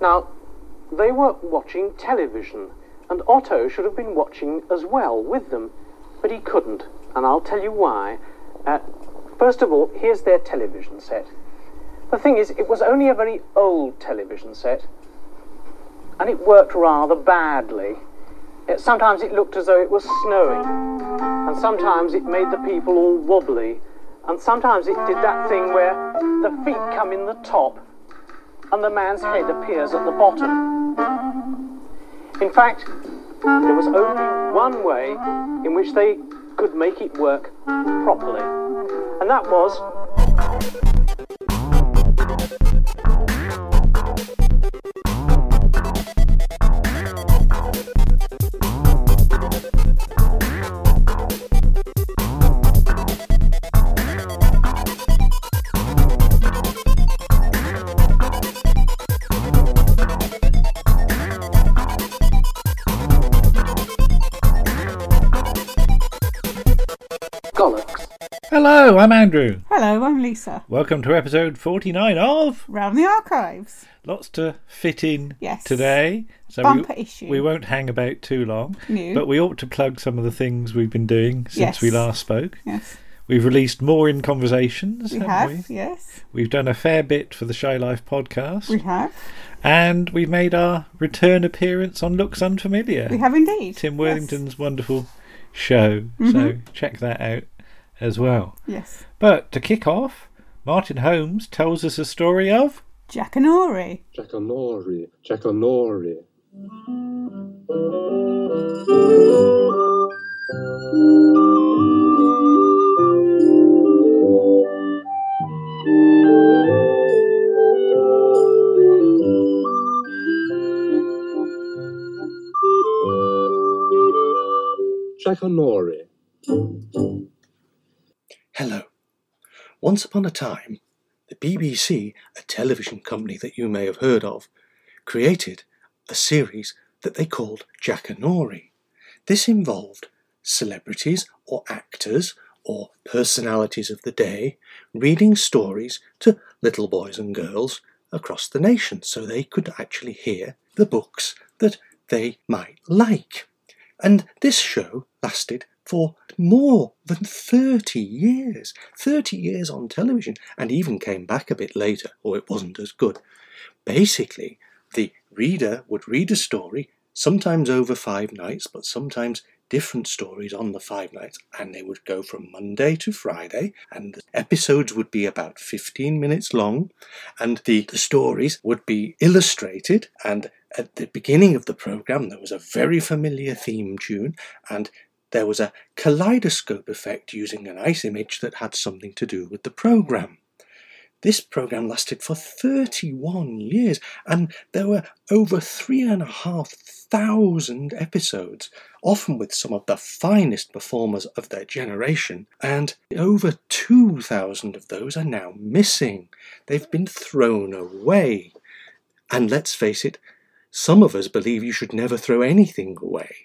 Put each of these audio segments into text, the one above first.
Now, they were watching television, and Otto should have been watching as well with them, but he couldn't, and I'll tell you why. Uh, first of all, here's their television set. The thing is, it was only a very old television set, and it worked rather badly. It, sometimes it looked as though it was snowing, and sometimes it made the people all wobbly, and sometimes it did that thing where the feet come in the top and the man's head appears at the bottom. In fact, there was only one way in which they could make it work properly, and that was Hello, I'm Andrew. Hello, I'm Lisa. Welcome to episode 49 of Round the archives. Lots to fit in Yes. today. So Bumper we, issue. we won't hang about too long. No. But we ought to plug some of the things we've been doing since Yes. we last spoke. Yes, We've released more in conversations, we haven't have. we? Yes, We've done a fair bit for the Shy Life podcast. we have. and we've made our return appearance on Looks Unfamiliar. We have indeed. Tim Yes. Worthington's wonderful show. So Mhm. check that out as well. Yes. But to kick off, Martin Holmes tells us a story of Jackanory. Jackanory, Jackanory. Jackanory. Hello. Once upon a time, the BBC, a television company that you may have heard of, created a series that they called Jackanory. This involved celebrities or actors or personalities of the day reading stories to little boys and girls across the nation so they could actually hear the books that they might like. And this show lasted for more than 30 years. 30 years on television, and even came back a bit later, or it wasn't as good. Basically, the reader would read a story, sometimes over five nights, but sometimes different stories on the five nights, and they would go from Monday to Friday, and the episodes would be about 15 minutes long, and the, the stories would be illustrated, and at the beginning of the program, there was a very familiar theme tune, and there was a kaleidoscope effect using an ice image that had something to do with the program. This program lasted for 31 years, and there were over three and a half thousand episodes, often with some of the finest performers of their generation, and over 2,000 of those are now missing. They've been thrown away. And let's face it, some of us believe you should never throw anything away.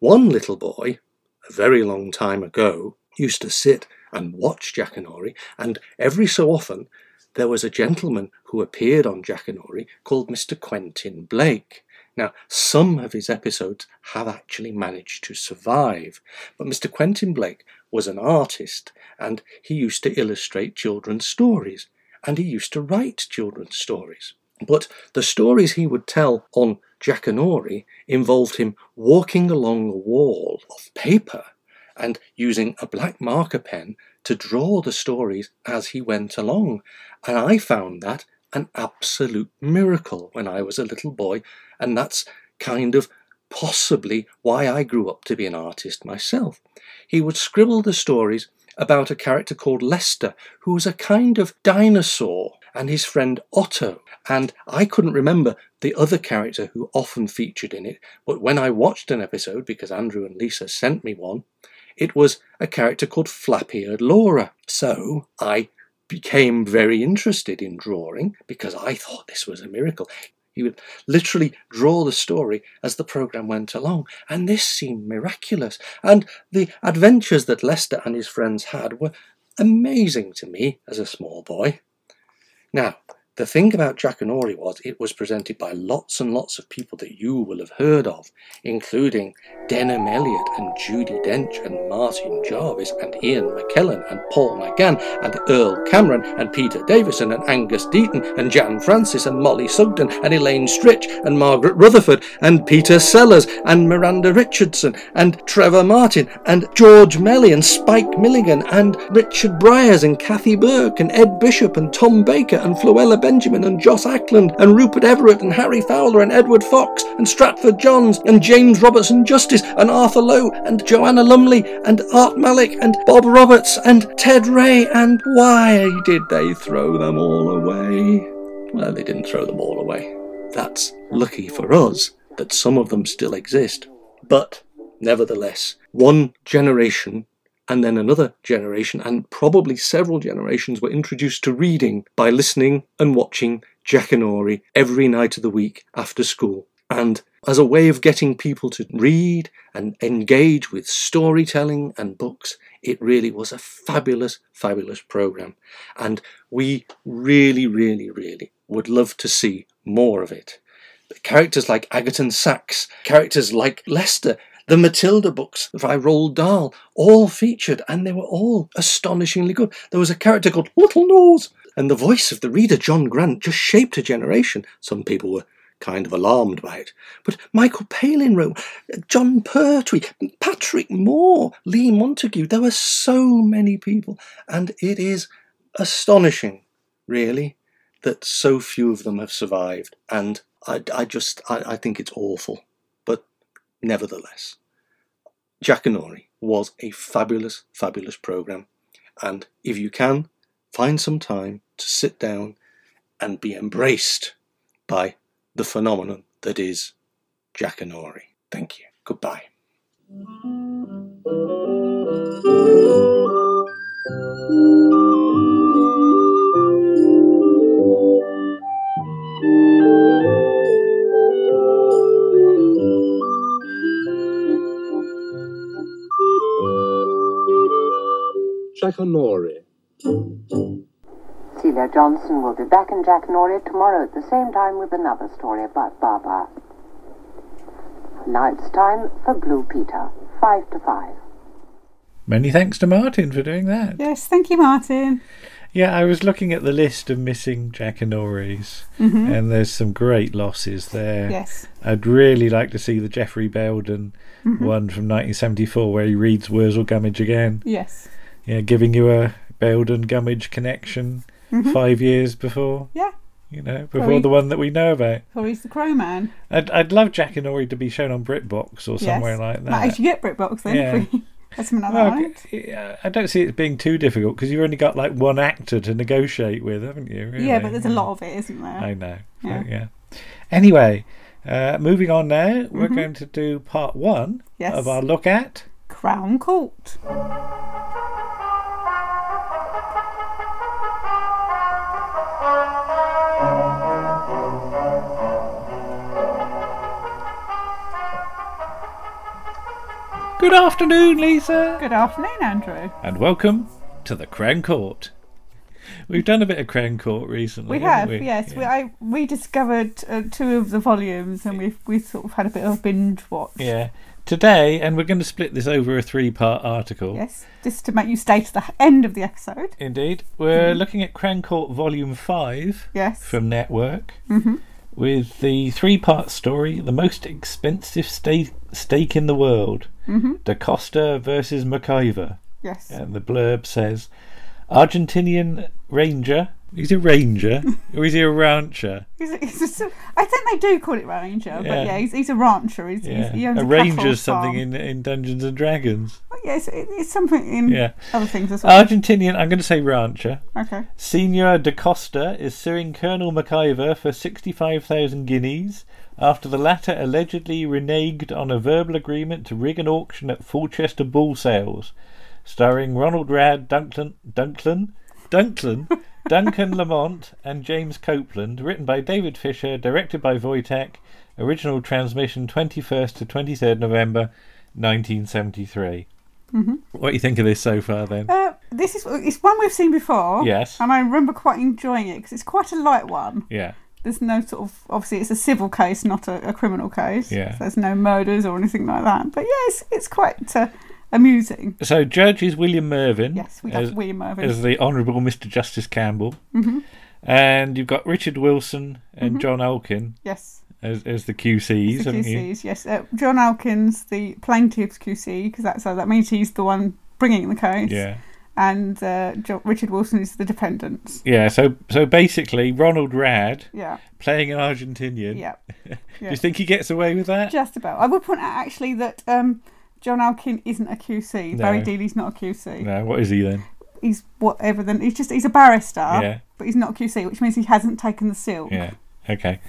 One little boy, a very long time ago, used to sit and watch Jackanory, and every so often there was a gentleman who appeared on Jackanory called Mr. Quentin Blake. Now, some of his episodes have actually managed to survive, but Mr. Quentin Blake was an artist and he used to illustrate children's stories and he used to write children's stories. But the stories he would tell on Jackanory involved him walking along a wall of paper and using a black marker pen to draw the stories as he went along. And I found that an absolute miracle when I was a little boy, and that's kind of possibly why I grew up to be an artist myself. He would scribble the stories about a character called Lester, who was a kind of dinosaur, and his friend Otto. And I couldn't remember the other character who often featured in it, but when I watched an episode, because Andrew and Lisa sent me one, it was a character called Flappy Eared Laura. So I became very interested in drawing because I thought this was a miracle. He would literally draw the story as the program went along, and this seemed miraculous. And the adventures that Lester and his friends had were amazing to me as a small boy. Now, the thing about Jackanory was it was presented by lots and lots of people that you will have heard of, including Denholm Elliott and Judi Dench and Martin Jarvis and Ian McKellen and Paul McGann and Earl Cameron and Peter Davison and Angus Deayton and Jan Francis and Mollie Sugden and Elaine Stritch and Margaret Rutherford and Peter Sellers and Miranda Richardson and Trevor Martin and George Melly and Spike Milligan and Richard Briers and Kathy Burke and Ed Bishop and Tom Baker and Floella Benjamin and Joss Ackland and Rupert Everett and Harry Fowler and Edward Fox and Stratford Johns and James Robertson Justice and Arthur Lowe and Joanna Lumley and Art Malik and Bob Roberts and Ted Ray and why did they throw them all away? Well, they didn't throw them all away. That's lucky for us that some of them still exist. But nevertheless, one generation and then another generation, and probably several generations, were introduced to reading by listening and watching Jackanory every night of the week after school. And as a way of getting people to read and engage with storytelling and books, it really was a fabulous, fabulous program. And we really, really, really would love to see more of it. Characters like Agaton Sachs, characters like Lester, the Matilda books by Roald Dahl, all featured, and they were all astonishingly good. There was a character called Littlenose, and the voice of the reader, John Grant, just shaped a generation. Some people were kind of alarmed by it. But Michael Palin wrote, Jon Pertwee, Patrick Moore, Lee Montague, there were so many people, and it is astonishing, really, that so few of them have survived. And I, I just, I, I think it's awful. Nevertheless, Jackanory was a fabulous, fabulous program. And if you can, find some time to sit down and be embraced by the phenomenon that is Jackanory. Thank you. Goodbye. Jackanory. Celia Johnson will be back in Jackanory tomorrow at the same time with another story about Baba. Now it's time for Blue Peter, 5 to 5. Many thanks to Martin for doing that. Yes, thank you, Martin. Yeah, I was looking at the list of missing Jackanories, mm-hmm. and there's some great losses there. Yes. I'd really like to see the Geoffrey Bayldon mm-hmm. one from 1974 where he reads Wurzel Gummidge again. Yes. Yeah, giving you a Bayldon Gummidge connection five years before, Yeah. you know, before he- the one that we know about. Or he's the Crow Man. I'd, I'd love Jackanory to be shown on BritBox or somewhere yes. like that. Might actually get BritBox then. Yeah. That's another Well, night. I don't see it being too difficult because you've only got like one actor to negotiate with, haven't you? Really? Yeah, but there's a lot of it, isn't there? I know. Yeah. Yeah. Anyway, uh, moving on now, we're going to do part one Mm-hmm. Yes. of our look at. Crown Court. Good afternoon, Lisa, Good afternoon, Andrew. and welcome to the Crown Court. We've done a bit of Crown Court recently. We haven't we? yes. We, Yeah. I rediscovered uh, two of the volumes, and we've we sort of had a bit of a binge watch. Yeah. Today, and we're going to split this over a three-part article. Yes, just to make you stay to the end of the episode. Indeed, we're looking at Crown Court Volume Five. Yes. from Network with the three part story The Most Expensive Steak, steak in the World mm-hmm. Da Costa versus McIver. Yes. And the blurb says Argentinian Ranger. He's a ranger or is he a rancher? He's a, he's a I think they do call it ranger, but Yeah. yeah, he's, he's a rancher. He's, Yeah. he's, he a a, ranger's something in, in Dungeons and Dragons. Yes, it, it's something in Yeah. other things as well. Argentinian, I'm going to say rancher. okay. Senor Da Costa is suing Colonel McIver for 65,000 guineas after the latter allegedly reneged on a verbal agreement to rig an auction at Fulchester Bull Sales, starring Ronald Radd Dunklin, Dunklin, Dunklin, Duncan Lamont, and James Copeland, written by David Fisher, directed by Wojtek, original transmission 21st to 23rd November 1973. What do you think of this so far then? Uh, this is it's one we've seen before. Yes. And I remember quite enjoying it because it's quite a light one. Yeah. There's no sort of obviously it's a civil case, not a, a criminal case. Yeah. So there's no murders or anything like that. But yeah, it's it's quite uh, amusing. So Judge is William Mervyn. Yes, we have as, William Mervyn. as the Honourable Mr. Justice Campbell. Mm-hmm. And you've got Richard Wilson and John Alkin yes. as, as the QCs, The haven't you? QCs, yes. Uh, John Alkins, the plaintiff's QC, because that's so that means he's the one bringing the case. Yeah. And uh, jo- Richard Wilson is the defendant. Yeah, so so basically Ronald Radd Yeah, playing an Argentinian. yeah. Do you think he gets away with that? Just about. I would point out actually that um, John Alkin isn't a QC. No. Barry Deeley's not a QC. No, what is he then? He's whatever. Then he's just he's a barrister. Yeah. But he's not a QC, which means he hasn't taken the seal. Yeah. Okay.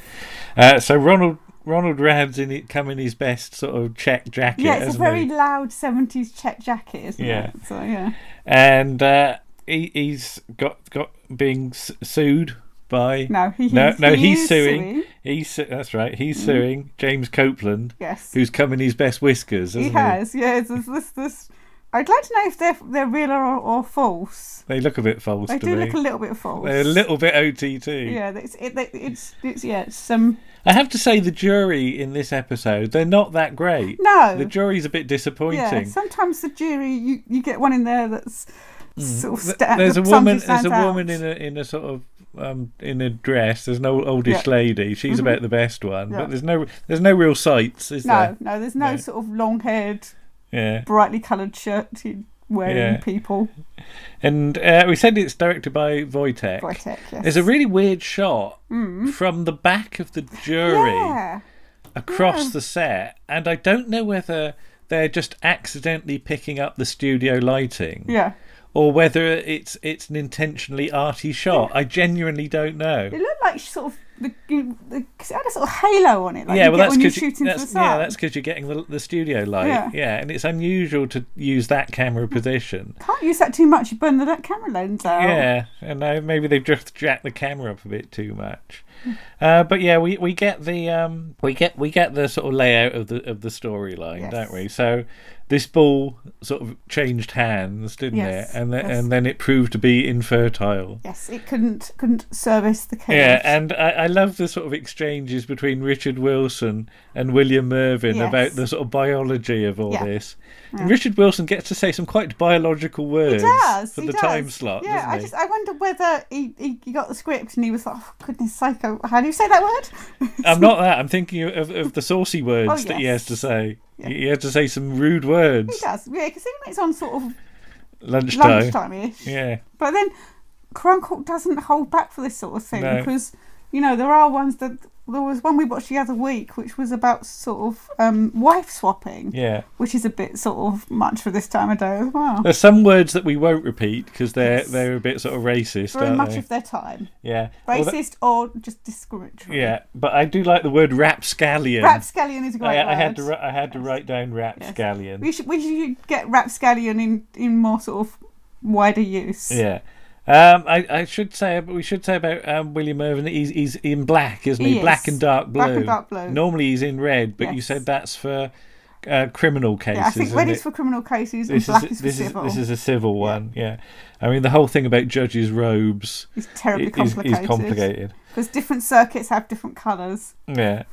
Uh, so Ronald Ronald Radd's in it come in his best sort of check jacket, Yeah, it's a very he? loud seventies check jacket, isn't Yeah. it? So yeah. And uh, he, he's got got being sued by No, he, no, he's, no, he he's is suing. He's su- that's right. He's suing James Copeland, Yes. who's come in his best whiskers. he has, yeah. It's this, this, this. I'd like to know if they're they're real or, or false. They look a bit false They to do me. look a little bit false. They're a little bit OTT. Yeah, it's it, it's it's yeah, it's um I have to say the jury in this episode they're not that great. no. The jury's a bit disappointing. yeah, sometimes the jury you, you get one in there that's sort of Th- sta- there's a woman. There's a out. woman in a in a sort of um in a dress. There's no oldish Yeah. lady. She's about the best one. Yeah. But there's no there's no real sights, is No, there? no, no, there's no, No. sort of long-haired, Yeah. brightly coloured shirt wearing Yeah. people. And uh, we said it's directed by Wojtek. Wojtek, yes. Mm. There's a really weird shot from the back of the jury across the set, and I don't know whether they're just accidentally picking up the studio lighting. Yeah. Or whether it's it's an intentionally arty shot. I genuinely don't know. It looked like sort of the, the cause it had a sort of halo on it. Like yeah, well, that's when you're because you, shooting for the that's sun. yeah, that's because you're getting the, the studio light. Yeah. yeah, and it's unusual to use that camera position. Can't use that too much. You burn the camera lens out. Yeah, and uh, maybe they've just jacked the camera up a bit too much. Uh, but yeah, we, we get the um we get we get the sort of layout of the of the storyline, Yes. don't we? So this ball sort of changed hands, didn't Yes, it? And then yes. and then it proved to be infertile. Yes, it couldn't couldn't service the case. Yeah, and I, I love the sort of exchanges between Richard Wilson and William Mervyn Yes. about the sort of biology of all Yeah. this. And Richard Wilson gets to say some quite biological words He does. for the does. time slot, Yeah, doesn't I just I wonder whether he, he, he got the script and he was like, oh, goodness sake, oh, how do you say that word? I'm not that. I'm thinking of, of the saucy oh, words Oh, that he has to say. He has to say some rude words. He does, yeah, because even it's on sort of Lunchtime. lunchtime-ish. Yeah. But then Chronicle doesn't hold back for this sort of thing No. because you know there are ones that there was one we watched the other week which was about sort of um, wife swapping, Yeah. which is a bit sort of much for this time of day as well. There's some words that we won't repeat because they're Yes. they're a bit sort of racist, Very much they? of their time, yeah. Well, that- racist or just discriminatory. yeah, but I do like the word rapscallion. Rapscallion is a great I, word. I had to I had to write down rapscallion. We should we should get rapscallion in in more sort of wider use. Yeah. Um, I, I should say we should say about um, William Mervyn. He's he's in black, isn't he? He Black and dark blue. Black and dark blue. Normally he's in red, but you said that's for uh, criminal cases. Yeah, I think red it? is for criminal cases this and black is is for civil. is this is a civil one. Yeah. I mean the whole thing about judges' robes it's terribly is, complicated. is complicated. because different circuits have different colours. Yeah.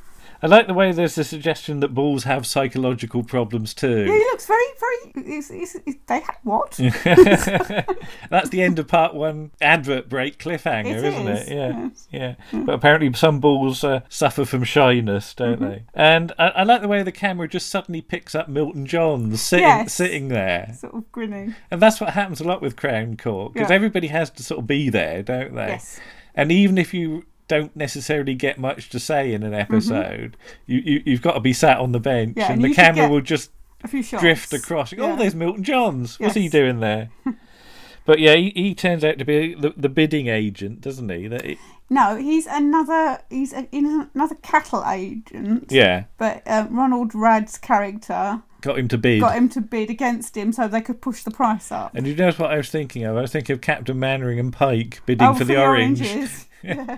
I like the way there's a suggestion that bulls have psychological problems too. Yeah, he looks very, very. It's, it's, it's, they ha- what? That's the end of part one advert break cliffhanger, It isn't is, it? Yeah, yes. yeah. But apparently, some bulls uh, suffer from shyness, don't Mm-hmm. they? And I, I like the way the camera just suddenly picks up Milton Johns sitting Yes. sitting there, Sort of grinning. and that's what happens a lot with Crown Court because Yeah. everybody has to sort of be there, don't they? Yes. And even if you don't necessarily get much to say in an episode, you, you you've got to be sat on the bench, Mm-hmm. Yeah, and and the camera will just A few shots. drift across. Oh, Yeah. there's Milton Johns. What's he doing there? but yeah, he, he turns out to be the, the bidding agent, doesn't he? That it, No, he's another. He's a, he's another cattle agent. yeah, But um, Ronald Radd's character got him to bid. got him to bid against him so they could push the price up. And you know what I was thinking of? I was thinking of Captain Mainwaring and Pike bidding oh, for, the, orange. oranges. yeah.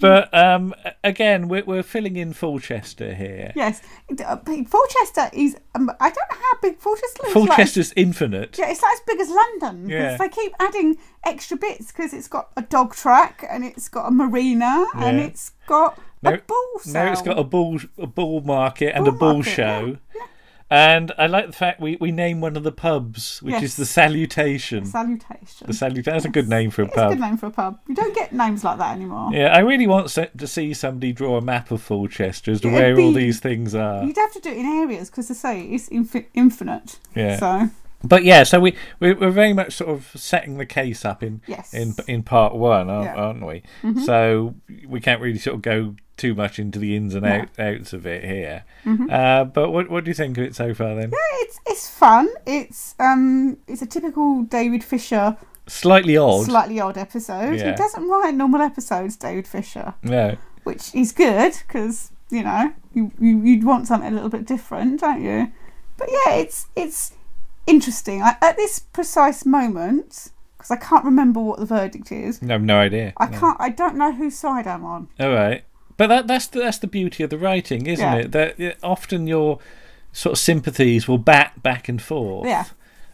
But um, again, we're, we're filling in Fulchester here. Yes, Uh, Fulchester is. Um, I don't know how big Fulchester is. Like, infinite. yeah, it's like as big as London. Yeah. They keep adding extra bits because it's got a dog track and it's got a marina and it's got Now-. Now it's got a bull, a bull market and Bull a bull market, show. And I like the fact we, we name one of the pubs, which is the Salutation. salutation. the Salutation. That's a good name for a pub. It's a good name for a pub. You don't get names like that anymore. Yeah, I really want to see somebody draw a map of Fulchester as to where it'd all be- these things are. You'd have to do it in areas because, I say, it's infi- infinite. Yeah. So But yeah, so we we- we're very much sort of setting the case up in Yes. in in part one, aren't, Yeah. Mm-hmm. aren't we? So we can't really sort of go too much into the ins and out, outs of it here. Mm-hmm. Uh, but what what do you think of it so far then? Yeah, it's it's fun. It's um it's a typical David Fisher, Slightly odd. slightly odd episode. Yeah. He doesn't write normal episodes, David Fisher, no. which is good because you know you, you you'd want something a little bit different, don't you? But yeah, it's it's interesting. I, at this precise moment, because I can't remember what the verdict is. No, no idea. I No. can't. I don't know whose side I'm on. All right, but that that's the, that's the beauty of the writing, isn't Yeah. it? That often your sort of sympathies will bat back and forth. Yeah.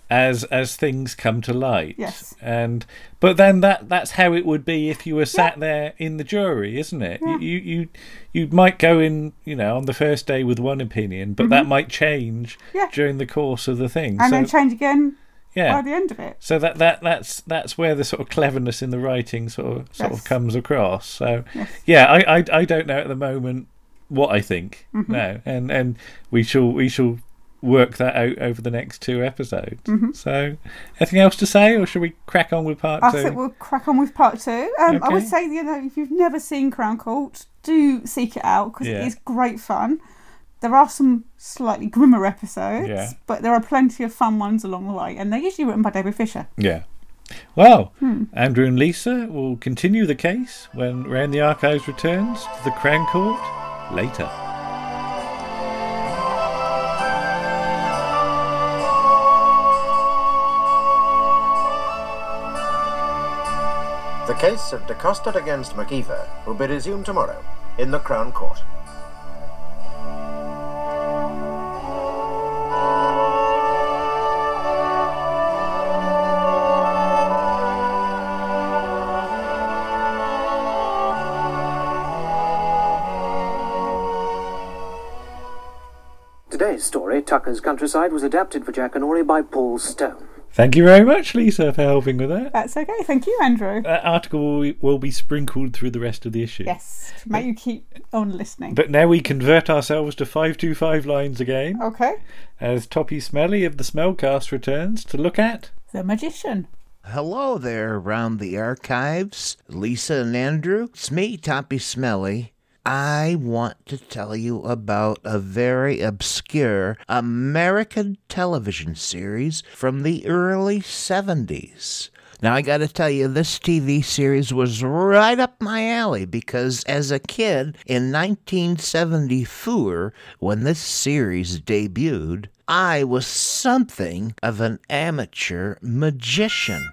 As as things come to light. Yes. And but then that that's how it would be if you were sat there in the jury, isn't it? You, you you you might go in, you know, on the first day with one opinion, but that might change Mm-hmm. Yeah. during the course of the thing. And so then change again yeah. by the end of it. So that, that that's that's where the sort of cleverness in the writing sort of sort Yes. of comes across. So yeah, I, I I don't know at the moment what I think. Mm-hmm. No, and and we shall we shall work that out over the next two episodes. Mm-hmm. So anything else to say, or should we crack on with part I two? think we'll crack on with part two. Um, I would say, you know, if you've never seen Crown Court, do seek it out because Yeah. it is great fun. There are some slightly grimmer episodes, Yeah. but there are plenty of fun ones along the way, and they're usually written by David Fisher. Yeah. Well, Hmm. Andrew and Lisa will continue the case when Round the Archives returns to the Crown Court later. The case of DeCosta against McKeever will be resumed tomorrow in the Crown Court. Today's story, Tucker's Countryside, was adapted for Jack and Jackanory by Paul Stone. Thank you very much, Lisa, for helping with that. That's okay. Thank you, Andrew. That article will be, will be sprinkled through the rest of the issue. yes, May make you keep on listening. But now we convert ourselves to 525 lines again okay. as Toppy Smelly of the Smellcast returns to look at. The Magician. Hello there around the archives, Lisa and Andrew. It's me, Toppy Smelly. I want to tell you about a very obscure American television series from the early 70s. Now, I gotta tell you, this TV series was right up my alley because as a kid in 1974, when this series debuted, I was something of an amateur magician.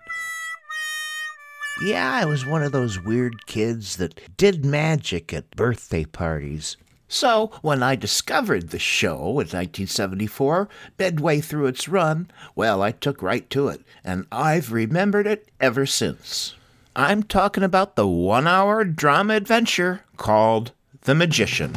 Yeah, I was one of those weird kids that did magic at birthday parties. So, when I discovered the show in 1974, midway through its run, well, I took right to it, and I've remembered it ever since. I'm talking about the one hour drama adventure called The Magician.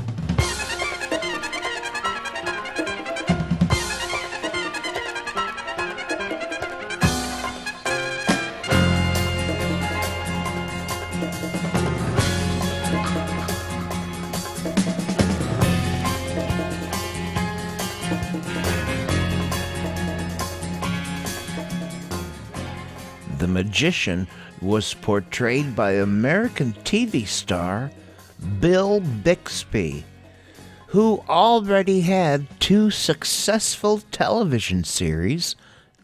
The magician was portrayed by American TV star Bill Bixby, who already had two successful television series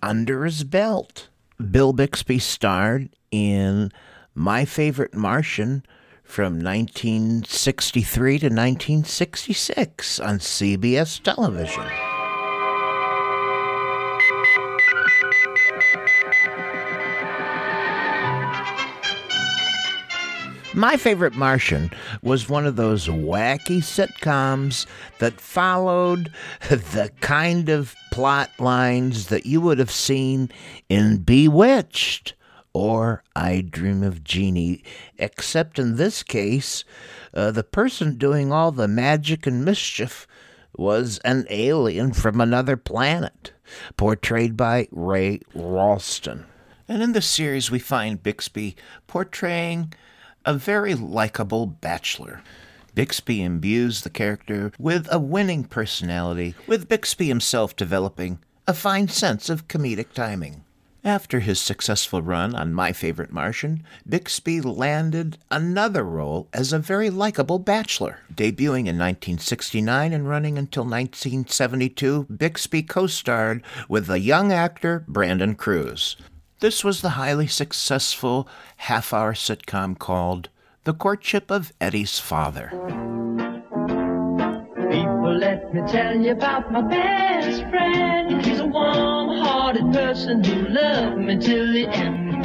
under his belt. Bill Bixby starred in My Favorite Martian from 1963 to 1966 on CBS television. My Favorite Martian was one of those wacky sitcoms that followed the kind of plot lines that you would have seen in Bewitched or I Dream of Jeannie, except in this case, uh, the person doing all the magic and mischief was an alien from another planet, portrayed by Ray Walston. And in the series, we find Bixby portraying a very likable bachelor. Bixby imbues the character with a winning personality, with Bixby himself developing a fine sense of comedic timing. After his successful run on My Favorite Martian, Bixby landed another role as a very likable bachelor. Debuting in 1969 and running until 1972, Bixby co starred with the young actor Brandon Cruz. This was the highly successful half hour sitcom called The Courtship of Eddie's Father. People, let me tell you about my best friend. He's a warm-hearted person who loved me till the end.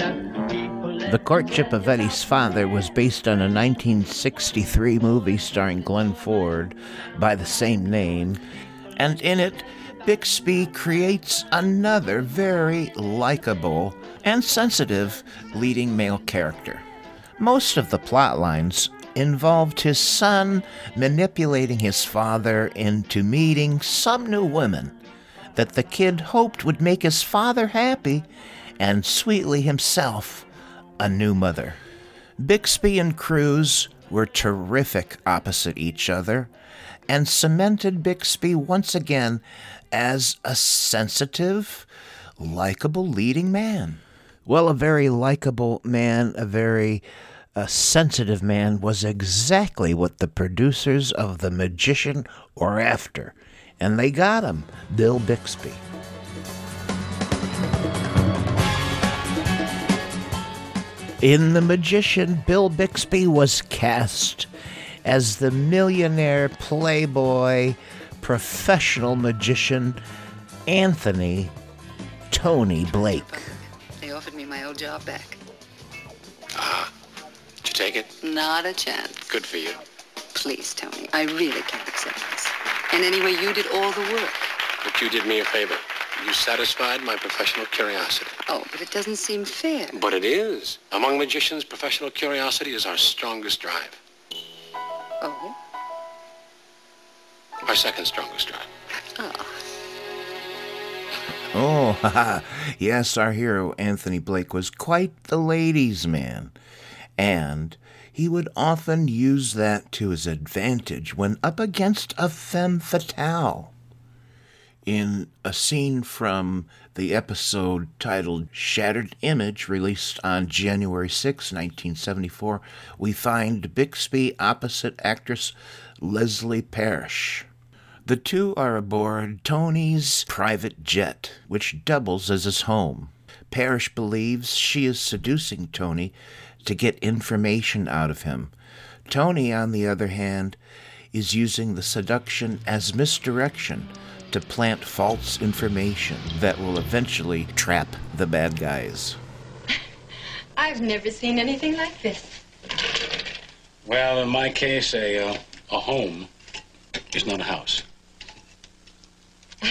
The Courtship of Eddie's Father was based on a 1963 movie starring Glenn Ford by the same name, and in it, Bixby creates another very likable and sensitive leading male character. Most of the plot lines involved his son manipulating his father into meeting some new women that the kid hoped would make his father happy and sweetly himself a new mother. Bixby and Cruz were terrific opposite each other and cemented Bixby once again as a sensitive, likable leading man. Well, a very likable man, a very a sensitive man was exactly what the producers of The Magician were after. And they got him, Bill Bixby. In The Magician, Bill Bixby was cast as the millionaire playboy professional magician Anthony Tony Blake. Offered me my old job back. Ah, did you take it? Not a chance. Good for you. Please, Tony, I really can't accept this. And anyway, you did all the work. But you did me a favor. You satisfied my professional curiosity. Oh, but it doesn't seem fair. But it is. Among magicians, professional curiosity is our strongest drive. Oh? Our second strongest drive. Oh. Oh, yes, our hero, Anthony Blake, was quite the ladies' man. And he would often use that to his advantage when up against a femme fatale. In a scene from the episode titled Shattered Image, released on January 6, 1974, we find Bixby opposite actress Leslie Parrish. The two are aboard Tony's private jet, which doubles as his home. Parrish believes she is seducing Tony to get information out of him. Tony, on the other hand, is using the seduction as misdirection to plant false information that will eventually trap the bad guys. I've never seen anything like this. Well, in my case, a, uh, a home is not a house.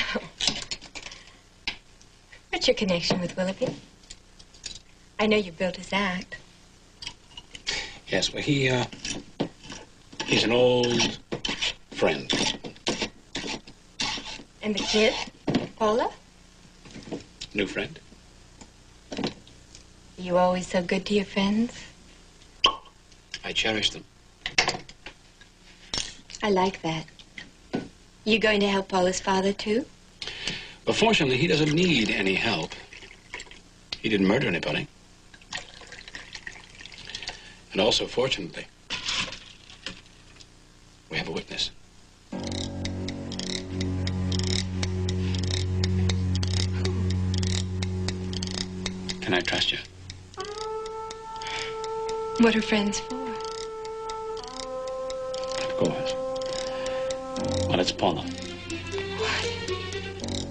What's your connection with Willoughby? I know you built his act. Yes, well, he, uh, he's an old friend. And the kid, Paula? New friend. You always so good to your friends? I cherish them. I like that. You going to help Paula's father, too? But fortunately, he doesn't need any help. He didn't murder anybody. And also, fortunately, we have a witness. Can I trust you? What are friends for? Of course. Well, it's Paula.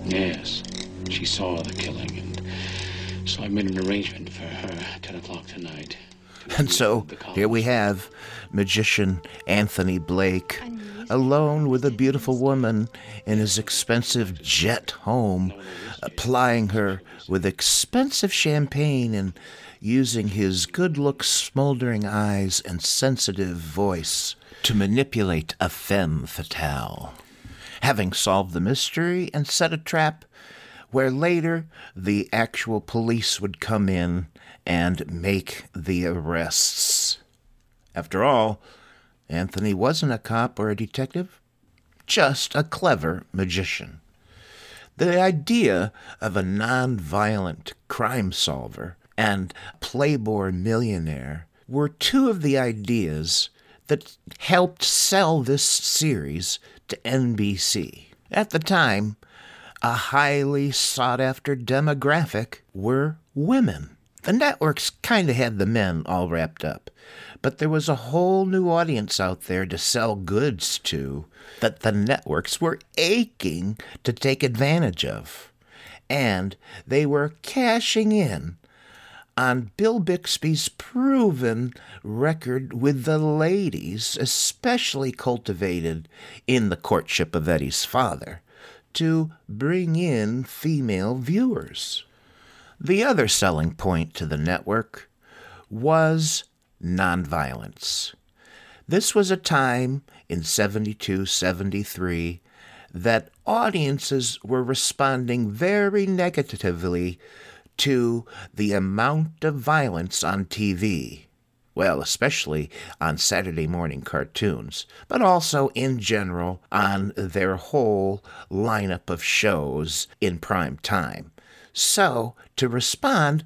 Yes. She saw the killing, and so I made an arrangement for her at 10 o'clock tonight. And so here we have magician Anthony Blake alone with a beautiful woman in his expensive jet home, applying her with expensive champagne and using his good looks, smoldering eyes, and sensitive voice to manipulate a femme fatale. Having solved the mystery and set a trap where later the actual police would come in and make the arrests. After all, Anthony wasn't a cop or a detective, just a clever magician. The idea of a non-violent crime solver and playboy millionaire were two of the ideas that helped sell this series to NBC. At the time, a highly sought after demographic were women. The networks kind of had the men all wrapped up, but there was a whole new audience out there to sell goods to that the networks were aching to take advantage of. And they were cashing in on Bill Bixby's proven record with the ladies, especially cultivated in the courtship of Eddie's father, to bring in female viewers. The other selling point to the network was nonviolence. This was a time in 72 73 that audiences were responding very negatively to the amount of violence on TV. Well, especially on Saturday morning cartoons, but also in general on their whole lineup of shows in prime time. So, to respond,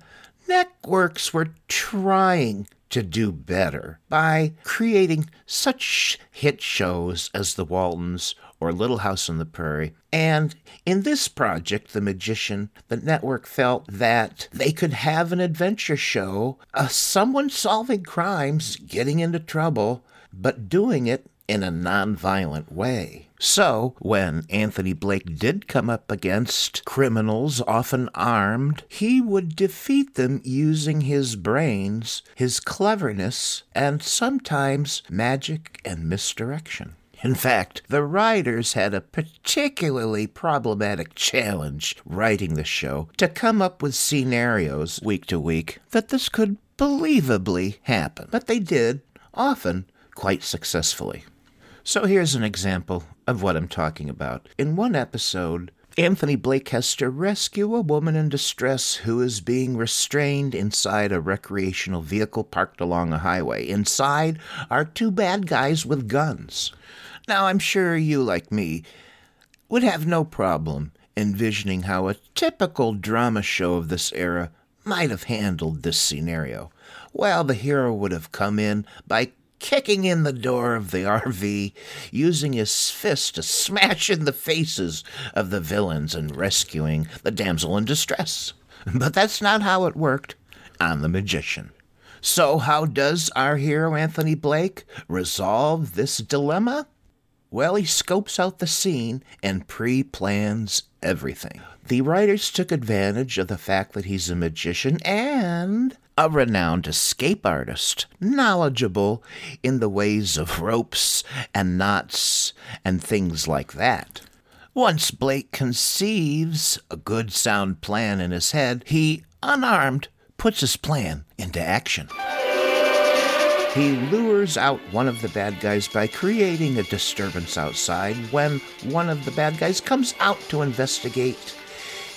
networks were trying to do better by creating such hit shows as The Waltons or Little House on the Prairie. And in this project, The Magician, the network felt that they could have an adventure show, uh, someone solving crimes, getting into trouble, but doing it in a nonviolent way. So, when Anthony Blake did come up against criminals, often armed, he would defeat them using his brains, his cleverness, and sometimes magic and misdirection. In fact, the writers had a particularly problematic challenge writing the show to come up with scenarios week to week that this could believably happen. But they did, often quite successfully. So here's an example of what I'm talking about. In one episode, Anthony Blake has to rescue a woman in distress who is being restrained inside a recreational vehicle parked along a highway. Inside are two bad guys with guns. Now, I'm sure you, like me, would have no problem envisioning how a typical drama show of this era might have handled this scenario. Well, the hero would have come in by kicking in the door of the RV, using his fist to smash in the faces of the villains and rescuing the damsel in distress. But that's not how it worked on The Magician. So, how does our hero Anthony Blake resolve this dilemma? Well, he scopes out the scene and pre plans everything. The writers took advantage of the fact that he's a magician and a renowned escape artist, knowledgeable in the ways of ropes and knots and things like that. Once Blake conceives a good sound plan in his head, he, unarmed, puts his plan into action. He lures out one of the bad guys by creating a disturbance outside. When one of the bad guys comes out to investigate,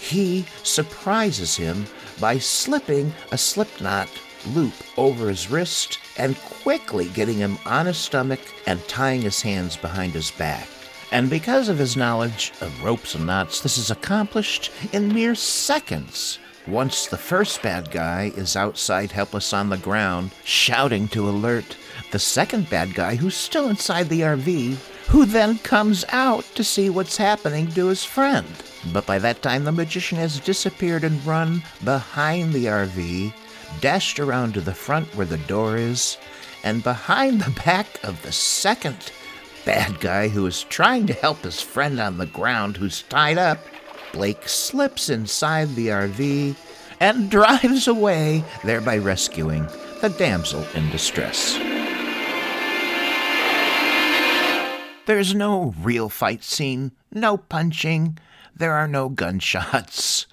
he surprises him by slipping a slipknot loop over his wrist and quickly getting him on his stomach and tying his hands behind his back. And because of his knowledge of ropes and knots, this is accomplished in mere seconds. Once the first bad guy is outside helpless on the ground, shouting to alert the second bad guy who's still inside the RV, who then comes out to see what's happening to his friend. But by that time, the magician has disappeared and run behind the RV, dashed around to the front where the door is, and behind the back of the second bad guy who is trying to help his friend on the ground who's tied up, Blake slips inside the RV and drives away, thereby rescuing the damsel in distress. There's no real fight scene, no punching, there are no gunshots.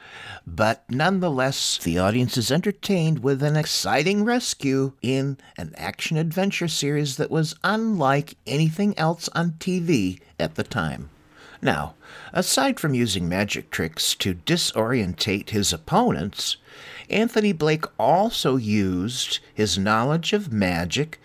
But nonetheless, the audience is entertained with an exciting rescue in an action adventure series that was unlike anything else on TV at the time. Now, aside from using magic tricks to disorientate his opponents, Anthony Blake also used his knowledge of magic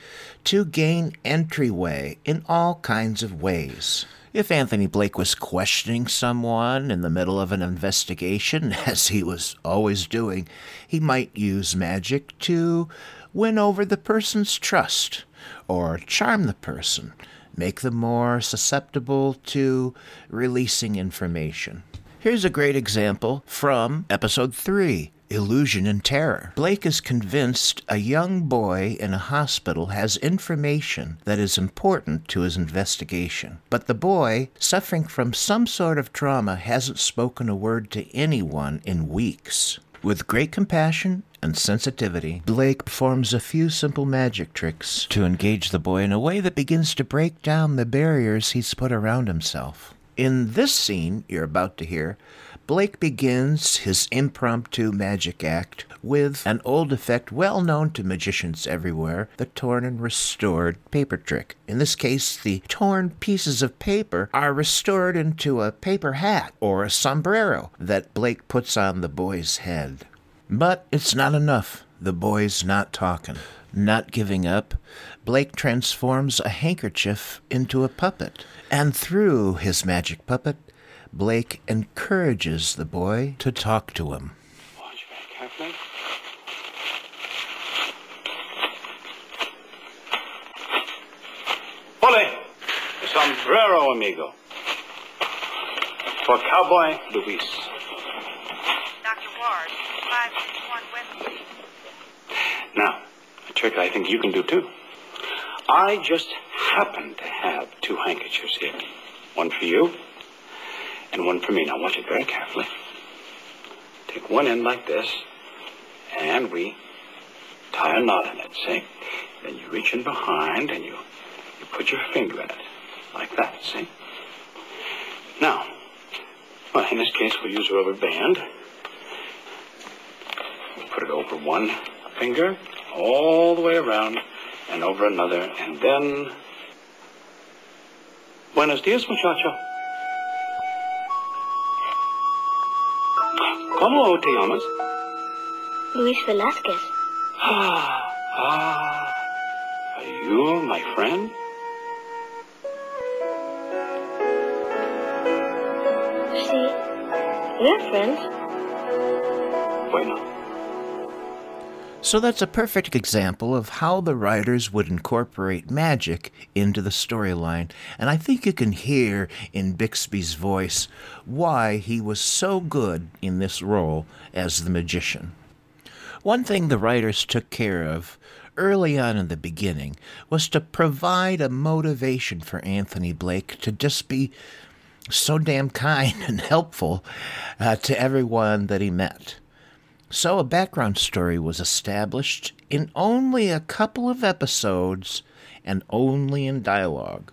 to gain entryway in all kinds of ways. If Anthony Blake was questioning someone in the middle of an investigation, as he was always doing, he might use magic to win over the person's trust or charm the person, make them more susceptible to releasing information. Here's a great example from episode 3 Illusion and Terror. Blake is convinced a young boy in a hospital has information that is important to his investigation. But the boy, suffering from some sort of trauma, hasn't spoken a word to anyone in weeks. With great compassion and sensitivity, Blake performs a few simple magic tricks to engage the boy in a way that begins to break down the barriers he's put around himself. In this scene you're about to hear, Blake begins his impromptu magic act with an old effect well known to magicians everywhere the torn and restored paper trick. In this case, the torn pieces of paper are restored into a paper hat or a sombrero that Blake puts on the boy's head. But it's not enough. The boy's not talking. Not giving up, Blake transforms a handkerchief into a puppet. And through his magic puppet, Blake encourages the boy to talk to him. Watch very carefully. Bully, sombrero, amigo. For Cowboy Luis. Dr. Ward, 561 West Street. Now, a trick I think you can do too. I just happen to have two handkerchiefs here. One for you and one for me. Now watch it very carefully. Take one end like this, and we tie a knot in it, see? Then you reach in behind and you, you put your finger in it, like that, see? Now, well, in this case, we'll use a rubber band. Put it over one finger, all the way around, and over another, and then... Buenos dias, muchacho. ¿Cómo te llamas? Luis Velasquez. Ah, ah. Are you my friend? See, we're friends. Bueno. So that's a perfect example of how the writers would incorporate magic into the storyline, and I think you can hear in Bixby's voice why he was so good in this role as the magician. One thing the writers took care of early on in the beginning was to provide a motivation for Anthony Blake to just be so damn kind and helpful uh, to everyone that he met. So a background story was established in only a couple of episodes and only in dialogue.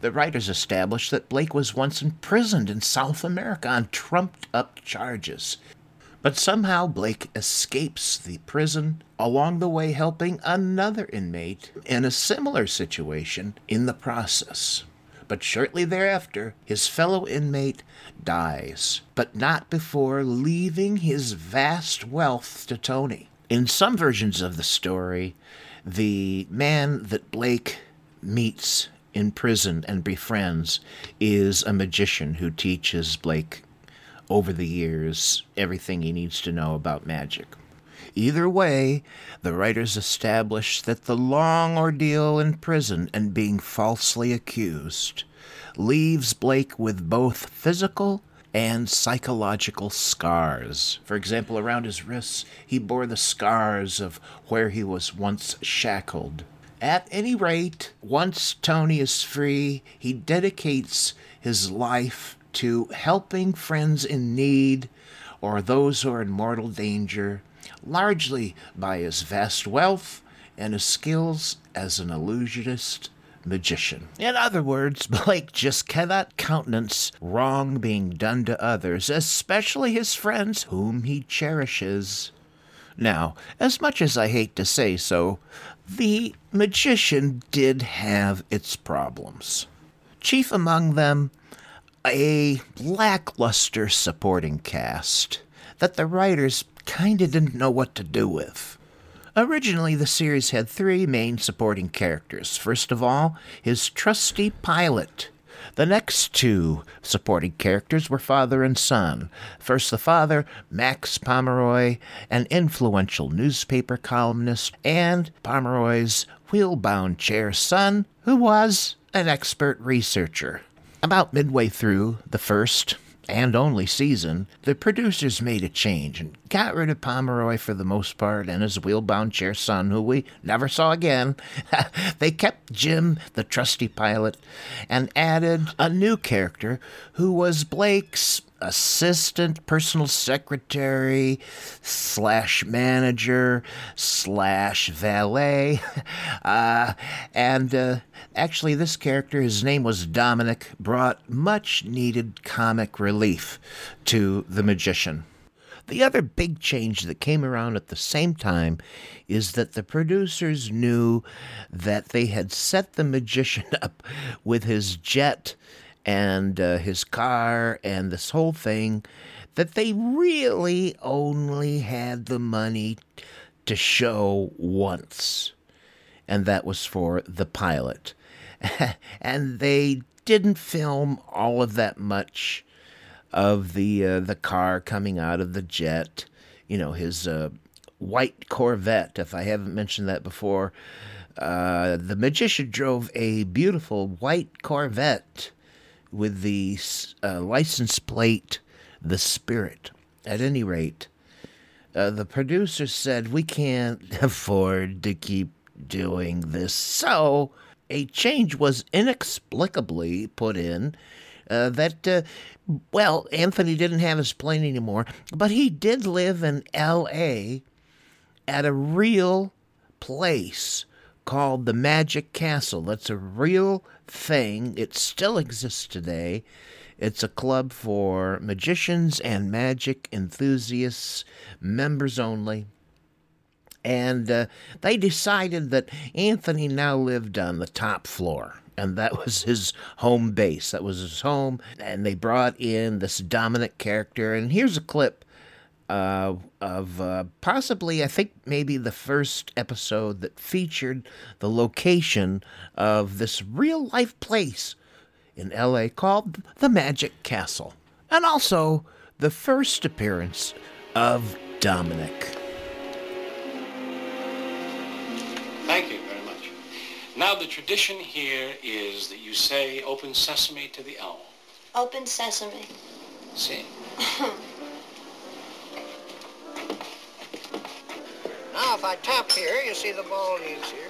The writers established that Blake was once imprisoned in South America on trumped up charges. But somehow Blake escapes the prison, along the way helping another inmate in a similar situation in the process. But shortly thereafter, his fellow inmate dies, but not before leaving his vast wealth to Tony. In some versions of the story, the man that Blake meets in prison and befriends is a magician who teaches Blake over the years everything he needs to know about magic. Either way, the writers establish that the long ordeal in prison and being falsely accused leaves Blake with both physical and psychological scars. For example, around his wrists, he bore the scars of where he was once shackled. At any rate, once Tony is free, he dedicates his life to helping friends in need or those who are in mortal danger, largely by his vast wealth and his skills as an illusionist magician. In other words, Blake just cannot countenance wrong being done to others, especially his friends whom he cherishes. Now, as much as I hate to say so, the magician did have its problems. Chief among them, a lackluster supporting cast that the writers kinda didn't know what to do with. Originally, the series had three main supporting characters. First of all, his trusty pilot. The next two supporting characters were father and son. First, the father, Max Pomeroy, an influential newspaper columnist, and Pomeroy's wheelbound chair son, who was an expert researcher. About midway through the first and only season, the producers made a change and got rid of Pomeroy for the most part and his wheelbound chair son, who we never saw again. they kept Jim, the trusty pilot, and added a new character who was Blake's assistant personal secretary slash manager slash valet. Uh, and uh, actually this character his name was dominic brought much needed comic relief to the magician. The other big change that came around at the same time is that the producers knew that they had set the magician up with his jet and uh, his car and this whole thing that they really only had the money to show once. And that was for the pilot. and they didn't film all of that much of the uh, the car coming out of the jet. You know, his uh, white Corvette, if I haven't mentioned that before. Uh, the magician drove a beautiful white Corvette with the uh, license plate The Spirit. At any rate, uh, the producer said, We can't afford to keep doing this. So a change was inexplicably put in. Uh, that, uh, well, Anthony didn't have his plane anymore, but he did live in L.A. at a real place called the Magic Castle. That's a real thing. It still exists today. It's a club for magicians and magic enthusiasts, members only. And uh, they decided that Anthony now lived on the top floor. And that was his home base. That was his home. And they brought in this Dominic character. And here's a clip uh, of uh, possibly, I think, maybe the first episode that featured the location of this real life place in LA called the Magic Castle. And also the first appearance of Dominic. Thank you very much. Now, the tradition here is that you say open sesame to the owl. Open sesame. See? Now, if I tap here, you see the ball leaves here.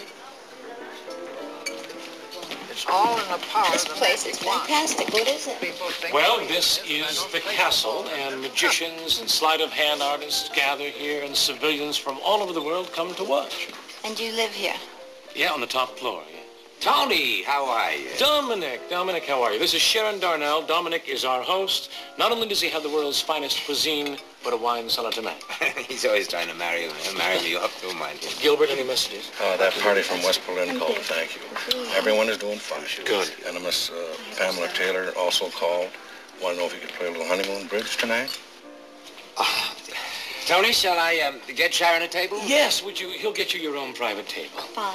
It's all in the power This of the place magic is fantastic. What is it? Think Well, this is the castle, and magicians and sleight of hand artists gather here, and civilians from all over the world come to watch. And you live here. Yeah, on the top floor. Yeah. Tony, how are you? Dominic, Dominic, how are you? This is Sharon Darnell. Dominic is our host. Not only does he have the world's finest cuisine, but a wine cellar tonight. He's always trying to marry, me. marry me off, don't mind him. Gilbert, any messages? Oh, that party from West Berlin called, thank you. Everyone is doing fine. Good. And Miss uh, Pamela Taylor also called. Want to know if you could play a little honeymoon bridge tonight? Tony, shall I um, get Sharon a table? Yes, would you? He'll get you your own private table. Fine.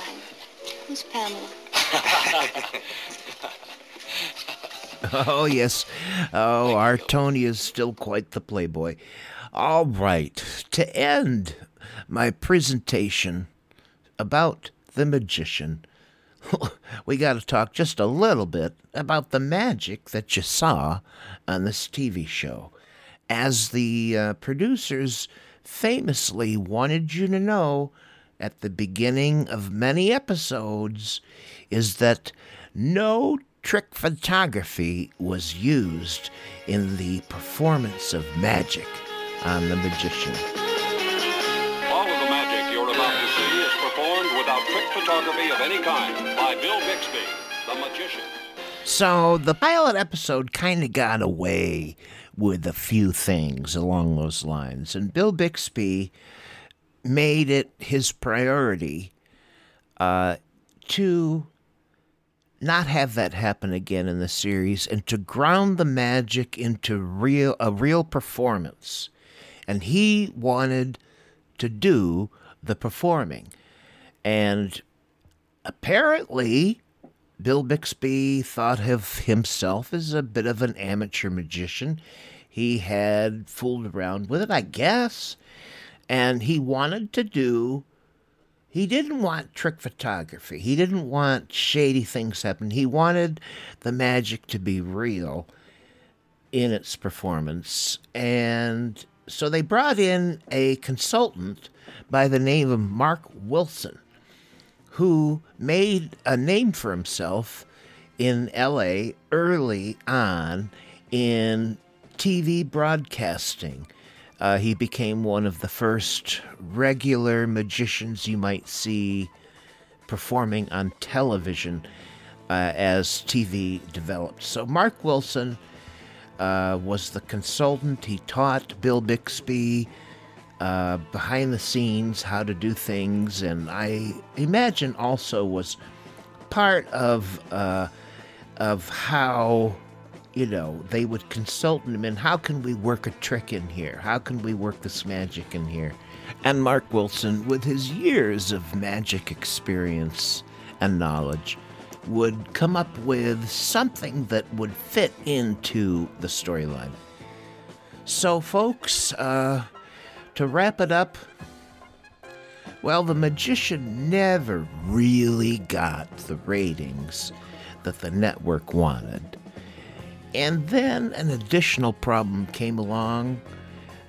Who's Pamela? Oh, yes. Oh, our Tony is still quite the playboy. All right. To end my presentation about the magician, we got to talk just a little bit about the magic that you saw on this TV show. As the uh, producers famously wanted you to know at the beginning of many episodes, is that no trick photography was used in the performance of magic on the magician. All of the magic you're about to see is performed without trick photography of any kind by Bill Bixby, the magician. So the pilot episode kind of got away with a few things along those lines, and Bill Bixby made it his priority uh, to not have that happen again in the series and to ground the magic into real a real performance. And he wanted to do the performing. And apparently Bill Bixby thought of himself as a bit of an amateur magician. He had fooled around with it, I guess. And he wanted to do he didn't want trick photography. He didn't want shady things happen. He wanted the magic to be real in its performance. And so they brought in a consultant by the name of Mark Wilson, who made a name for himself in LA early on in TV broadcasting. Uh, he became one of the first regular magicians you might see performing on television uh, as TV developed. So, Mark Wilson uh, was the consultant. He taught Bill Bixby uh, behind the scenes how to do things, and I imagine also was part of uh, of how you know, they would consult him and how can we work a trick in here? How can we work this magic in here? And Mark Wilson, with his years of magic experience and knowledge, would come up with something that would fit into the storyline. So, folks, uh, to wrap it up, well, the magician never really got the ratings that the network wanted. And then an additional problem came along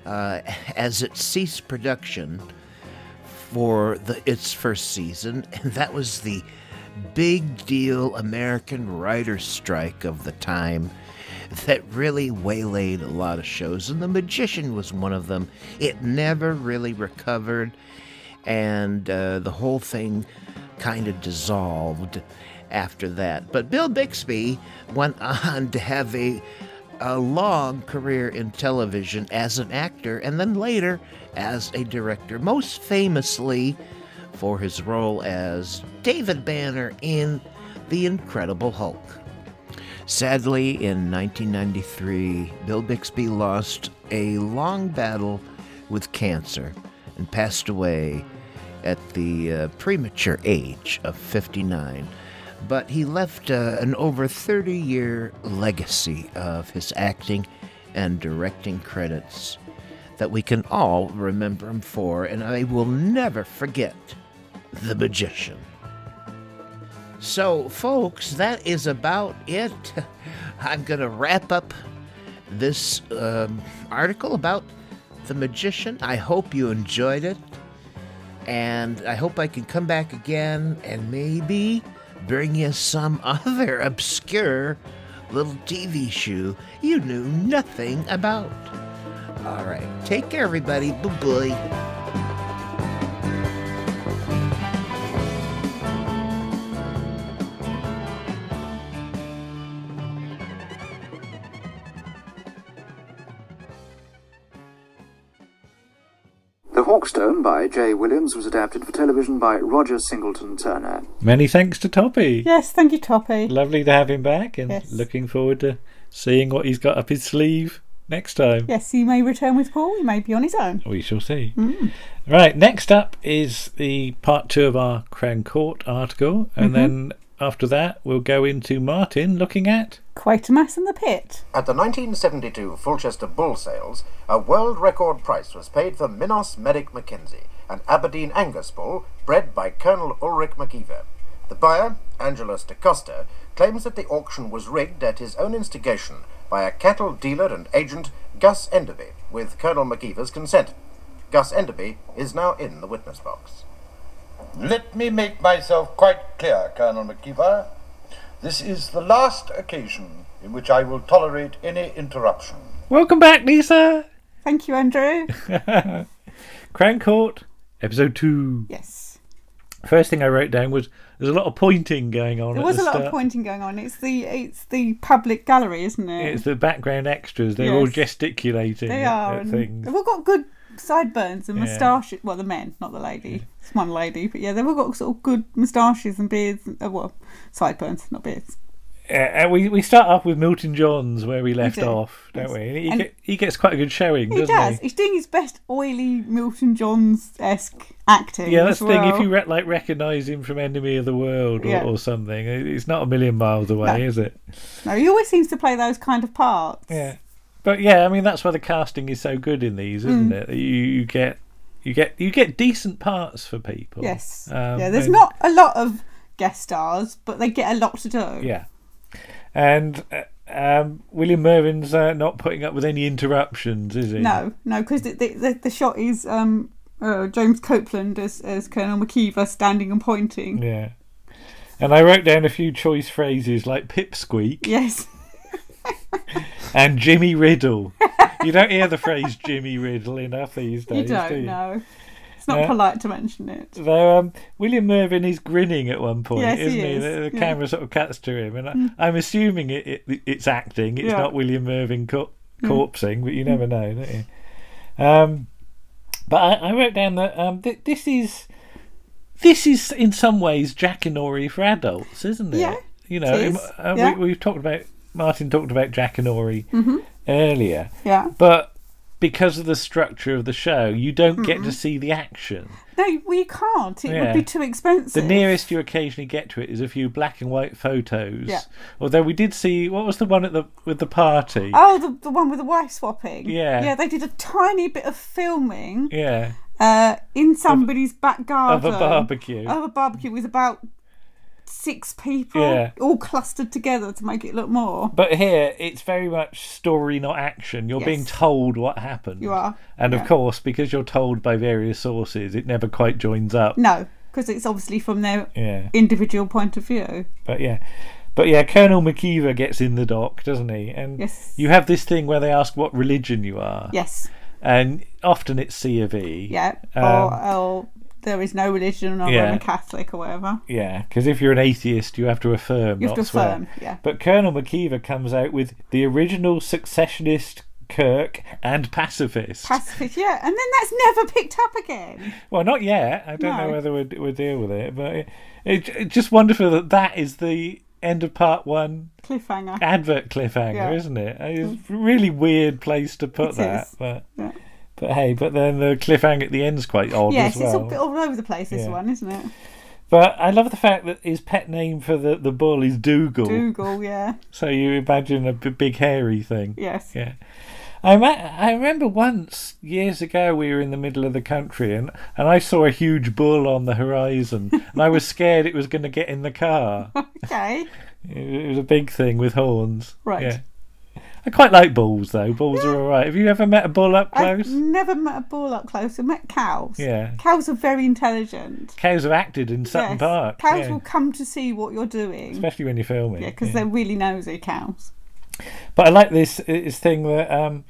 uh, as it ceased production for the, its first season, and that was the big deal American writers' strike of the time that really waylaid a lot of shows, and The Magician was one of them. It never really recovered, and uh, the whole thing kind of dissolved after that. But Bill Bixby went on to have a, a long career in television as an actor and then later as a director, most famously for his role as David Banner in The Incredible Hulk. Sadly, in 1993, Bill Bixby lost a long battle with cancer and passed away at the uh, premature age of 59 but he left uh, an over 30 year legacy of his acting and directing credits that we can all remember him for, and I will never forget The Magician. So, folks, that is about it. I'm going to wrap up this um, article about The Magician. I hope you enjoyed it, and I hope I can come back again and maybe bring you some other obscure little TV show you knew nothing about. All right, take care, everybody. Bye bye. Hawkstone by Jay Williams was adapted for television by Roger Singleton Turner. Many thanks to Toppy. Yes, thank you, Toppy. Lovely to have him back and Yes. looking forward to seeing what he's got up his sleeve next time. Yes, he may return with Paul. He may be on his own. We shall see. Mm. Right, next up is the part two of our Crown Court article, and Mhm. then after that we'll go into Martin looking at. Quatermass and the Pit. At the 1972 Fulchester Bull Sales, a world record price was paid for Minos Medic Mackenzie, an Aberdeen Angus bull bred by Colonel Ulrich McKeever. The buyer, Angelus de Costa, claims that the auction was rigged at his own instigation by a cattle dealer and agent, Gus Enderby, with Colonel McKeever's consent. Gus Enderby is now in the witness box. Let me make myself quite clear, Colonel McKeever. This is the last occasion in which I will tolerate any interruption. Welcome back, Lisa! Thank you, Andrew. Crown Court, episode two. Yes. first thing I wrote down was there's a lot of pointing going on. There was the a lot start. of pointing going on. It's the it's the public gallery, isn't it? It's the background extras. They're all gesticulating They at, are. at and things. They've all got good sideburns and moustaches. Well, the men, not the lady. It's one lady, but yeah, they've all got sort of good moustaches and beards. And, uh, well, sideburns, not beards. Uh, and we, we start off with Milton Johns where we left do, off, don't yes. we? And he, And- get, he gets quite a good showing, He doesn't does. he? He's doing his best oily Milton Johns esque acting. Yeah, that's the thing. If you re- like recognise him from Enemy of the World or, Yeah. or something, it's not a million miles away, No. is it? No, he always seems to play those kind of parts. Yeah, but yeah, I mean that's why the casting is so good in these, isn't Mm. it? You, you get you get you get decent parts for people. Yes. Um, yeah, there's and- not a lot of guest stars, but they get a lot to do. Yeah, and uh, um, William Mervyn's uh, not putting up with any interruptions, is he? No, no, because the, the, the, the shot is um, uh, James Copeland as, as Colonel McKeever standing and pointing. Yeah. And I wrote down a few choice phrases like pipsqueak Yes. and Jimmy Riddle. you don't hear the phrase Jimmy Riddle enough these days, you don't do you? know. It's not Yeah. polite to mention it. Though um, William Mervyn is grinning at one point, Yes, isn't he? is, The, the yeah. camera sort of cuts to him, and I, Mm. I'm assuming it, it it's acting. It's Yeah. not William Mervyn co- Mm. but you never know, don't you? Um, but I, I wrote down that um, th- this is this is in some ways Jack and Jackanory for adults, isn't it? Yeah, You know, it uh, yeah. we, we've talked about Martin talked about Jack Jackanory Mhm. earlier. Yeah. But because of the structure of the show, you don't get Mm-mm. to see the action. No, we can't. It Yeah. would be too expensive. The nearest you occasionally get to it is a few black and white photos. Yeah. Although we did see what was the one at the with the party. Oh, the, the one with the wife swapping. Yeah. Yeah, they did a tiny bit of filming Yeah. uh, in somebody's back garden. of a barbecue. Of a barbecue with about six people Yeah. all clustered together to make it look more. But here it's very much story, not action. You're being told what happened. You are, And yeah. of course, because you're told by various sources, it never quite joins up. No, because it's obviously from their Yeah. individual point of view. But yeah. But yeah, Colonel McKeever gets in the dock, doesn't he? And Yes. you have this thing where they ask what religion you are. Yes. And often it's C of E. Yeah. Um, or, or there is no religion or Yeah. Roman Catholic or whatever. Yeah, because if you're an atheist, you have to affirm, You have not to swear. affirm, yeah. But Colonel McKeever comes out with the original successionist Kirk and pacifist. Pacifist, yeah. And then that's never picked up again. well, not yet. I don't No. know whether we'll, we'll deal with it, but it, it, it's just wonderful that that is the end of part one Cliffhanger. advert cliffhanger, Yeah. isn't it? It's mm. a really weird place to put It that, is. but Yeah. But hey, but then the cliffhanger at the end's quite odd yes, as well. it's all, bit all over the place, this Yeah. one, isn't it? But I love the fact that his pet name for the, the bull is Dougal. Dougal, yeah. So you imagine a b- big hairy thing. Yes. Yeah. I ma- I remember once years ago we were in the middle of the country and, and I saw a huge bull on the horizon and I was scared it was going to get in the car. Okay. It, it was a big thing with horns. Right. Yeah. I quite like bulls though. Bulls are all right. Have you ever met a bull up close? I've never met a bull up close. I've met cows. Yeah. Cows are very intelligent. Cows have acted in Sutton Yes. Park. Cows yeah. will come to see what you're doing. Especially when you're filming. Yeah, because yeah. they're really nosy cows. But I like this this thing that um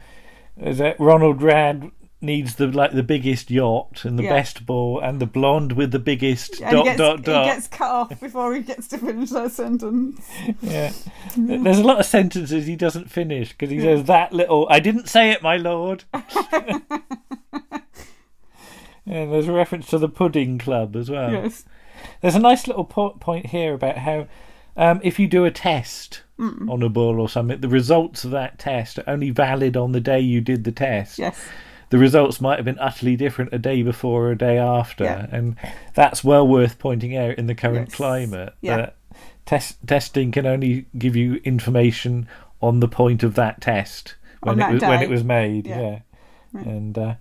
is that Ronald Radd needs the like the biggest yacht and the Yeah. best ball and the blonde with the biggest And dot gets, dot dot. he gets cut off before he gets to finish that sentence. Yeah. There's a lot of sentences he doesn't finish because he says that little I didn't say it, my lord. and there's a reference to the pudding club as well. Yes. There's a nice little po- point here about how um, if you do a test Mm. on a bull or something, the results of that test are only valid on the day you did the test. Yes. The results might have been utterly different a day before or a day after, Yeah. and that's well worth pointing out in the current Yes. climate. Yeah. That test testing can only give you information on the point of that test when it was when it was made. Yeah. Yeah, Right. and uh,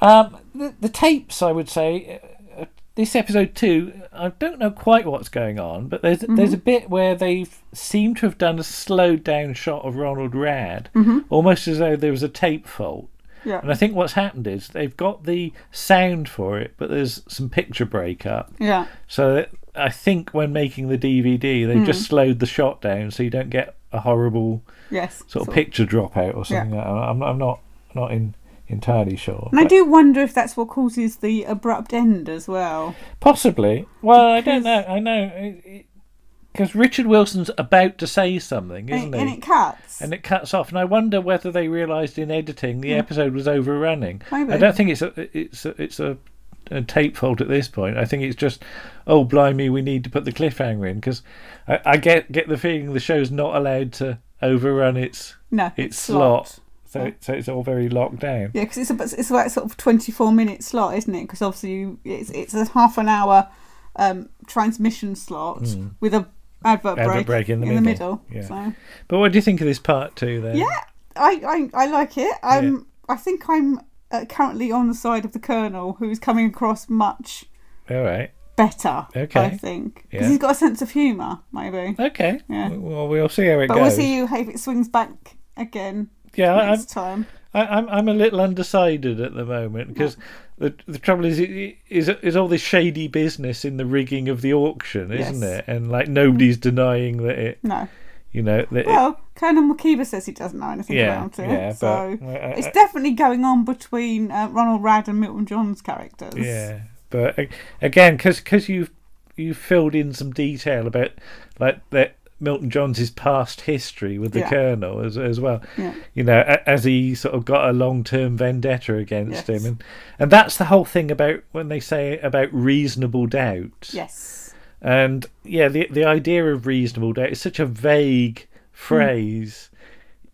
um, the, the tapes, I would say, uh, this episode two, I don't know quite what's going on, but there's there's a Mm-hmm. bit where they seem to have done a slowed down shot of Ronald Radd, Mhm. almost as though there was a tape fault. Yeah. And I think what's happened is they've got the sound for it, but there's some picture breakup. Yeah. So I think when making the DVD, they Hmm. just slowed the shot down so you don't get a horrible Yes. sort of picture dropout or Yeah. something. like that. I'm, I'm not not in entirely sure. And I do wonder if that's what causes the abrupt end as well. possibly. Well, I don't know. I know because Richard Wilson's about to say something, isn't And, he? and it cuts. and it cuts off. And I wonder whether they realised in editing the Yeah. episode was overrunning. Maybe. I don't think it's a it's a, it's a, a tape fault at this point. I think it's just oh blimey, we need to put the cliffhanger in because I, I get get the feeling the show's not allowed to overrun its No, its slot. slot. So, so it's all very locked down. Yeah, because it's about it's about sort of twenty four minute slot, isn't it? Because obviously you, it's it's a half an hour um, transmission slot Mm. with a advert, Advert break, break in the middle. middle. Yeah. So But what do you think of this part two then? yeah, I, I I like it. Um, I think I'm uh, currently on the side of the Colonel, who's coming across much All right. better. Okay. I think because Yeah. he's got a sense of humour, maybe. Okay. Yeah. Well, we'll see how it but goes. But we'll see if it swings back again. Yeah, next time. I, I'm I'm a little undecided at the moment because the the trouble is it- is is all this shady business in the rigging of the auction, isn't Yes. it? And like nobody's denying that it. No. You know that. it, Well, Colonel McKeever says he doesn't know anything Yeah, about it. yeah, so but, uh, uh, it's definitely going on between uh, Ronald Radd and Milton Johns' characters. yeah, but again, because you've you've filled in some detail about like that Milton Johns' past history with the Yeah. Colonel as as well. Yeah. You know, as he sort of got a long term vendetta against Yes. him, and and that's the whole thing about when they say about reasonable doubt. Yes. And yeah, the the idea of reasonable doubt is such a vague phrase.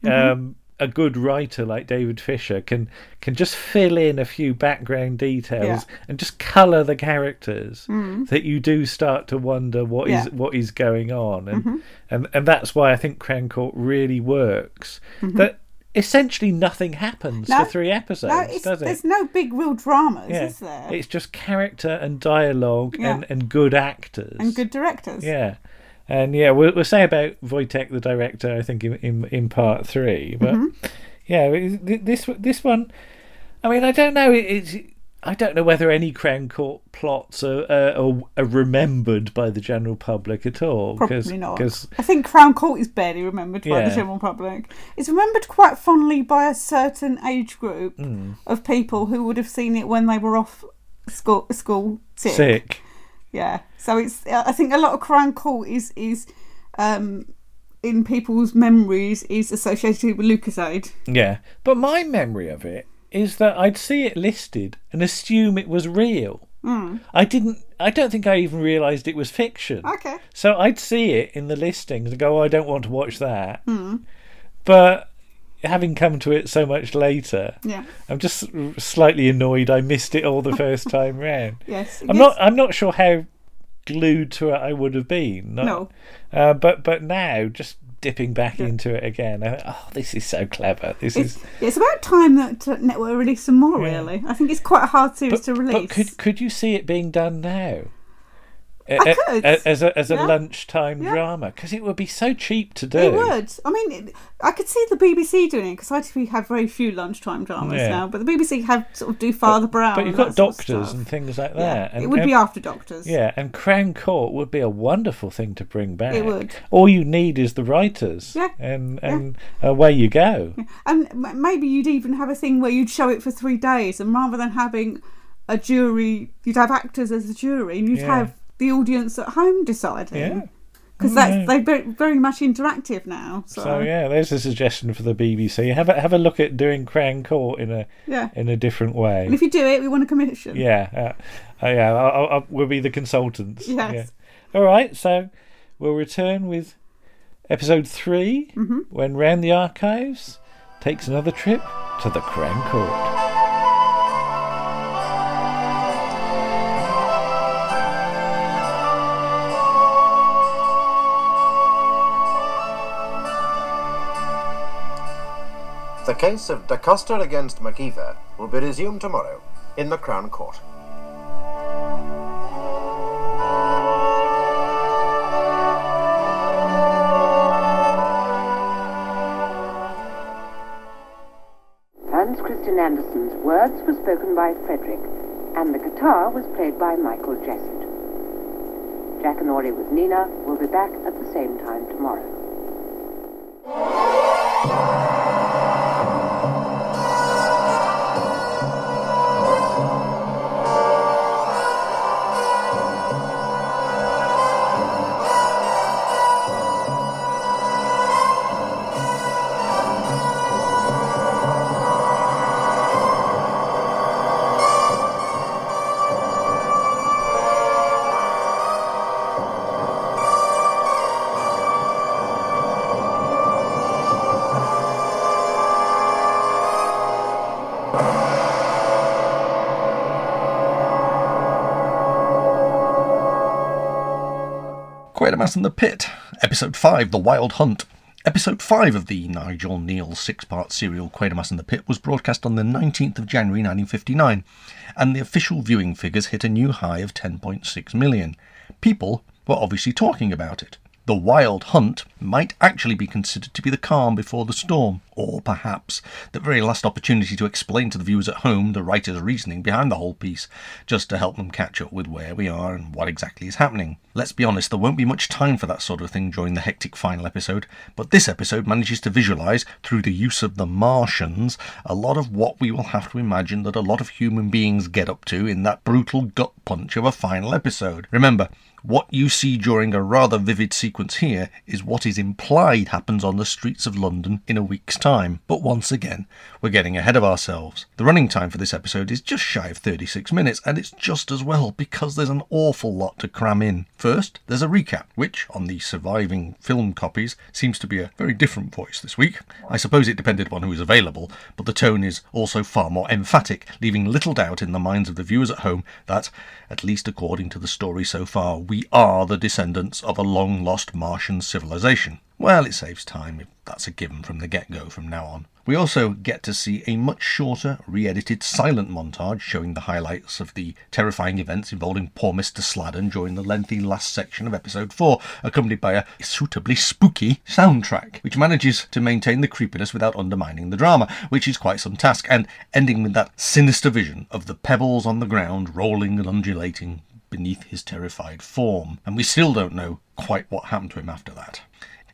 Mhm. Um, a good writer like David Fisher can can just fill in a few background details Yeah. and just colour the characters Mm. that you do start to wonder what is Yeah. what is going on, and Mhm. and and that's why I think Crown Court really works. Mhm. That essentially nothing happens No, for three episodes, no, does it? there's no big real dramas, yeah, is there? it's just character and dialogue and, and good actors and good directors. yeah. And yeah, we'll, we'll say about Wojtek, the director, I think in in, in part three. But Mhm. yeah, this this one, I mean, I don't know. it- It's I don't know whether any Crown Court plots are, are, are remembered by the general public at all. Probably not. Because I think Crown Court is barely remembered by Yeah. the general public. It's remembered quite fondly by a certain age group Mm. of people who would have seen it when they were off school school sick. sick. Yeah. So it's I think a lot of Crown Court is is um in people's memories is associated with Lucozade. Yeah, but my memory of it is that I'd see it listed and assume it was real. Mm. I didn't. I don't think I even realised it was fiction. Okay. So I'd see it in the listings and go, oh, I don't want to watch that. Mm. But having come to it so much later, Yeah. I'm just slightly annoyed I missed it all the first time round. Yes, I'm yes. not. I'm not sure how glued to it I would have been. Not- No. Uh, but but now just dipping back into it again. I, oh, this is so clever. This It's, is. it's about time that Network released some more. Really, I think it's quite a hard series to release. But could could you see it being done now? I could. as a as a Yeah. lunchtime Yeah. drama because it would be so cheap to do. It would. I mean, it, I could see the BBC doing it because ITV have very few lunchtime dramas Yeah. now, but the BBC have sort of do Father Brown. But you've got that sort of doctors and things like that. And, it would be after Doctors. Yeah, and Crown Court would be a wonderful thing to bring back. It would. All you need is the writers. Yeah, And and uh, away you go. And maybe you'd even have a thing where you'd show it for three days, and rather than having a jury, you'd have actors as a jury, and you'd have the audience at home deciding. Yeah. Because Oh, that's they're very, very much interactive now. So, So yeah, there's a suggestion for the BBC. Have a have a look at doing Crown Court in a Yeah. in a different way. And if you do it, we want a commission. Yeah, uh, uh, yeah. I'll, I'll, we'll be the consultants. Yes. Yeah. All right. So we'll return with episode 3 Mm-hmm. when Round the Archives takes another trip to the Crown Court. Case of Da Costa against McKeever will be resumed tomorrow in the Crown Court. Hans Christian Andersen's words were spoken by Frederick, and the guitar was played by Michael Jessup. Jackanory with Nina will be back at the same time tomorrow. Quatermass and the Pit, Episode 5, The Wild Hunt. Episode 5 of the Nigel Kneale six part serial Quatermass and the Pit was broadcast on the 19th of January 1959, and the official viewing figures hit a new high of 10.6 million. People were obviously talking about it. The Wild Hunt might actually be considered to be the calm before the storm, or perhaps the very last opportunity to explain to the viewers at home the writer's reasoning behind the whole piece, just to help them catch up with where we are and what exactly is happening. Let's be honest, there won't be much time for that sort of thing during the hectic final episode, but this episode manages to visualise, through the use of the Martians, a lot of what we will have to imagine that a lot of human beings get up to in that brutal gut punch of a final episode. Remember, what you see during a rather vivid sequence here is what is implied happens on the streets of London in a week's time. But once again, we're getting ahead of ourselves. The running time for this episode is just shy of 36 minutes, and it's just as well because there's an awful lot to cram in. First, there's a recap, which, on the surviving film copies, seems to be a very different voice this week. I suppose it depended upon who was available, but the tone is also far more emphatic, leaving little doubt in the minds of the viewers at home that, at least according to the story so far, we are the descendants of a long lost Martian civilization. Well, it saves time if that's a given from the get go from now on. We also get to see a much shorter, re edited silent montage showing the highlights of the terrifying events involving poor Mr. Sladen during the lengthy last section of episode 4, accompanied by a suitably spooky soundtrack, which manages to maintain the creepiness without undermining the drama, which is quite some task, and ending with that sinister vision of the pebbles on the ground rolling and undulating beneath his terrified form. And we still don't know quite what happened to him after that.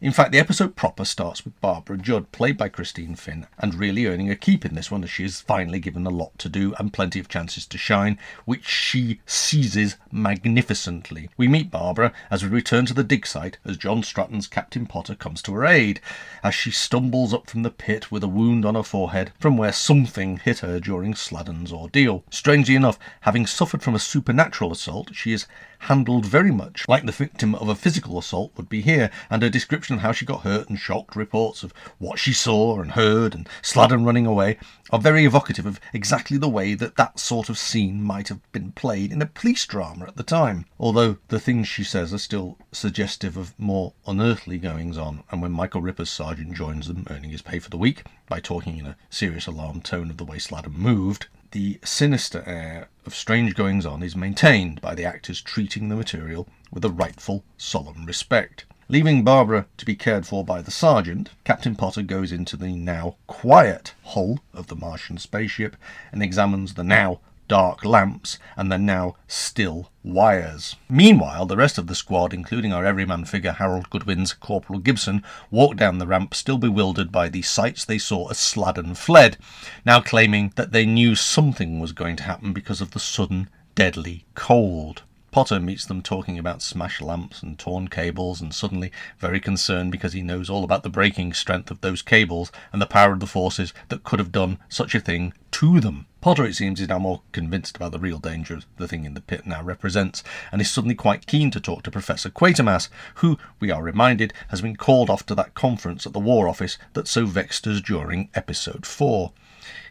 In fact, the episode proper starts with Barbara Judd, played by Christine Finn, and really earning a keep in this one as she is finally given a lot to do and plenty of chances to shine, which she seizes magnificently. We meet Barbara as we return to the dig site as John Stratton's Captain Potter comes to her aid, as she stumbles up from the pit with a wound on her forehead from where something hit her during Sladen's ordeal. Strangely enough, having suffered from a supernatural assault, she is handled very much like the victim of a physical assault would be here, and her description of how she got hurt and shocked reports of what she saw and heard and Sladen running away are very evocative of exactly the way that that sort of scene might have been played in a police drama at the time. Although the things she says are still suggestive of more unearthly goings on, and when Michael Ripper's sergeant joins them, earning his pay for the week by talking in a serious alarmed tone of the way Sladen moved, the sinister air of strange goings on is maintained by the actors treating the material with a rightful, solemn respect. Leaving Barbara to be cared for by the sergeant, Captain Potter goes into the now quiet hull of the Martian spaceship and examines the now dark lamps and the now still wires. Meanwhile, the rest of the squad, including our everyman figure Harold Goodwin's Corporal Gibson, walked down the ramp still bewildered by the sights they saw as Sladen fled, now claiming that they knew something was going to happen because of the sudden, deadly cold. Potter meets them talking about smashed lamps and torn cables, and suddenly very concerned because he knows all about the breaking strength of those cables and the power of the forces that could have done such a thing to them. Potter, it seems, is now more convinced about the real danger the thing in the pit now represents, and is suddenly quite keen to talk to Professor Quatermass, who, we are reminded, has been called off to that conference at the War Office that so vexed us during episode 4.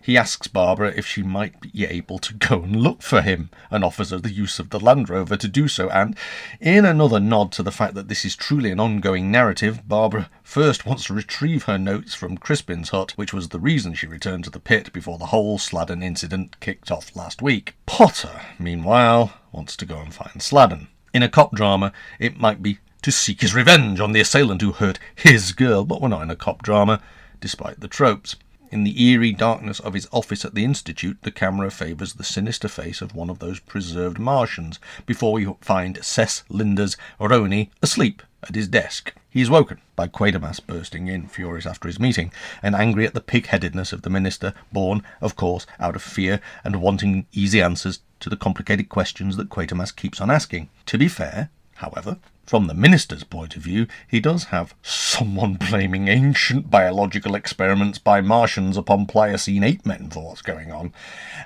He asks Barbara if she might be able to go and look for him, and offers her the use of the Land Rover to do so. And, in another nod to the fact that this is truly an ongoing narrative, Barbara first wants to retrieve her notes from Crispin's hut, which was the reason she returned to the pit before the whole Sladen incident kicked off last week. Potter, meanwhile, wants to go and find Sladen. In a cop drama, it might be to seek his revenge on the assailant who hurt his girl, but we're not in a cop drama, despite the tropes. In the eerie darkness of his office at the Institute, the camera favours the sinister face of one of those preserved Martians before we find Cec Linder's Roney asleep at his desk. He is woken by Quatermass bursting in, furious after his meeting, and angry at the pig headedness of the minister, born, of course, out of fear and wanting easy answers to the complicated questions that Quatermass keeps on asking. To be fair, however, from the minister's point of view, he does have someone blaming ancient biological experiments by Martians upon Pliocene ape men for what's going on,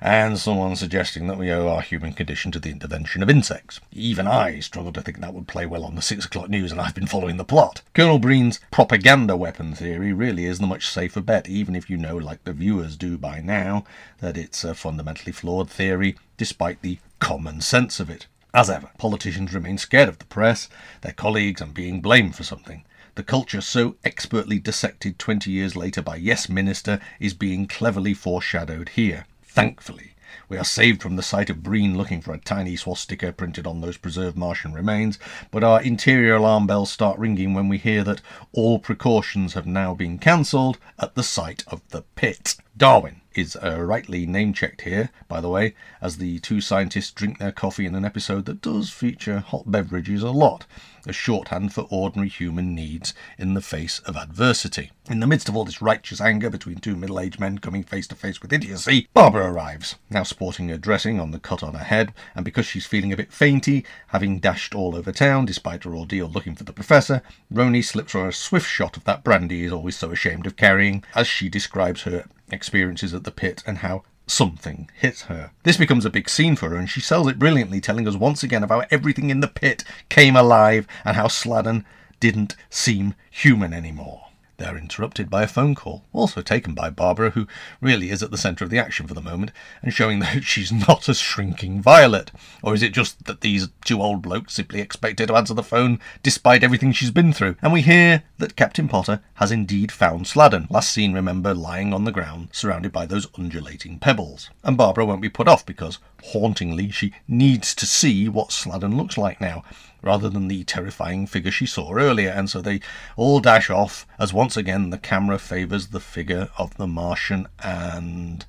and someone suggesting that we owe our human condition to the intervention of insects. Even I struggle to think that would play well on the six o'clock news, and I've been following the plot. Colonel Breen's propaganda weapon theory really is the much safer bet, even if you know, like the viewers do by now, that it's a fundamentally flawed theory, despite the common sense of it. As ever, politicians remain scared of the press, their colleagues, and being blamed for something. The culture so expertly dissected 20 years later by Yes Minister is being cleverly foreshadowed here. Thankfully, we are saved from the sight of Breen looking for a tiny swastika printed on those preserved Martian remains, but our interior alarm bells start ringing when we hear that all precautions have now been cancelled at the site of the pit. Darwin is uh, rightly name checked here, by the way, as the two scientists drink their coffee in an episode that does feature hot beverages a lot, a shorthand for ordinary human needs in the face of adversity. In the midst of all this righteous anger between two middle aged men coming face to face with idiocy, Barbara arrives, now sporting her dressing on the cut on her head, and because she's feeling a bit fainty, having dashed all over town despite her ordeal looking for the professor, Roney slips her a swift shot of that brandy he's always so ashamed of carrying, as she describes her experiences at the pit and how something hit her. This becomes a big scene for her, and she sells it brilliantly, telling us once again about how everything in the pit came alive and how Sladen didn't seem human anymore. They're interrupted by a phone call, also taken by Barbara, who really is at the centre of the action for the moment, and showing that she's not a shrinking violet. Or is it just that these two old blokes simply expect her to answer the phone despite everything she's been through? And we hear that Captain Potter has indeed found Sladen, last seen, remember, lying on the ground, surrounded by those undulating pebbles. And Barbara won't be put off because, hauntingly, she needs to see what Sladen looks like now, rather than the terrifying figure she saw earlier, and so they all dash off as once again the camera favours the figure of the Martian and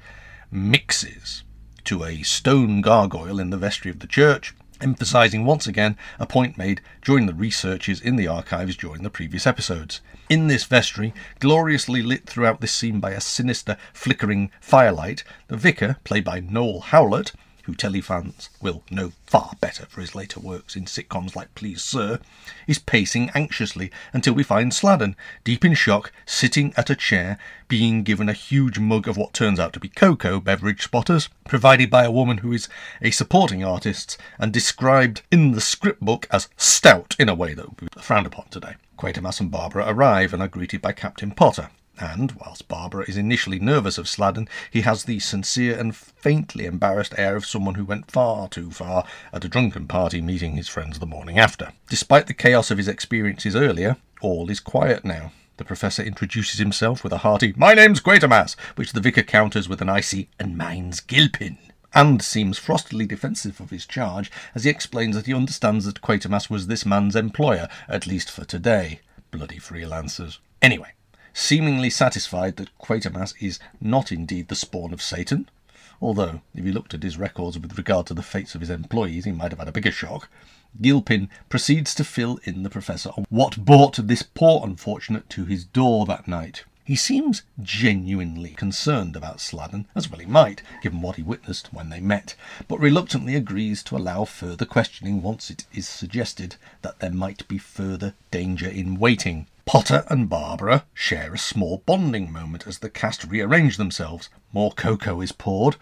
mixes to a stone gargoyle in the vestry of the church, emphasizing once again a point made during the researches in the archives during the previous episodes. In this vestry, gloriously lit throughout this scene by a sinister, flickering firelight, the vicar, played by Noel Howlett, who telefans will know far better for his later works in sitcoms like Please Sir, is pacing anxiously until we find Sladen, deep in shock, sitting at a chair, being given a huge mug of what turns out to be cocoa beverage spotters, provided by a woman who is a supporting artist and described in the script book as stout in a way that would be frowned upon today. Quatermass and Barbara arrive and are greeted by Captain Potter, and, whilst Barbara is initially nervous of Sladen, he has the sincere and faintly embarrassed air of someone who went far too far at a drunken party meeting his friends the morning after. Despite the chaos of his experiences earlier, all is quiet now. The professor introduces himself with a hearty, My name's Quatermass, which the vicar counters with an icy, And mine's Gilpin and seems frostily defensive of his charge as he explains that he understands that Quatermass was this man's employer, at least for today. Bloody freelancers. Anyway, seemingly satisfied that Quatermass is not indeed the spawn of Satan, although if he looked at his records with regard to the fates of his employees he might have had a bigger shock, Gilpin proceeds to fill in the professor on what brought this poor unfortunate to his door that night. He seems genuinely concerned about Sladen, as well he might, given what he witnessed when they met, but reluctantly agrees to allow further questioning once it is suggested that there might be further danger in waiting. Potter and Barbara share a small bonding moment as the cast rearrange themselves. More cocoa is poured,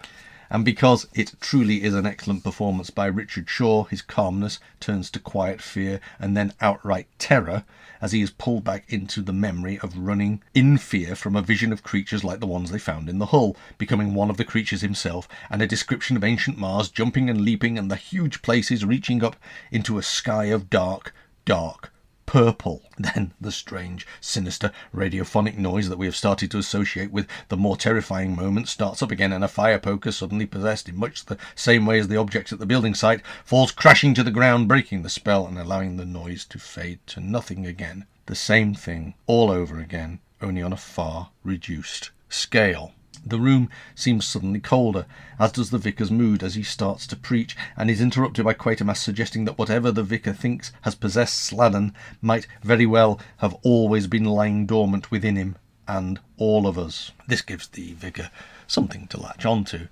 and because it truly is an excellent performance by Richard Shaw, his calmness turns to quiet fear and then outright terror as he is pulled back into the memory of running in fear from a vision of creatures like the ones they found in the hull, becoming one of the creatures himself, and a description of ancient Mars jumping and leaping and the huge places reaching up into a sky of dark, dark purple. Then the strange, sinister radiophonic noise that we have started to associate with the more terrifying moment starts up again, and a fire poker, suddenly possessed in much the same way as the objects at the building site, falls crashing to the ground, breaking the spell and allowing the noise to fade to nothing again. The same thing all over again, only on a far reduced scale. The room seems suddenly colder, as does the vicar's mood as he starts to preach, and is interrupted by Quatermass suggesting that whatever the vicar thinks has possessed Sladen might very well have always been lying dormant within him and all of us. This gives the vicar something to latch on to,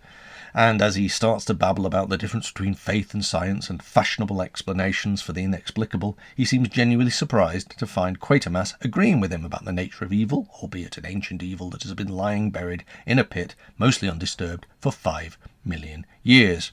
and as he starts to babble about the difference between faith and science and fashionable explanations for the inexplicable, he seems genuinely surprised to find Quatermass agreeing with him about the nature of evil, albeit an ancient evil that has been lying buried in a pit, mostly undisturbed, for five million years.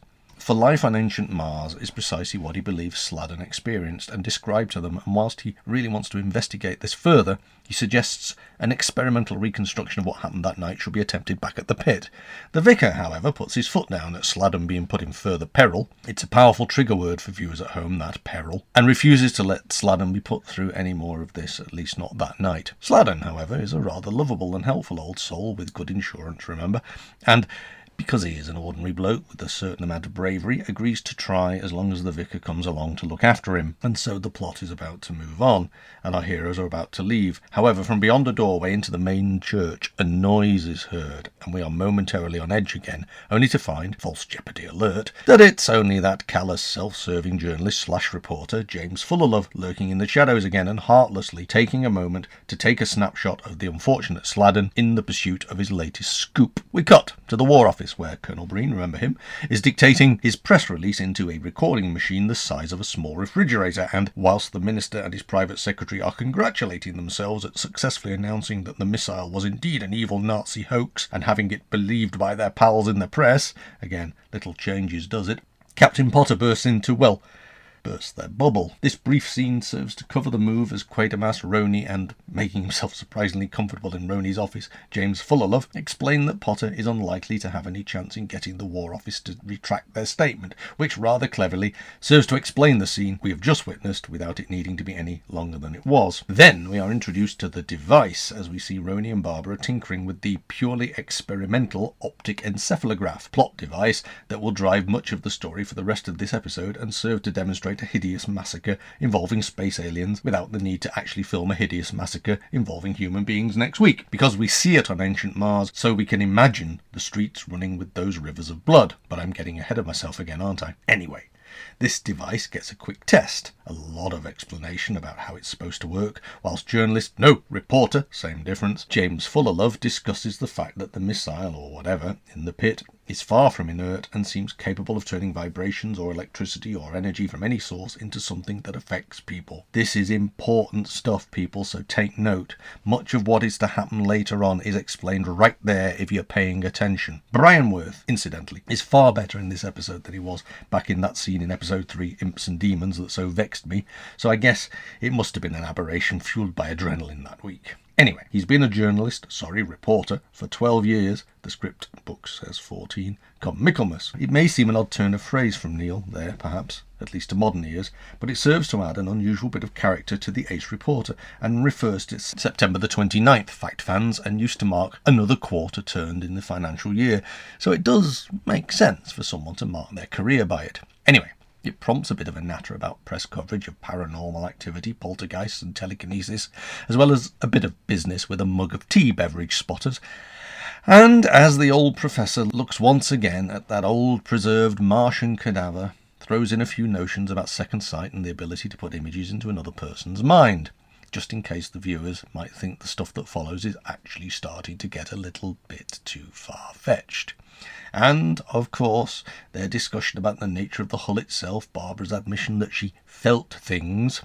For life on ancient Mars is precisely what he believes Sladen experienced and described to them, and whilst he really wants to investigate this further, he suggests an experimental reconstruction of what happened that night should be attempted back at the pit. The vicar, however, puts his foot down at Sladen being put in further peril. It's a powerful trigger word for viewers at home, that peril, and refuses to let Sladen be put through any more of this, at least not that night. Sladen, however, is a rather lovable and helpful old soul with good insurance, remember, and because he is an ordinary bloke with a certain amount of bravery, agrees to try as long as the vicar comes along to look after him. And so the plot is about to move on, and our heroes are about to leave. However, from beyond a doorway into the main church, a noise is heard, and we are momentarily on edge again, only to find, false jeopardy alert, that it's only that callous, self-serving journalist slash reporter, James Fullalove, lurking in the shadows again and heartlessly taking a moment to take a snapshot of the unfortunate Sladen in the pursuit of his latest scoop. We cut to the War Office where Colonel Breen, remember him, is dictating his press release into a recording machine the size of a small refrigerator, and whilst the minister and his private secretary are congratulating themselves at successfully announcing that the missile was indeed an evil Nazi hoax and having it believed by their pals in the press, again, little changes does it, Captain Potter bursts into, well, bursts their bubble. This brief scene serves to cover the move as Quatermass, Roney, and, making himself surprisingly comfortable in Roney's office, James Fullalove, explain that Potter is unlikely to have any chance in getting the War Office to retract their statement, which rather cleverly serves to explain the scene we have just witnessed without it needing to be any longer than it was. Then we are introduced to the device as we see Roney and Barbara tinkering with the purely experimental optic encephalograph plot device that will drive much of the story for the rest of this episode and serve to demonstrate a hideous massacre involving space aliens without the need to actually film a hideous massacre involving human beings next week. Because we see it on ancient Mars, so we can imagine the streets running with those rivers of blood. But I'm getting ahead of myself again, aren't I? Anyway. This device gets a quick test, a lot of explanation about how it's supposed to work, whilst journalist, no, reporter, same difference, James Fullalove discusses the fact that the missile, or whatever, in the pit is far from inert and seems capable of turning vibrations or electricity or energy from any source into something that affects people. This is important stuff, people, so take note. Much of what is to happen later on is explained right there if you're paying attention. Brian Worth, incidentally, is far better in this episode than he was back in that scene in episode 3, Imps and Demons, that so vexed me, so I guess it must have been an aberration fueled by adrenaline that week. Anyway, he's been a journalist, sorry, reporter, for 12 years. The script book says 14. Come Michaelmas. It may seem an odd turn of phrase from Kneale there, perhaps, at least to modern ears, but it serves to add an unusual bit of character to the ace reporter and refers to September the 29th, fact fans, and used to mark another quarter turned in the financial year. So it does make sense for someone to mark their career by it. Anyway, it prompts a bit of a natter about press coverage of paranormal activity, poltergeists, and telekinesis, as well as a bit of business with a mug of tea beverage spotters. And as the old professor looks once again at that old preserved Martian cadaver, throws in a few notions about second sight and the ability to put images into another person's mind, just in case the viewers might think the stuff that follows is actually starting to get a little bit too far fetched. And, of course, their discussion about the nature of the hull itself, Barbara's admission that she felt things,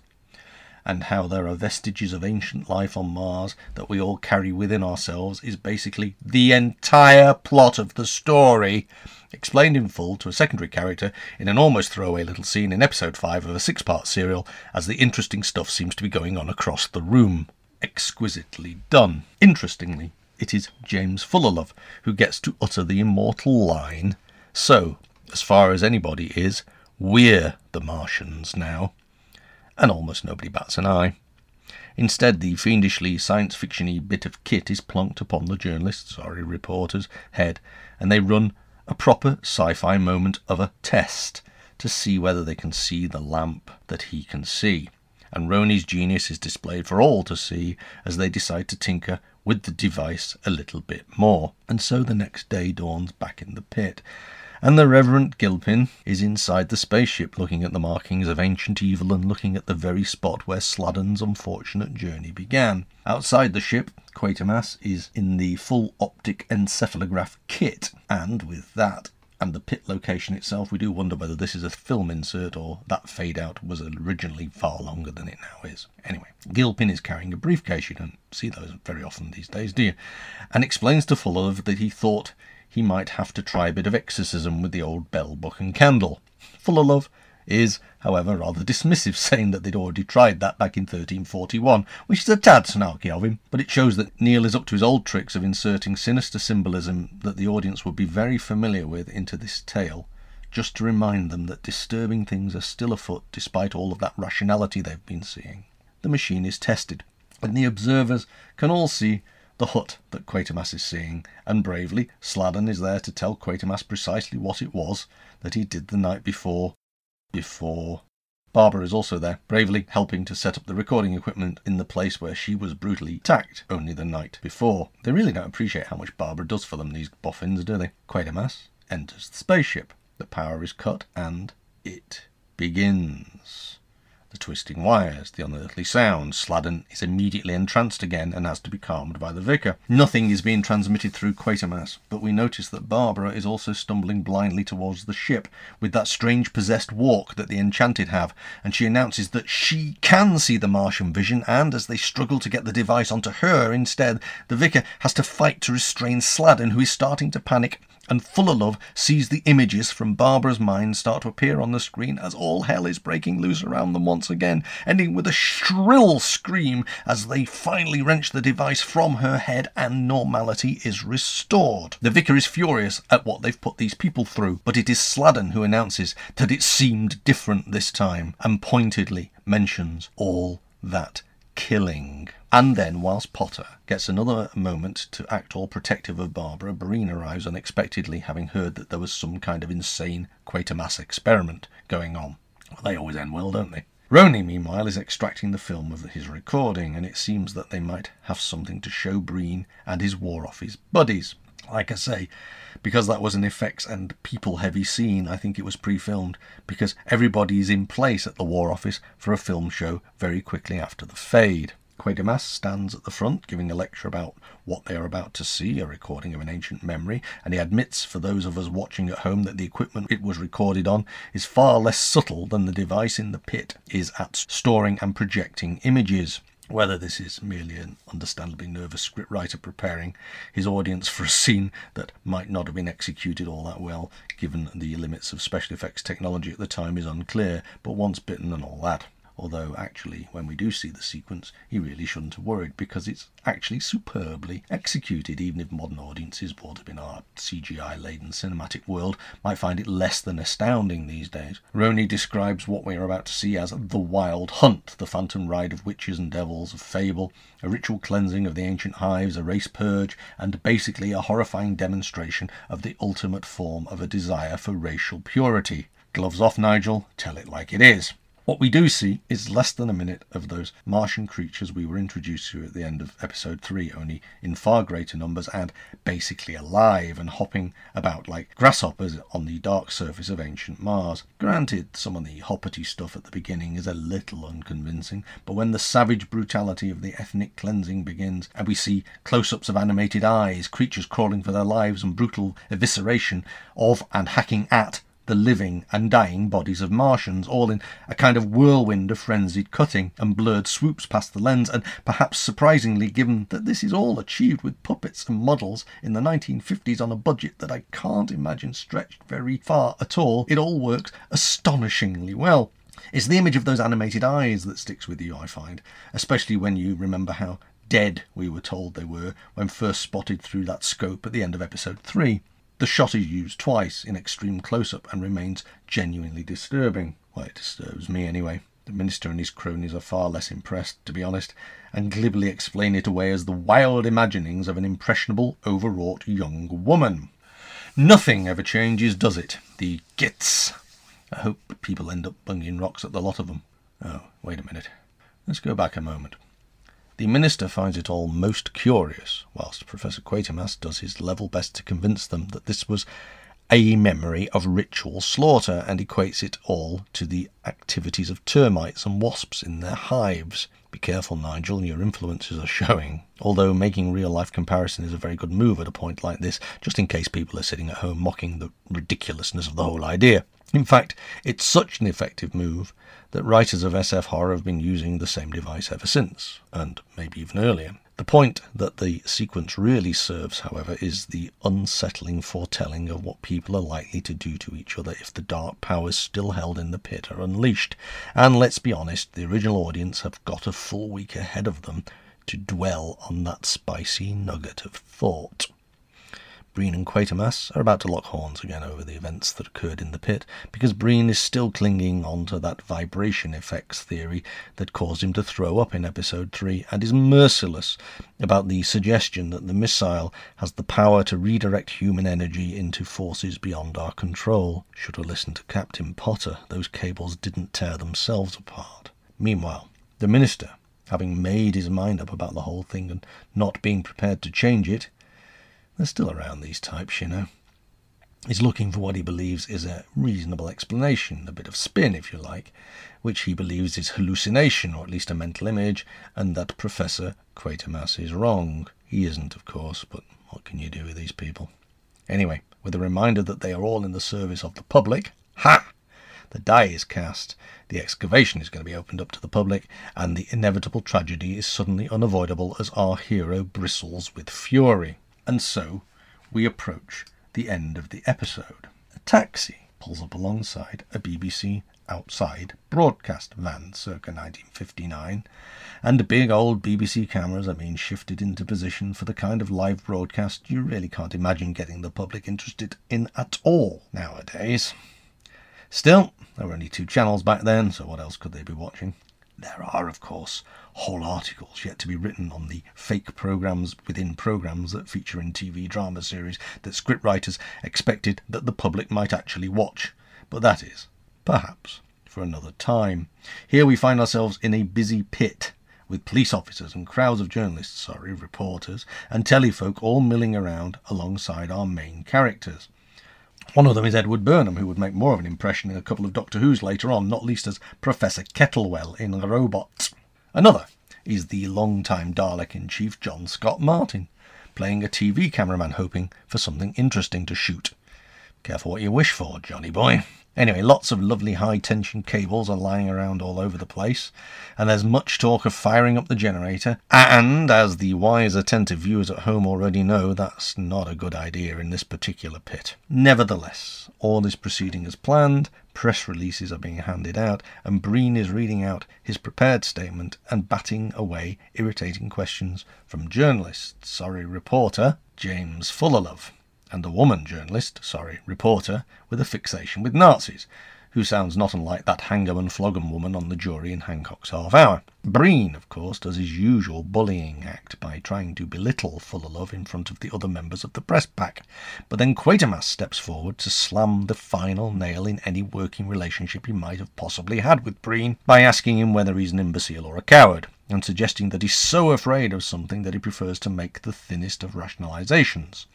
and how there are vestiges of ancient life on Mars that we all carry within ourselves is basically the entire plot of the story, explained in full to a secondary character in an almost throwaway little scene in episode 5 of a six part serial, as the interesting stuff seems to be going on across the room. Exquisitely done. Interestingly, it is James Fullalove who gets to utter the immortal line So, as far as anybody is, we're the Martians now. And almost nobody bats an eye. Instead, the fiendishly science fictiony bit of kit is plonked upon the journalist's, sorry, reporter's head, and they run a proper sci fi moment of a test to see whether they can see the lamp that he can see. And Roney's genius is displayed for all to see as they decide to tinker with the device a little bit more. And so the next day dawns back in the pit, and the Reverend Gilpin is inside the spaceship looking at the markings of ancient evil and looking at the very spot where Sladen's unfortunate journey began. Outside the ship, Quatermass is in the full optic encephalograph kit, and with that and the pit location itself, we do wonder whether this is a film insert or that fade out was originally far longer than it now is. Anyway, Gilpin is carrying a briefcase. You don't see those very often these days, do you? And explains to Fuller that he thought he might have to try a bit of exorcism with the old bell, book, and candle. Fullalove is, however, rather dismissive, saying that they'd already tried that back in 1341, which is a tad snarky of him, but it shows that Kneale is up to his old tricks of inserting sinister symbolism that the audience would be very familiar with into this tale, just to remind them that disturbing things are still afoot despite all of that rationality they've been seeing. The machine is tested, and the observers can all see the hut that Quatermass is seeing, and bravely Sladen is there to tell Quatermass precisely what it was that he did the night before. Before. Barbara is also there, bravely helping to set up the recording equipment in the place where she was brutally attacked only the night before. They really don't appreciate how much Barbara does for them, these boffins, do they? Quatermass enters the spaceship. The power is cut, and it begins. The twisting wires, the unearthly sounds. Sladen is immediately entranced again and has to be calmed by the vicar. Nothing is being transmitted through Quatermass, but we notice that Barbara is also stumbling blindly towards the ship with that strange possessed walk that the Enchanted have, and she announces that she can see the Martian vision, and as they struggle to get the device onto her instead, the vicar has to fight to restrain Sladen, who is starting to panic and Fullalove sees the images from Barbara's mind start to appear on the screen as all hell is breaking loose around them once again, ending with a shrill scream as they finally wrench the device from her head and normality is restored. The vicar is furious at what they've put these people through, but it is Sladen who announces that it seemed different this time and pointedly mentions all that killing. And then, whilst Potter gets another moment to act all protective of Barbara, Breen arrives unexpectedly, having heard that there was some kind of insane Quatermass experiment going on. Well, they always end well, don't they? Roney, meanwhile, is extracting the film of his recording, and it seems that they might have something to show Breen and his War Office buddies. Like I say, because that was an effects and people heavy scene, I think it was pre filmed, because everybody is in place at the War Office for a film show very quickly after the fade. Quatermass stands at the front giving a lecture about what they are about to see, a recording of an ancient memory, and he admits for those of us watching at home that the equipment it was recorded on is far less subtle than the device in the pit is at storing and projecting images. Whether this is merely an understandably nervous scriptwriter preparing his audience for a scene that might not have been executed all that well, given the limits of special effects technology at the time, is unclear, but once bitten and all that although actually when we do see the sequence he really shouldn't have worried because it's actually superbly executed even if modern audiences brought up in our CGI laden cinematic world might find it less than astounding these days. Roney describes what we are about to see as the wild hunt, the phantom ride of witches and devils of fable, a ritual cleansing of the ancient hives, a race purge, and basically a horrifying demonstration of the ultimate form of a desire for racial purity. Gloves off, Nigel, tell it like it is. What we do see is less than a minute of those Martian creatures we were introduced to at the end of episode 3, only in far greater numbers and basically alive and hopping about like grasshoppers on the dark surface of ancient Mars. Granted, some of the hoppity stuff at the beginning is a little unconvincing, but when the savage brutality of the ethnic cleansing begins and we see close ups of animated eyes, creatures crawling for their lives, and brutal evisceration of and hacking at the living and dying bodies of Martians, all in a kind of whirlwind of frenzied cutting and blurred swoops past the lens, and perhaps surprisingly, given that this is all achieved with puppets and models in the 1950s on a budget that I can't imagine stretched very far at all, it all works astonishingly well. It's the image of those animated eyes that sticks with you, I find, especially when you remember how dead we were told they were when first spotted through that scope at the end of episode 3. The shot is used twice in extreme close up and remains genuinely disturbing. Well, it disturbs me anyway. The minister and his cronies are far less impressed, to be honest, and glibly explain it away as the wild imaginings of an impressionable, overwrought young woman. Nothing ever changes, does it? The gits. I hope people end up bunging rocks at the lot of them. Oh, wait a minute. Let's go back a moment. The minister finds it all most curious, whilst Professor Quatermass does his level best to convince them that this was a memory of ritual slaughter and equates it all to the activities of termites and wasps in their hives. Be careful, Nigel, your influences are showing. Although making real life comparison is a very good move at a point like this, just in case people are sitting at home mocking the ridiculousness of the whole idea. In fact, it's such an effective move that writers of SF horror have been using the same device ever since, and maybe even earlier. The point that the sequence really serves, however, is the unsettling foretelling of what people are likely to do to each other if the dark powers still held in the pit are unleashed. And let's be honest, the original audience have got a full week ahead of them to dwell on that spicy nugget of thought. Breen and Quatermass are about to lock horns again over the events that occurred in the pit, because Breen is still clinging on to that vibration effects theory that caused him to throw up in episode 3, and is merciless about the suggestion that the missile has the power to redirect human energy into forces beyond our control. Should have listened to Captain Potter, those cables didn't tear themselves apart. Meanwhile, the minister, having made his mind up about the whole thing and not being prepared to change it, they're still around, these types, you know. He's looking for what he believes is a reasonable explanation, a bit of spin, if you like, which he believes is hallucination, or at least a mental image, and that Professor Quatermass is wrong. He isn't, of course, but what can you do with these people? Anyway, with a reminder that they are all in the service of the public, ha! The die is cast, the excavation is going to be opened up to the public, and the inevitable tragedy is suddenly unavoidable as our hero bristles with fury. And so we approach the end of the episode. A taxi pulls up alongside a BBC outside broadcast van circa 1959, and big old BBC cameras are being shifted into position for the kind of live broadcast you really can't imagine getting the public interested in at all nowadays. Still, there were only two channels back then, so what else could they be watching? There are, of course, whole articles yet to be written on the fake programs within programs that feature in TV drama series that scriptwriters expected that the public might actually watch. But that is, perhaps, for another time. Here we find ourselves in a busy pit with police officers and crowds of journalists, sorry, reporters, and telefolk all milling around alongside our main characters. One of them is Edward Burnham, who would make more of an impression in a couple of Doctor Who's later on, not least as Professor Kettlewell in Robots. Another is the long-time Dalek in Chief John Scott Martin, playing a TV cameraman hoping for something interesting to shoot. Careful what you wish for, Johnny boy. Anyway, lots of lovely high tension cables are lying around all over the place, and there's much talk of firing up the generator. And, as the wise, attentive viewers at home already know, that's not a good idea in this particular pit. Nevertheless, all is proceeding as planned, press releases are being handed out, and Breen is reading out his prepared statement and batting away irritating questions from journalist, sorry, reporter, James Fullalove and a woman journalist, sorry, reporter, with a fixation with Nazis, who sounds not unlike that hang'em and flog'em woman on the jury in Hancock's Half Hour. Breen, of course, does his usual bullying act by trying to belittle Fullalove in front of the other members of the press pack, but then Quatermass steps forward to slam the final nail in any working relationship he might have possibly had with Breen by asking him whether he's an imbecile or a coward, and suggesting that he's so afraid of something that he prefers to make the thinnest of rationalizations.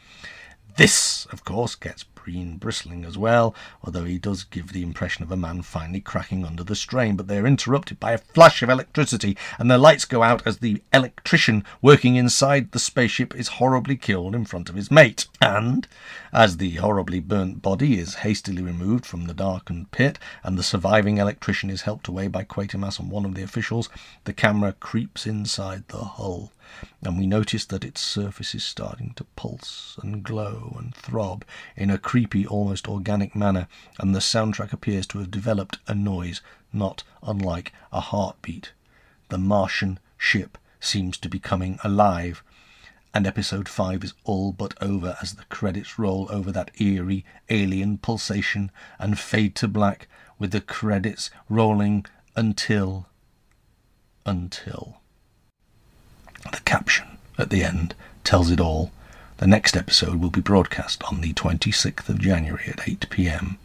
This, of course, gets Breen bristling as well, although he does give the impression of a man finally cracking under the strain, but they are interrupted by a flash of electricity, and their lights go out as the electrician working inside the spaceship is horribly killed in front of his mate. And, as the horribly burnt body is hastily removed from the darkened pit, and the surviving electrician is helped away by Quatermass and one of the officials, the camera creeps inside the hull and we notice that its surface is starting to pulse and glow and throb in a creepy, almost organic manner, and the soundtrack appears to have developed a noise not unlike a heartbeat. The Martian ship seems to be coming alive, and episode 5 is all but over as the credits roll over that eerie alien pulsation and fade to black with the credits rolling until. until. The caption at the end tells it all. The next episode will be broadcast on the 26th of January at 8 pm.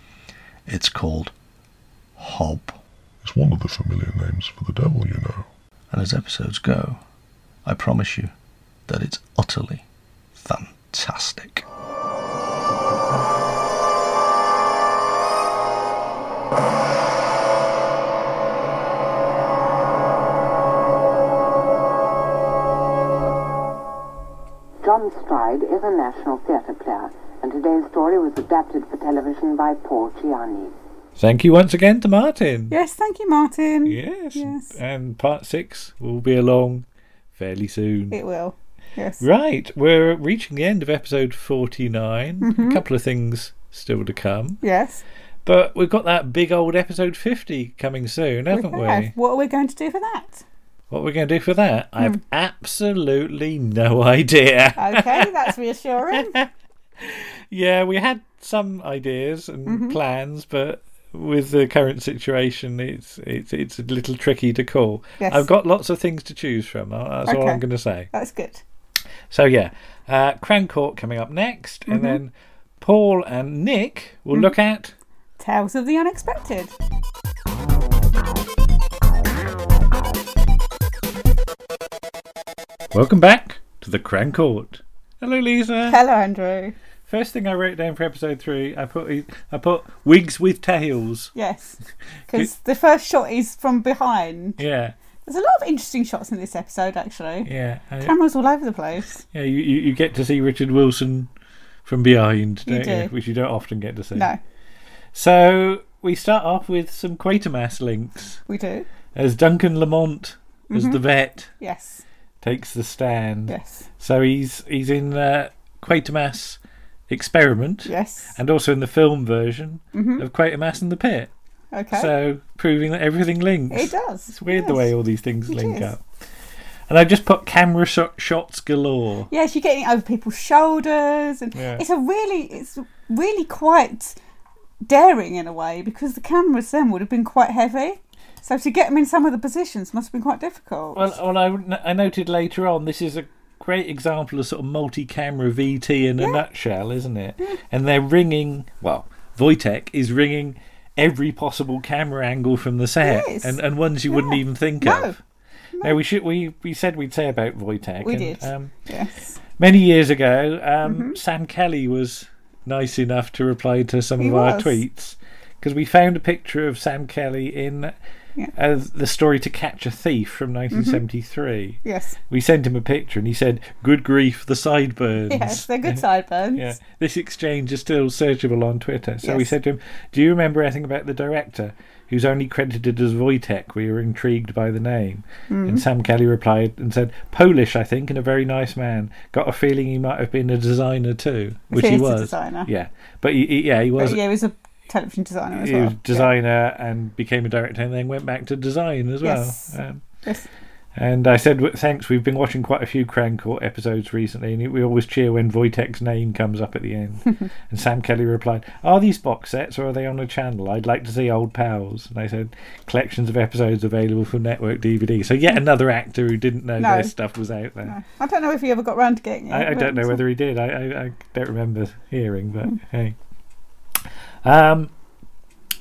It's called Hob. It's one of the familiar names for the devil, you know. And as episodes go, I promise you that it's utterly fantastic. John Stride is a national theatre player, and today's story was adapted for television by Paul Ciani. Thank you once again to Martin. Yes, thank you, Martin. Yes. Yes. And part six will be along fairly soon. It will. Yes. Right, we're reaching the end of episode 49. Mhm. A couple of things still to come. Yes. But we've got that big old episode 50 coming soon, haven't we? have. What are we going to do for that? What we're going to do for that? I Hmm. have absolutely no idea. Okay, that's reassuring. yeah, we had some ideas and Mhm. plans, but with the current situation, it's it's it's a little tricky to call. Yes. I've got lots of things to choose from. That's all I'm going to say. That's good. So yeah, uh, Crown Court coming up next, Mhm. and then Paul and Nick will Mhm. look at Tales of the unexpected. Welcome back to the Crown Court. Hello, Lisa. Hello, Andrew. First thing I wrote down for episode three, I put I put wigs with tails. Yes, because the first shot is from behind. Yeah, There's a lot of interesting shots in this episode, actually. yeah. I- Cameras all over the place. Yeah, you, you, you get to see Richard Wilson from behind, You don't you? do. Which you don't often get to see. No. So we start off with some Quatermass links. We do. As Duncan Lamont, as Mhm. the vet, Yes. Takes the stand. Yes. So he's he's in uh, Quatermass Experiment. Yes. And also in the film version Mhm. of Quatermass and the Pit. Okay. So proving that everything links. It does. It's weird It the way all these things It link is. up. And I've just put camera shot, shots galore. Yes, you're getting it over people's shoulders, and Yeah. it's a really, it's really quite daring in a way because the cameras then would have been quite heavy. So to get them in some of the positions must have been quite difficult. Well, well, I, I noted later on this is a great example of sort of multi-camera VT in a nutshell, isn't it? And they're ringing. Well, Wojtek is ringing every possible camera angle from the set, Yes. and and ones you wouldn't even think No. of. Now we should we we said we'd say about Wojtek. We and, did. Um, yes. many years ago, um, Mhm. Sam Kelly was nice enough to reply to some He of our tweets because we found a picture of Sam Kelly in Yeah. uh, the story to catch a thief from 1973. Yes. We sent him a picture and he said, "Good grief, the sideburns." Yes, they're good sideburns. Yeah, this exchange is still searchable on Twitter. So we said to him, "Do you remember anything about the director?" Who's only credited as Wojtek? We were intrigued by the name. Mm. And Sam Kelly replied and said, Polish, I think, and a very nice man. Got a feeling he might have been a designer too, which he was. designer. Yeah, but he, he- yeah, he was. But yeah, he was a television designer as he well. was designer and became a director, and then went back to design as well. Yes. Um, Yes. and I said, thanks. We've been watching quite a few Crown Court episodes recently, and we always cheer when Wojtek's name comes up at the end. and Sam Kelly replied, Are these box sets or are they on a channel? I'd like to see old pals. And I said, Collections of episodes available for network DVD. So, yet another actor who didn't know No. their stuff was out there. No. I don't know if he ever got round to getting it. I, I don't know whether he did. I, I, I don't remember hearing, but Hmm. hey. Um,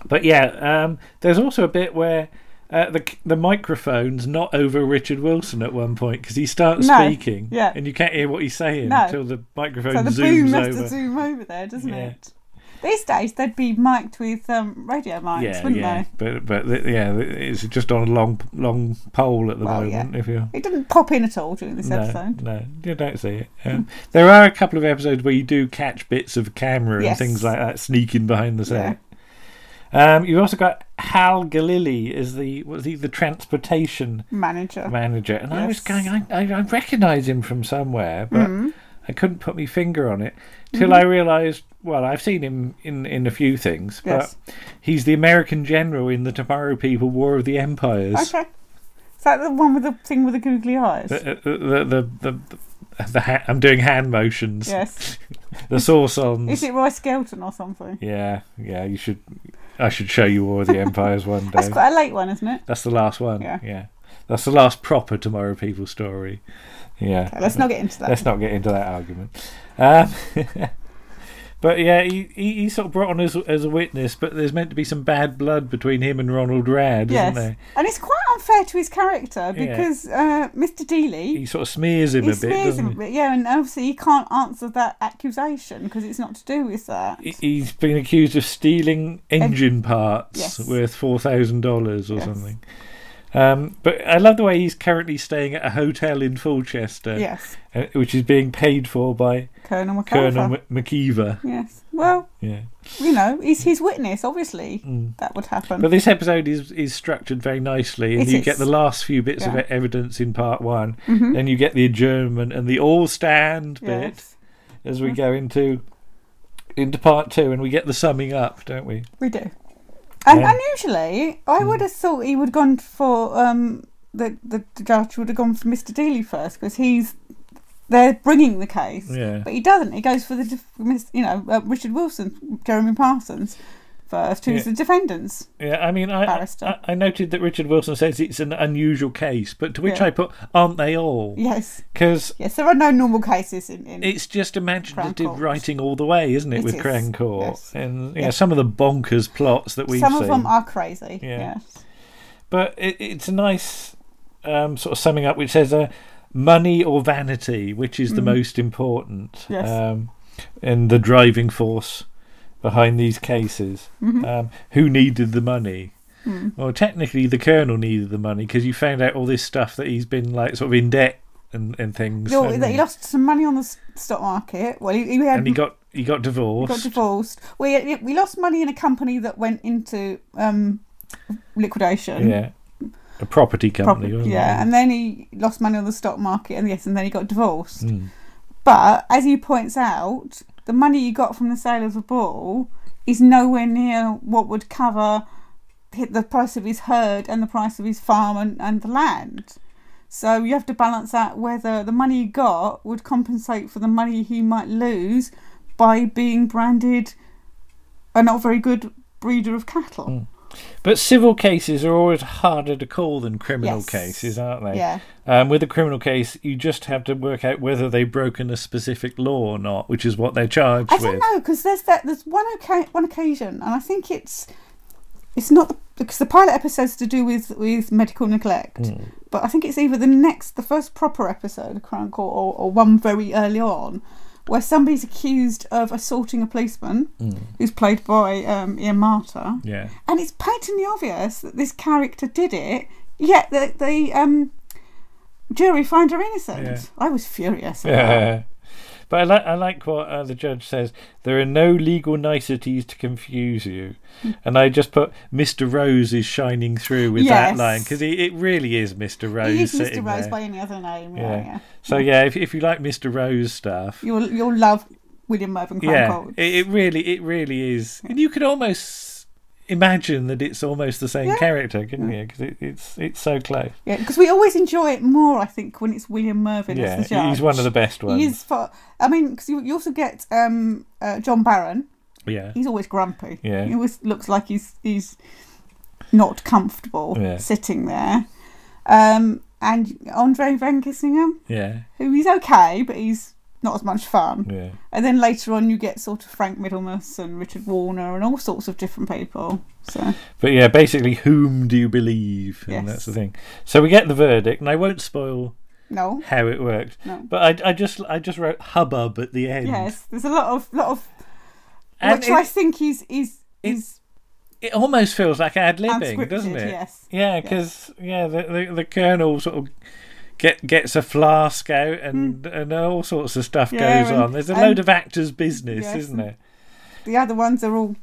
but yeah, um, there's also a bit where uh, the the microphone's not over Richard Wilson at one point because he starts No, speaking, yeah. and you can't hear what he's saying No. until the microphone So the zooms boom has over. to zoom over there, doesn't Yeah. it? These days they'd be mic'd with um, radio mics, yeah, wouldn't yeah, they? but but th- yeah, it's just on a long long pole at the Well, moment. yeah. If you It didn't pop in at all during this no, episode. No, you don't see it. Um, there are a couple of episodes where you do catch bits of camera Yes. and things like that sneaking behind the set. Um, you've also got Hal Galili as the was he the transportation Manager. manager, and I was going, I, I, I recognise him from somewhere, but Mhm. I couldn't put my finger on it till Mhm. I realised. Well, I've seen him in in a few things, but he's the American general in the Tomorrow People War of the Empires. Okay. Is that the one with the thing with the googly eyes? The, the, the, the, the, the ha- I'm doing hand motions. Yes. the sauce-ons. Is it Roy Skelton or something? Yeah, yeah. You should. I should show you War of the Empires one day. That's quite a late one, isn't it? That's the last one. Yeah. yeah. That's the last proper Tomorrow People story. Yeah. Okay, let's not get into that. Let's not get into that argument. Um, but yeah, he, he he's sort of brought on as as a witness, but there's meant to be some bad blood between him and Ronald Radd, yes. isn't there? And it's quite unfair to his character Yeah. because uh, Mr. Deeley. He sort of smears him he a bit, smears doesn't him he? a bit, yeah, and obviously he can't answer that accusation because it's not to do with that. He- He's been accused of stealing engine parts yes. worth four thousand dollars or Yes. something. Um, but I love the way he's currently staying at a hotel in Fulchester. Yes. uh, which is being paid for by Colonel McIver. Colonel McKeever. Yes. Well, Yeah. you know, he's his witness. Obviously, Mm. that would happen. But this episode is, is structured very nicely, and It you is. get the last few bits of Yeah. e- evidence in part one, Mhm. then you get the adjournment and the all stand bit as we Mhm. go into into part two, and we get the summing up, don't we? We do. And Yeah. unusually, I would have thought he would have gone for um, the, the the judge would have gone for Mr. Deeley first because he's they're bringing the case. Yeah. But he doesn't. He goes for the you know uh, Richard Wilson, Jeremy Parsons first, who's Yeah. the defendants. Yeah, I mean, I, I I noted that Richard Wilson says it's an unusual case, but to which Yeah. I put, aren't they all? Yes. Because Yes, there are no normal cases in. in it's just imaginative writing all the way, isn't it, It with is, Crown Court? yes. And yeah, Yeah. some of the bonkers plots that we've some seen. of them are crazy. Yeah. Yes. But it, it's a nice um, sort of summing up, which says uh, money or vanity, which is the Mhm. most important, Yes. um, and the driving force behind these cases. Mhm. Um, who needed the money? Mm. Well, technically, the colonel needed the money because you found out all this stuff that he's been like sort of in debt and, and things. No, and, he lost some money on the stock market. Well, he, he had and he got he got he divorced. got divorced. We we lost money in a company that went into um, liquidation. yeah, a property company. Yeah, it? and then he lost money on the stock market, and yes, and then he got divorced. Mm. But as he points out, the money you got from the sale of the ball is nowhere near what would cover the price of his herd and the price of his farm and, and the land. So you have to balance out whether the money he got would compensate for the money he might lose by being branded a not very good breeder of cattle. Mm. But civil cases are always harder to call than criminal Yes. cases, aren't they? Yeah. Um, with a criminal case, you just have to work out whether they've broken a specific law or not, which is what they're charged with. I don't with. know because there's that there's one oca- one occasion, and I think it's it's not the, because the pilot episode's to do with with medical neglect, Mm. but I think it's either the next the first proper episode of Crown Court or, or one very early on where somebody's accused of assaulting a policeman Mm. who's played by um, Ian Marter, Yeah. and it's patently obvious that this character did it, yet the the um, jury find her innocent. Yeah. I was furious. Yeah. But I like I like what uh, the judge says. There are no legal niceties to confuse you, and I just put Mr. Rose is shining through with that line because it really is Mr. Rose. He is Mr. Rose there. by any other name. Yeah, yeah. yeah. So yeah, if if you like Mr. Rose stuff, You'll you'll love William Mervyn yeah, it, it really it really is, and you could almost imagine that it's almost the same Yeah. character, couldn't you? Because it, it's it's so close. Yeah, because we always enjoy it more, I think, when it's William Mervyn Yeah, as the judge. he's one of the best ones. He is for. I mean, because you, you also get um, uh, John Barron. Yeah. He's always grumpy. Yeah. He always looks like he's he's not comfortable Yeah. sitting there. Um, and Andre Van Gyseghem, Yeah, who he's okay, but he's not as much fun. yeah. And then later on, you get sort of Frank Middlemass and Richard Warner and all sorts of different people. So But yeah, basically, whom do you believe? And Yes. that's the thing. So we get the verdict, and I won't spoil no, how it works. No. But I, I just I just wrote hubbub at the end. yes, there's a lot of lot of And which I think is is is It almost feels like ad libbing, doesn't it? yes. Yeah, because yeah, the, the the colonel sort of get gets a flask out, and and all sorts of stuff Hmm. Yeah, goes and- on. There's a load of actors' business, Yes, isn't there? the other ones are all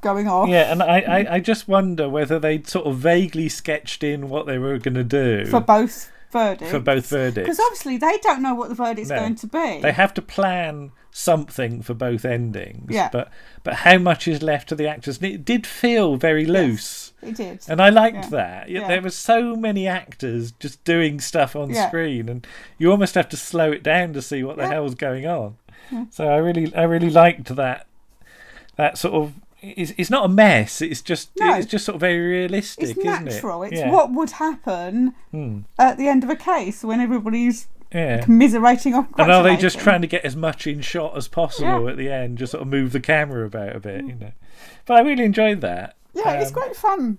going off. Yeah, and I, I, I just wonder whether they'd sort of vaguely sketched in what they were going to do for both verdicts. for both verdicts. because obviously they don't know what the verdict's No. going to be. They have to plan something for both endings. Yeah. But but how much is left to the actors? And it did feel very loose. It did. And I liked Yeah. that. Yeah. There were so many actors just doing stuff on Yeah. screen, and you almost have to slow it down to see what the hell's going on. So I really, I really liked that. That sort of, it's, it's not a mess. It's just, No. it's just sort of very realistic, it's isn't natural. it? It's Yeah. what would happen Hmm. at the end of a case when everybody's Yeah. commiserating or And are they just trying to get as much in shot as possible Yeah. Mm. at the end? Just sort of move the camera about a bit, you know. But I really enjoyed that. Yeah, it's Um, great fun.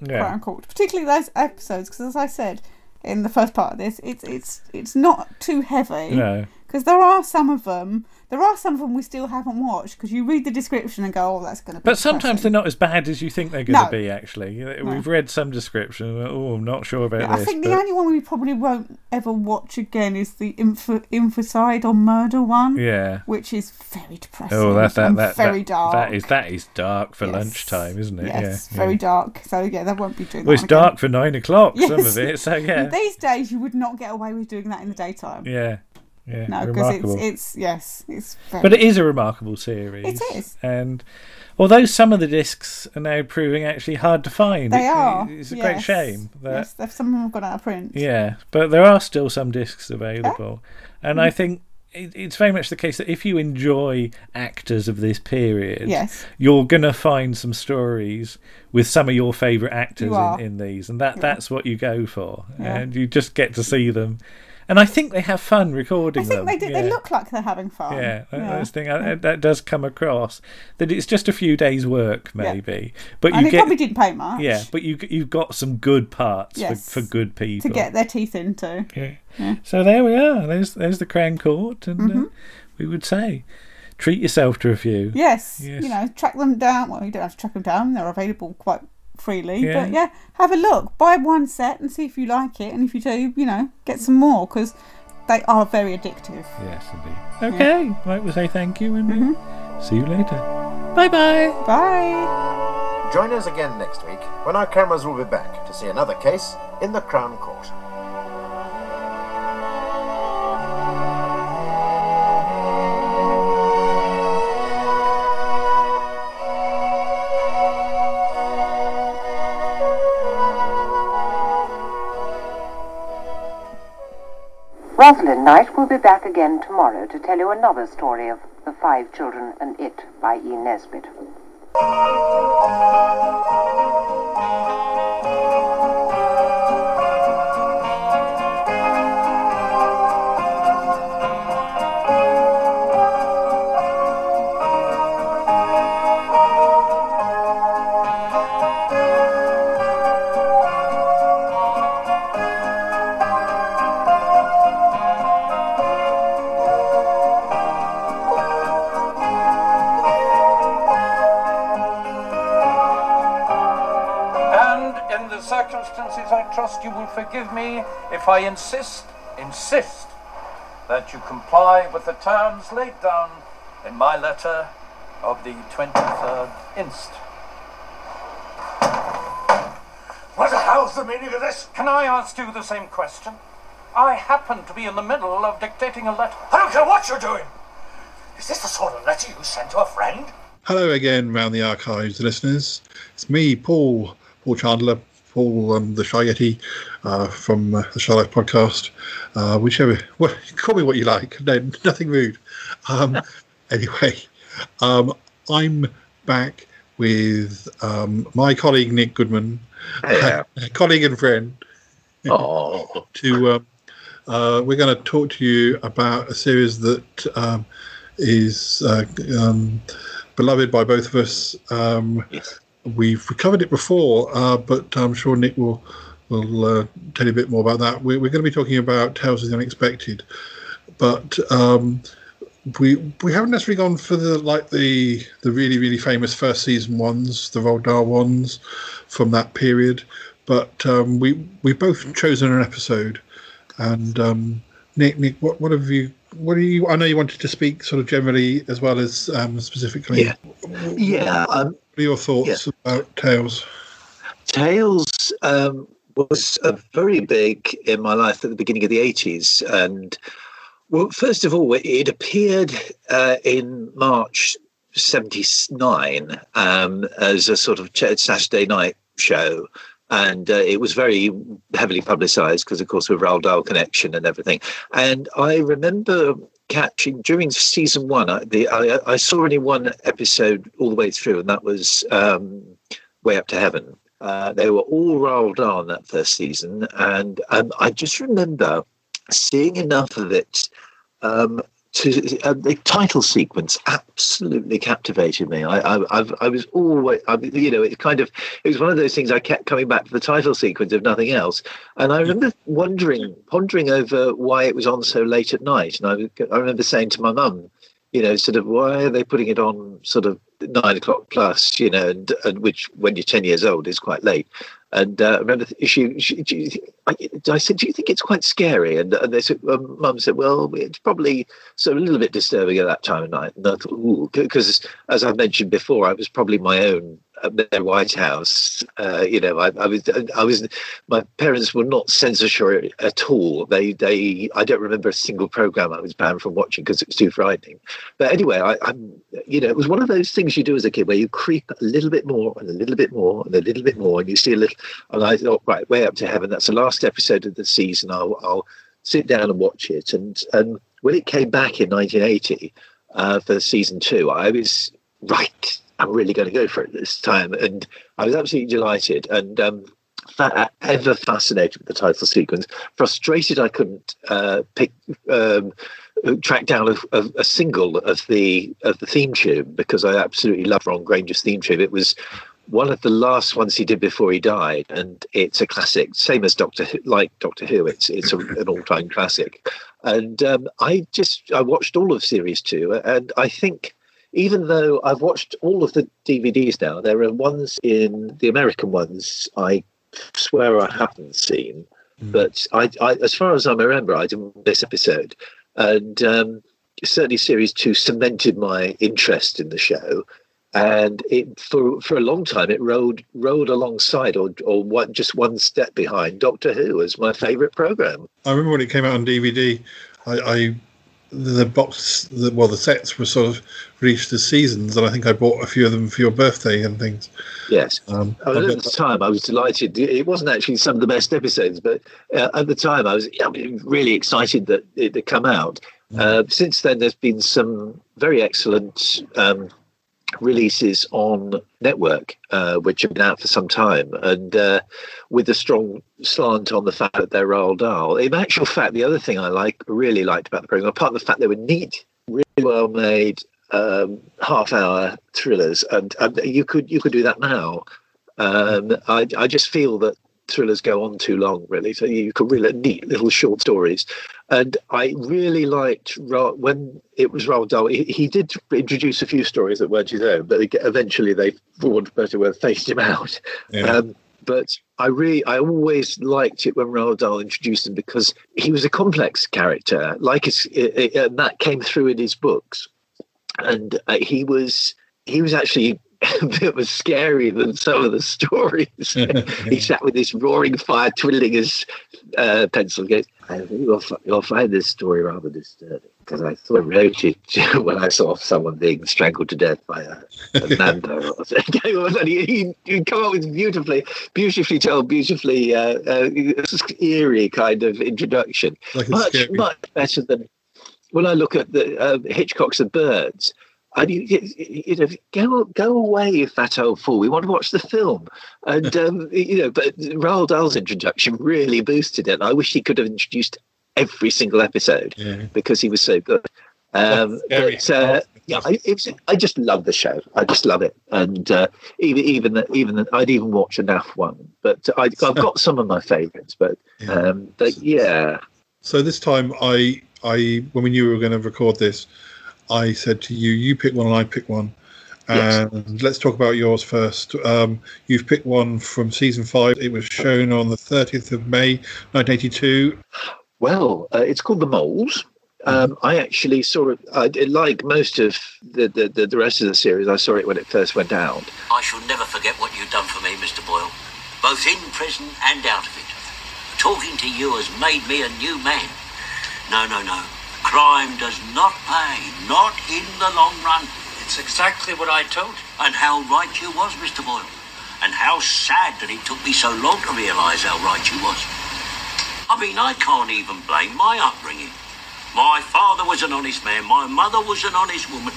yeah. Crown Court, particularly those episodes, because as I said in the first part of this, it's it's it's not too heavy. No. because there are some of them. There are some of them we still haven't watched because you read the description and go, "Oh, that's going to be." But sometimes they're not as bad as you think they're going to No. be. Actually, we've read some description. Oh, I'm not sure about Yeah, I this. think the only one we probably won't ever watch again is the info, inficide or murder one. Yeah. which is very depressing. Oh, that that that very that, dark. That is that is dark for Yes. lunchtime, isn't it? Yes, yeah, very yeah. dark. So yeah, that won't be doing. Well, it's again. dark for nine o'clock. Some of it. So yeah, These days, you would not get away with doing that in the daytime. yeah, yeah. No, because it's it's yes, it's. Very But it is a remarkable series. It is. And although some of the discs are now proving actually hard to find, They it- are. It's a great shame that Yes, some of them have gone out of print. Yeah, but there are still some discs available, and Mm. I think it, it's very much the case that if you enjoy actors of this period, Yes. you're gonna find some stories with some of your favourite actors You in, in these, and that Yeah. that's what you go for, Yeah. and you just get to see them, and I think they have fun recording I think them. they do. They look like they're having fun. Yeah, that, that's thing. I, that does come across that it's just a few days' work, Yeah. maybe, but you it get probably didn't pay much. yeah, but you you've got some good parts Yes. for, for good people to get their teeth into. Yeah. Yeah. So there we are. There's there's the Crown Court, and uh, Mhm. we would say treat yourself to a few. Yes, Yes. you know, track them down. Well, you don't have to track them down; they're available quite freely. Yeah. But yeah, have a look, buy one set, and see if you like it. And if you do, you know, get some more because they are very addictive. Yes, indeed. Okay, right. We'll say thank you, and uh, Mm-hmm. see you later. Bye bye. Bye. Join us again next week when our cameras will be back to see another case in the Crown Court. Rosalind Knight will be back again tomorrow to tell you another story of The Five Children and It by E. Nesbit. Circumstances, I trust you will forgive me if I insist, insist, that you comply with the terms laid down in my letter of the 23rd inst. What the hell's the meaning of this? Can I ask you the same question? I happen to be in the middle of dictating a letter. I don't care what you're doing. Is this the sort of letter you send to a friend? Hello again, round the archives listeners. It's me, Paul, Paul Chandler, Paul um, the Shy Yeti uh, from uh, the Shy Life podcast. Uh, whichever, well, call me what you like. No, nothing rude. Um, anyway, um, I'm back with um, my colleague Nick Goodman, colleague and friend. Oh. to um, uh, we're going to talk to you about a series that um, is uh, um, beloved by both of us. Um, We've covered it before, uh, but I'm sure Nick will will uh, tell you a bit more about that. We're, we're going to be talking about Tales of the Unexpected, but um, we we haven't necessarily gone for the like the the really really famous first season ones, the Roald ones from that period. But um, we we've both chosen an episode, and um, Nick Nick, what what have you? What do you? I know you wanted to speak sort of generally as well as um, specifically. Yeah. Yeah, um, what are your thoughts about Tales? Tales um, was uh, very big in my life at the beginning of the 80s. And, well, first of all, it appeared uh, in March 79 um, as a sort of Saturday night show. And uh, it was very heavily publicised because, of course, with Roald Dahl connection and everything. And I remember catching during season one. I, the, I, I saw only one episode all the way through, and that was um, Way Up to Heaven. Uh, they were all Roald on that first season, and um, I just remember seeing enough of it um, to uh, the title sequence absolutely captivated me. I, I, I've, I was always, I, you know, it kind of, it was one of those things I kept coming back to the title sequence if nothing else. And I remember wondering, pondering over why it was on so late at night. And I, I remember saying to my mum, you know, sort of, why are they putting it on sort of nine o'clock plus, you know, and, and which when you're 10 years old is quite late. And uh, I remember she, she, she I, I, said, do you think it's quite scary? And, and they said, um, mum said, well, it's probably so a little bit disturbing at that time of night. And I thought, ooh, because as I've mentioned before, I was probably my own their White House. Uh, you know, I, I, was, I was, my parents were not censorship at all. They, they, I don't remember a single program I was banned from watching because it was too frightening. But anyway, I, I'm, you know, it was one of those things you do as a kid where you creep a little bit more and a little bit more and a little bit more, and you see a little. And I thought, right, way up to heaven. That's the last episode of the season. I'll, I'll sit down and watch it. And and when it came back in 1980 uh, for season two, I was right I'm really going to go for it this time. And I was absolutely delighted and um, fa- ever fascinated with the title sequence. Frustrated I couldn't uh, pick. Um, track down a, a, a, single of the of the theme tune because I absolutely love Ron Grainer's theme tune. It was one of the last ones he did before he died, and it's a classic. Same as Doctor like Doctor Who, it's it's a, an all time classic. And um, I just I watched all of series two, and I think even though I've watched all of the DVDs now, there are ones in the American ones I swear I haven't seen. Mm. But I, I, as far as I remember, I didn't this episode, and um, certainly series two cemented my interest in the show. And it for for a long time it rode rode alongside or or one, just one step behind Doctor Who as my favourite program. I remember when it came out on DVD. I, I the box, the, well, the sets were sort of released as seasons, and I think I bought a few of them for your birthday and things. Yes. Um, I mean, at the time, I was delighted. It wasn't actually some of the best episodes, but uh, at the time, I was really excited that it had come out. Mm. Uh, since then, there's been some very excellent um, releases on network, uh, which have been out for some time, and uh, with a strong slant on the fact that they're Roald Dahl. In actual fact, the other thing I like really liked about the program, apart from the fact they were neat, really well made, um, half-hour thrillers, and, and, you could you could do that now. Um, I, I just feel that thrillers go on too long, really. So you could really neat little short stories. And I really liked when it was Roald Dahl. He, he, did introduce a few stories that weren't his own, but eventually they, for want of better word, phased him out. Yeah. Um, but I really, I always liked it when Roald Dahl introduced him because he was a complex character, like his, it, it, and that came through in his books. And uh, he was, he was actually a bit was scary than some of the stories. he sat with this roaring fire, twiddling his uh, pencil. Goes, I think you'll, you'll find this story rather disturbing because I thought of wrote it when I saw someone being strangled to death by a, a Nando. and he, he come up with beautifully, beautifully told, beautifully uh, uh, eerie kind of introduction. Like much, much better than when I look at the uh, Hitchcock's The Birds and you, you, know, go go away, fat old fool. We want to watch the film. And um, you know, but Roald Dahl's introduction really boosted it. I wish he could have introduced every single episode yeah. because he was so good. Um, but uh, yeah, I, was, I, just love the show. I just love it, and uh, even even even I'd even watch a NAF one. But I, have got some of my favourites. But um, but yeah. So this time, I I when we knew we were going to record this, I said to you, you pick one and I pick one. And yes. let's talk about yours first. Um, you've picked one from season five. It was shown on the 30th of May, 1982. Well, uh, it's called The Moles. Um, I actually saw it, uh, like most of the, the, the, rest of the series, I saw it when it first went out. I shall never forget what you've done for me, Mr. Boyle, both in prison and out of it. Talking to you has made me a new man. No, no, no. Crime does not pay, not in the long run. It's exactly what I told you. And how right you was, Mr. Boyle. And how sad that it took me so long to realise how right you was. I mean, I can't even blame my upbringing. My father was an honest man, my mother was an honest woman.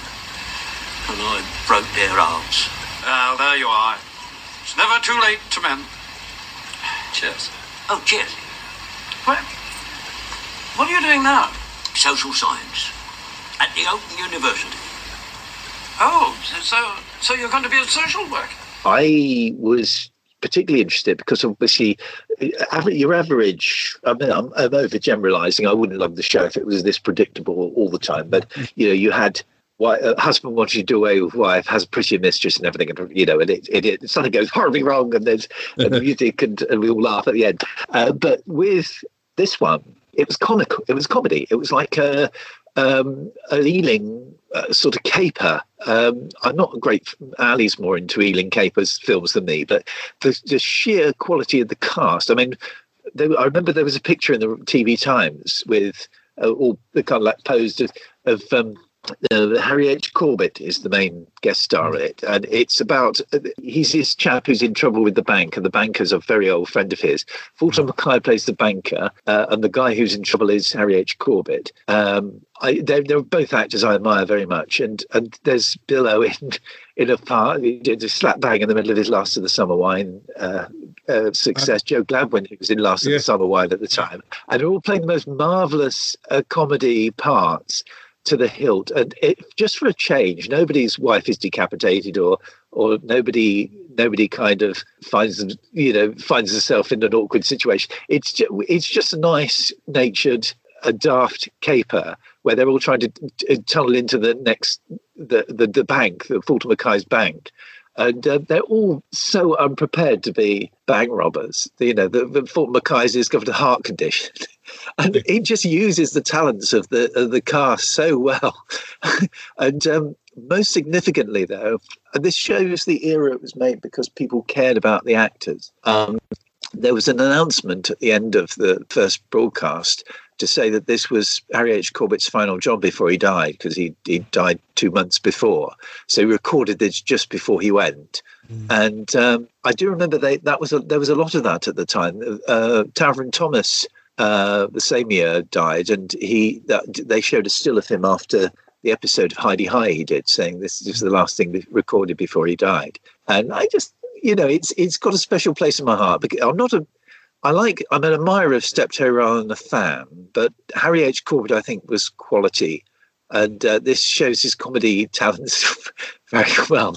And I broke their hearts. Well, there you are. It's never too late to mend. Cheers. Oh, cheers. What? What are you doing now? Social science. at the Open University. Oh, so so you're going to be a social worker? I was particularly interested because obviously your average I mean I'm, I'm overgeneralizing I wouldn't love the show if it was this predictable all the time but you know you had why a husband wants you to do away with wife has a pretty mistress and everything and you know and it, it, it something goes horribly wrong and there's and music and, and we all laugh at the end uh, but with this one it was comical it was comedy it was like a um, an Ealing uh, sort of caper. Um, I'm not a great. Ali's more into Ealing capers films than me, but the, the sheer quality of the cast. I mean, there, I remember there was a picture in the TV Times with uh, all the kind of like posed of, of um, uh, Harry H. Corbett is the main guest star in it, and it's about he's this chap who's in trouble with the bank, and the banker's a very old friend of his. Fulton Mackay plays the banker, uh, and the guy who's in trouble is Harry H. Corbett. Um, I, they're, they're both actors I admire very much, and and there's Bill Owen in a part, a slap bang in the middle of his Last of the Summer Wine uh, uh, success. Joe Gladwin, who was in Last of the Summer Wine at the time, and they're all playing the most marvelous uh, comedy parts to the hilt. And it, just for a change, nobody's wife is decapitated, or or nobody nobody kind of finds them, you know finds herself in an awkward situation. It's just, it's just a nice natured, a daft caper where they're all trying to t- tunnel into the next the the, the bank, the Fulton Mackay's bank. And uh, they're all so unprepared to be bank robbers. You know, the, the Fulton Mackay's has got a heart condition, and he just uses the talents of the of the cast so well. and um, most significantly, though, and this shows the era it was made because people cared about the actors. Um, there was an announcement at the end of the first broadcast to say that this was Harry H. Corbett's final job before he died, because he, he died two months before. So he recorded this just before he went. And um, I do remember they, that was a, there was a lot of that at the time. Uh, Talfryn Thomas, uh, the same year, died, and he that, they showed a still of him after the episode of Hi-de-Hi he did, saying this is the last thing recorded before he died. And I just, you know, it's it's got a special place in my heart. Because I'm not a I like. I'm an admirer of Steptoe rather than a fan, but Harry H. Corbett, I think, was quality, and uh, this shows his comedy talents very well.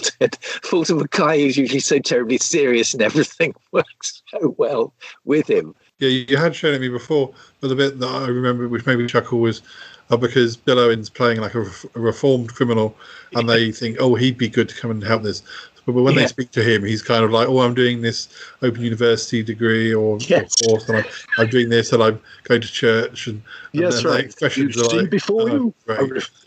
Fulton Mackay, who's usually so terribly serious and everything, works so well with him. Yeah, you had shown it me before, but the bit that I remember, which made me chuckle, was uh, because Bill Owen's playing like a, a reformed criminal, and they think, oh, he'd be good to come and help this. But, but when Yeah. they speak to him, he's kind of like, "Oh, I'm doing this Open University degree, or, Yes. or and I'm, I'm doing this, and I'm going to church." And, and Yes, right. expressions You've seen like, before "Oh, you great."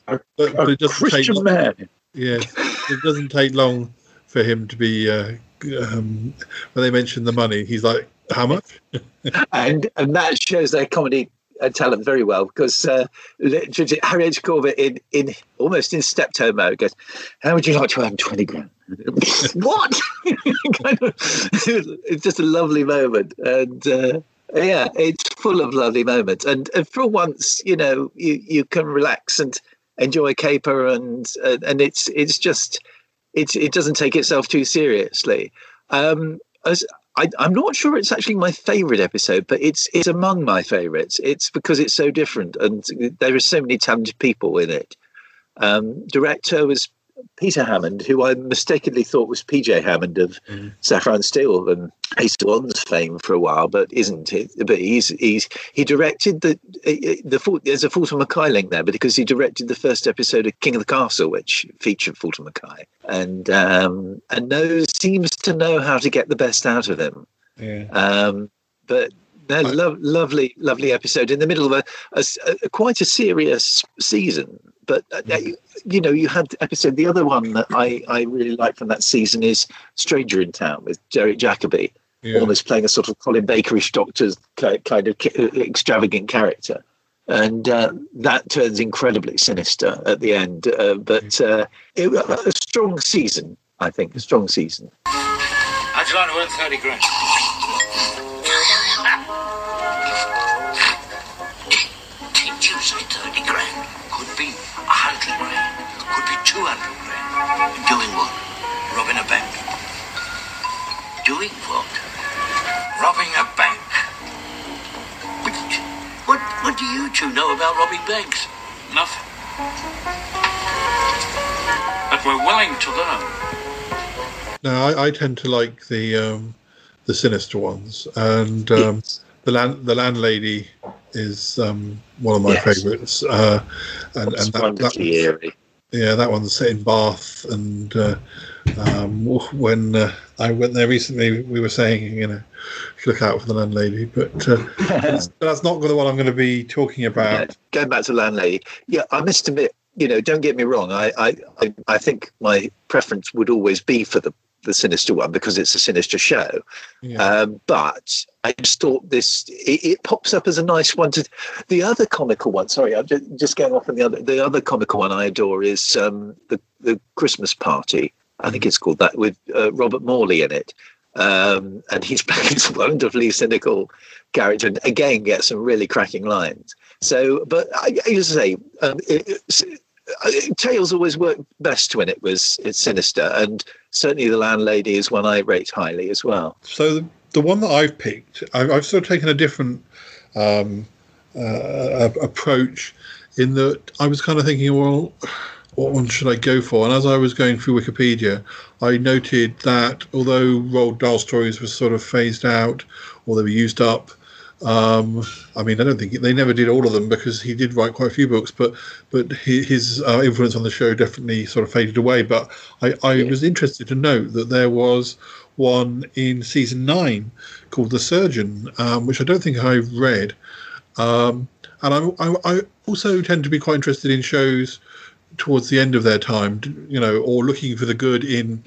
a, But, but it doesn't Christian take man. Yes, it doesn't take long for him to be. Uh, um, when they mention the money, he's like, "How much?" and and that shows their comedy talent very well because uh, Harry H. Corbett in in almost in steptoe mode goes, "How would you like to earn twenty grand?" what? it's just a lovely moment, and uh, yeah, it's full of lovely moments. And, and for once, you know, you you can relax and enjoy a caper, and uh, and it's it's just it it doesn't take itself too seriously. Um, as I, I'm not sure it's actually my favourite episode, but it's it's among my favourites. It's because it's so different, and there are so many talented people in it. Um, director was Peter Hammond, who I mistakenly thought was PJ Hammond of Sapphire and Steel and Ace of Wands fame for a while, but isn't it? But he's he's he directed the the Ful- there's a Fulton Mackay link there because he directed the first episode of King of the Castle, which featured Fulton Mackay, and um, and knows seems to know how to get the best out of him. Yeah. Um, but no, lo- lovely, lovely episode in the middle of a a quite a serious season. But uh, you, you know, you had episode. The other one that I I really like from that season is Stranger in Town with Derek Jacobi, Yeah. almost playing a sort of Colin Bakerish doctor's kind of extravagant character. And uh, that turns incredibly sinister at the end. Uh, but uh, it, a strong season, I think, a strong season. How'd you like to earn 30 grand? Robbing a bank. Doing what? Robbing a bank. But what, what do you two know about robbing banks? Nothing. But we're willing to learn. No, I, I tend to like the um, the sinister ones, and um, the land the landlady is um, one of my Yes. favourites. Uh, and It's and that, that wonderfully eerie. Yeah, that one's set in Bath, and uh, um, when uh, I went there recently, we were saying you know look out for the landlady, but uh, that's, that's not the one I'm going to be talking about. Going back to landlady, yeah, I must admit, you know, don't get me wrong. I, I, I, I think my preference would always be for the the sinister one because it's a sinister show. Um, but I just thought this it, it pops up as a nice one to the other comical one. Sorry, I'm just, just going off on the other. The other comical one I adore is um, the the Christmas party. I think it's called that with uh, Robert Morley in it. Um, and he's playing this wonderfully cynical character and again gets some really cracking lines. So, but I, I used to say, um, it, uh, Tales always worked best when it was it's sinister, and certainly the landlady is one I rate highly as well. So the, the one that I've picked, I've, I've sort of taken a different um, uh, approach in that I was kind of thinking, well, what one should I go for? And as I was going through Wikipedia, I noted that although Roald Dahl stories were sort of phased out or they were used up, um, I mean, I don't think they never did all of them because he did write quite a few books, but but his uh, influence on the show definitely sort of faded away. But I, I was interested to note that there was one in season nine called The Surgeon, um, which I don't think I've read. Um, and I, I, I also tend to be quite interested in shows towards the end of their time, you know, or looking for the good in.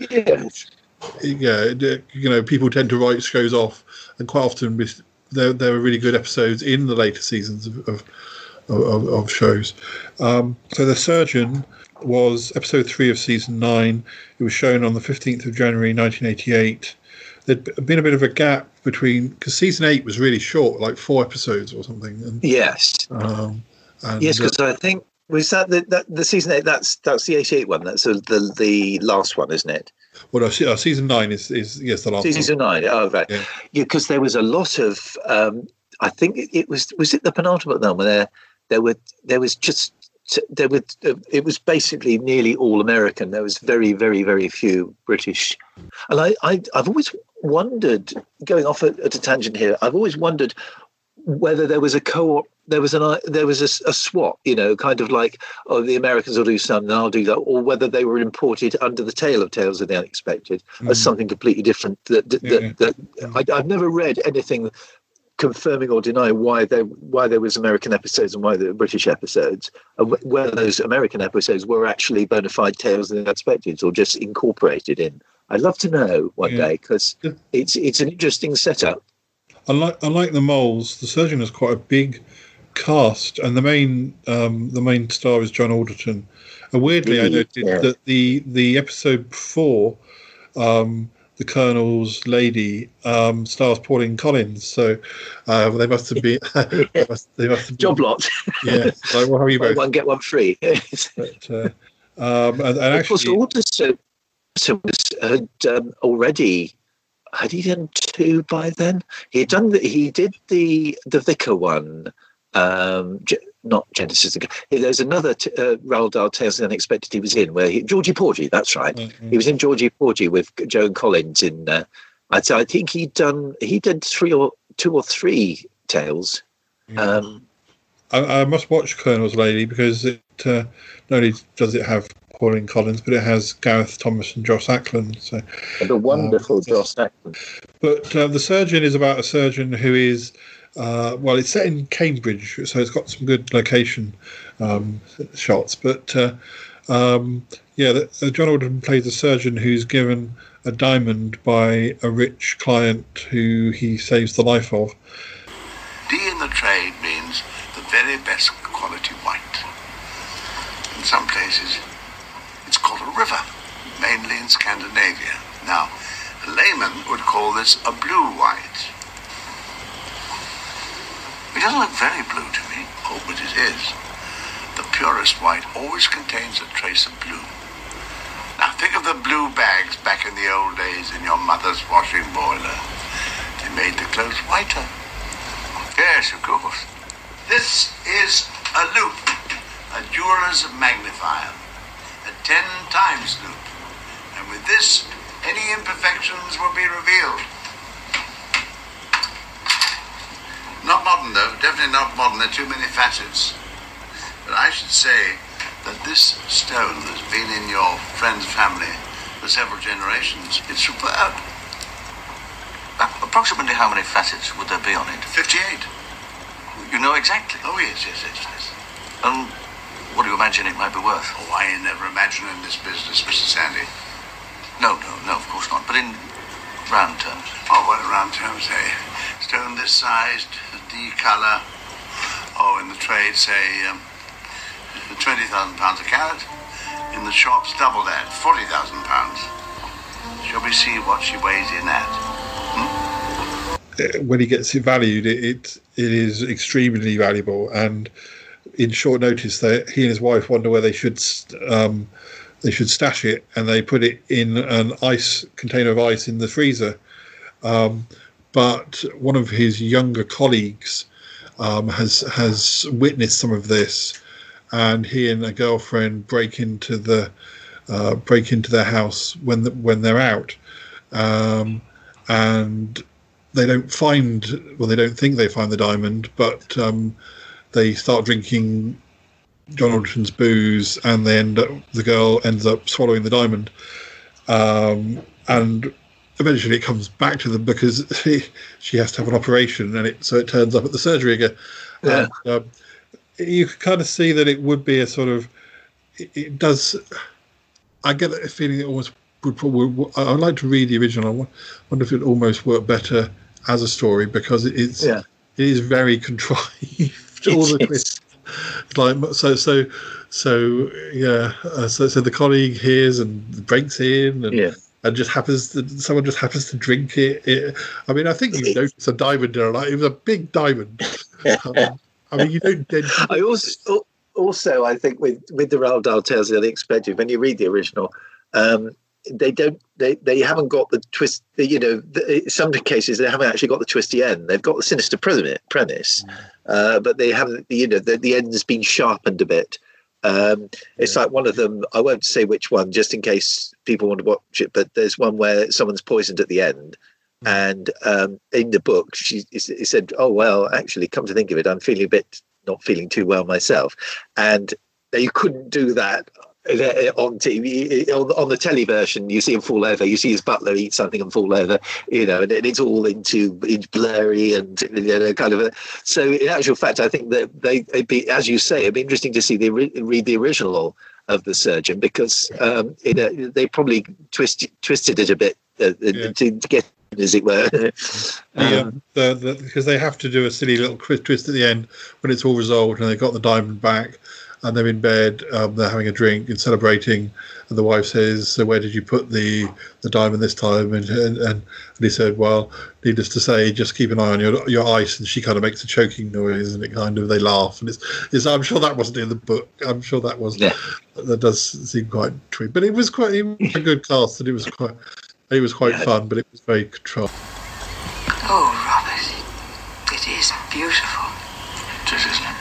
Yeah, d- you know, people tend to write shows off, and quite often with- there there are really good episodes in the later seasons of of, of, of shows. Um, so the surgeon was episode three of season nine. It was shown on the fifteenth of January, nineteen eighty-eight. There'd been a bit of a gap between because season eight was really short, like four episodes or something. And, Yes, um, and, yes, uh, because I think was that the that the season eight. That's that's the eighty eight one. That's uh the the last one, isn't it? Well, no, uh, season nine is is yes the last Season one. nine. Oh, right. Yeah, because there was a lot of. Um, I think it, was was it the penultimate one where there there were there was just there were it was basically nearly all American. There was very very very few British, and I, I I've always wondered going off at, at a tangent here. I've always wondered whether there was a co-op there was an uh, there was a, a swap you know kind of like oh the americans will do something and i'll do that or whether they were imported under the tail of tales of the unexpected as Mm. something completely different that, that, Yeah. that, that I, i've never read anything confirming or denying why there why there was american episodes and why there were british episodes and wh- whether those american episodes were actually bona fide tales of the unexpected or just incorporated in i'd love to know one Yeah. day because it's it's an interesting setup Unlike unlike the moles, the surgeon has quite a big cast, and the main um, the main star is John Alderton. And weirdly, I noted Yeah. that the the episode before um, the Colonel's lady um, stars Pauline Collins. So uh, they must have been they must, they must have job lot Yeah, like, well, how are you both? one get one free But, uh, um, and, and of course actually, Alderton so had um, already had he done two by then? He had done the, he did the the vicar one, um, Ge- not Genesis. There's another t- uh, Roald Dahl Tales of the Unexpected he was in where he Georgie Porgy. That's right. He was in Georgie Porgy with Joan Collins in. Uh, I, I think he'd done he did three or two or three tales. Um, I, I must watch Colonel's Lady because it uh, not only does it have Pauline Collins, but it has Gareth Thomas and Joss Ackland. So the wonderful Joss Ackland. But uh, the surgeon is about a surgeon who is, uh, well, it's set in Cambridge, so it's got some good location um, shots. But uh, um, yeah, the, John Alden plays a surgeon who's given a diamond by a rich client who he saves the life of. D in the trade means the very best quality white. In some places, it's called a river, mainly in Scandinavia. Now, a layman would call this a blue white. It doesn't look very blue to me. Oh, but it is. The purest white always contains a trace of blue. Now, think of the blue bags back in the old days in your mother's washing boiler. They made the clothes whiter. Yes, of course. This is a loop. a jeweler's magnifier, a ten times loop. And with this, any imperfections will be revealed. Not modern, though. Definitely not modern. There are too many facets. But I should say that this stone has been in your friend's family for several generations. It's superb. Approximately how many facets would there be on it? 58. You know exactly. Oh, yes, yes, yes, yes. And what do you imagine it might be worth? Oh, I never imagine in this business, Mr. Sandy. No, no, no, of course not. But in round terms. Oh, well, in round terms, say, stone this size, D colour, oh, in the trade, say, um, £20,000 a carat. In the shops, double that, £40,000. Shall we see what she weighs in at? Uh, when he gets it valued, it, it it is extremely valuable. And in short notice, they, he and his wife wonder where they should um, they should stash it, and they put it in an ice container of ice in the freezer. Um, but one of his younger colleagues um, has has witnessed some of this, and he and a girlfriend break into the uh, break into their house when the, when they're out, um, and they don't find well they don't think they find the diamond, but um, they start drinking John Alderton's booze, and up the girl ends up swallowing the diamond, um, and eventually it comes back to them because she, she has to have an operation, and it so it turns up at the surgery again. Yeah. And, um, you can kind of see that it would be a sort of it, it does. I get a feeling it almost would probably. I'd like to read the original. I wonder if it almost work better as a story because it- it's Yeah. it is very contrived. All the It is. twists, like so so so yeah. Uh, so so the colleague hears and breaks in and. Yeah. And just happens to someone just happens to drink it. it I mean, I think you notice a diamond there. Like it was a big diamond. Um, I mean, you don't. I also also I think with with the Roald Dahl tales of the unexpected, when you read the original, um, they don't they they haven't got the twist. You know, the, some cases they haven't actually got the twisty end. They've got the sinister premise, premise, uh, but they haven't. You know, the, the end's been sharpened a bit. Um, it's like one of them. I won't say which one, just in case people want to watch it. But there's one where someone's poisoned at the end, and um, in the book, she he said, "Oh well, actually, come to think of it, I'm feeling a bit not feeling too well myself," and you couldn't do that on TV on, on the telly version. You see him fall over, you see his butler eat something and fall over, you know, and, and it's all into blurry and you know, kind of. A, so in actual fact, I think that they it'd be as you say, it'd be interesting to see the read the original of the surgeon because um, it, uh, they probably twist, twisted it a bit uh, to, to get as it were. the, um, the, the, because they have to do a silly little twist at the end when it's all resolved and they've got the diamond back and they're in bed, um, they're having a drink and celebrating. And the wife says, "So where did you put the the diamond this time?" And and, and he said, "Well, needless to say, just keep an eye on your your ice." And she kind of makes a choking noise, and it kind of they laugh. And it's, it's I'm sure that wasn't in the book. I'm sure that was that does seem quite true. But it was quite it was a good cast, and it was quite it was quite fun, but it was very controlled. Oh, Robert, it is beautiful. It is, isn't it?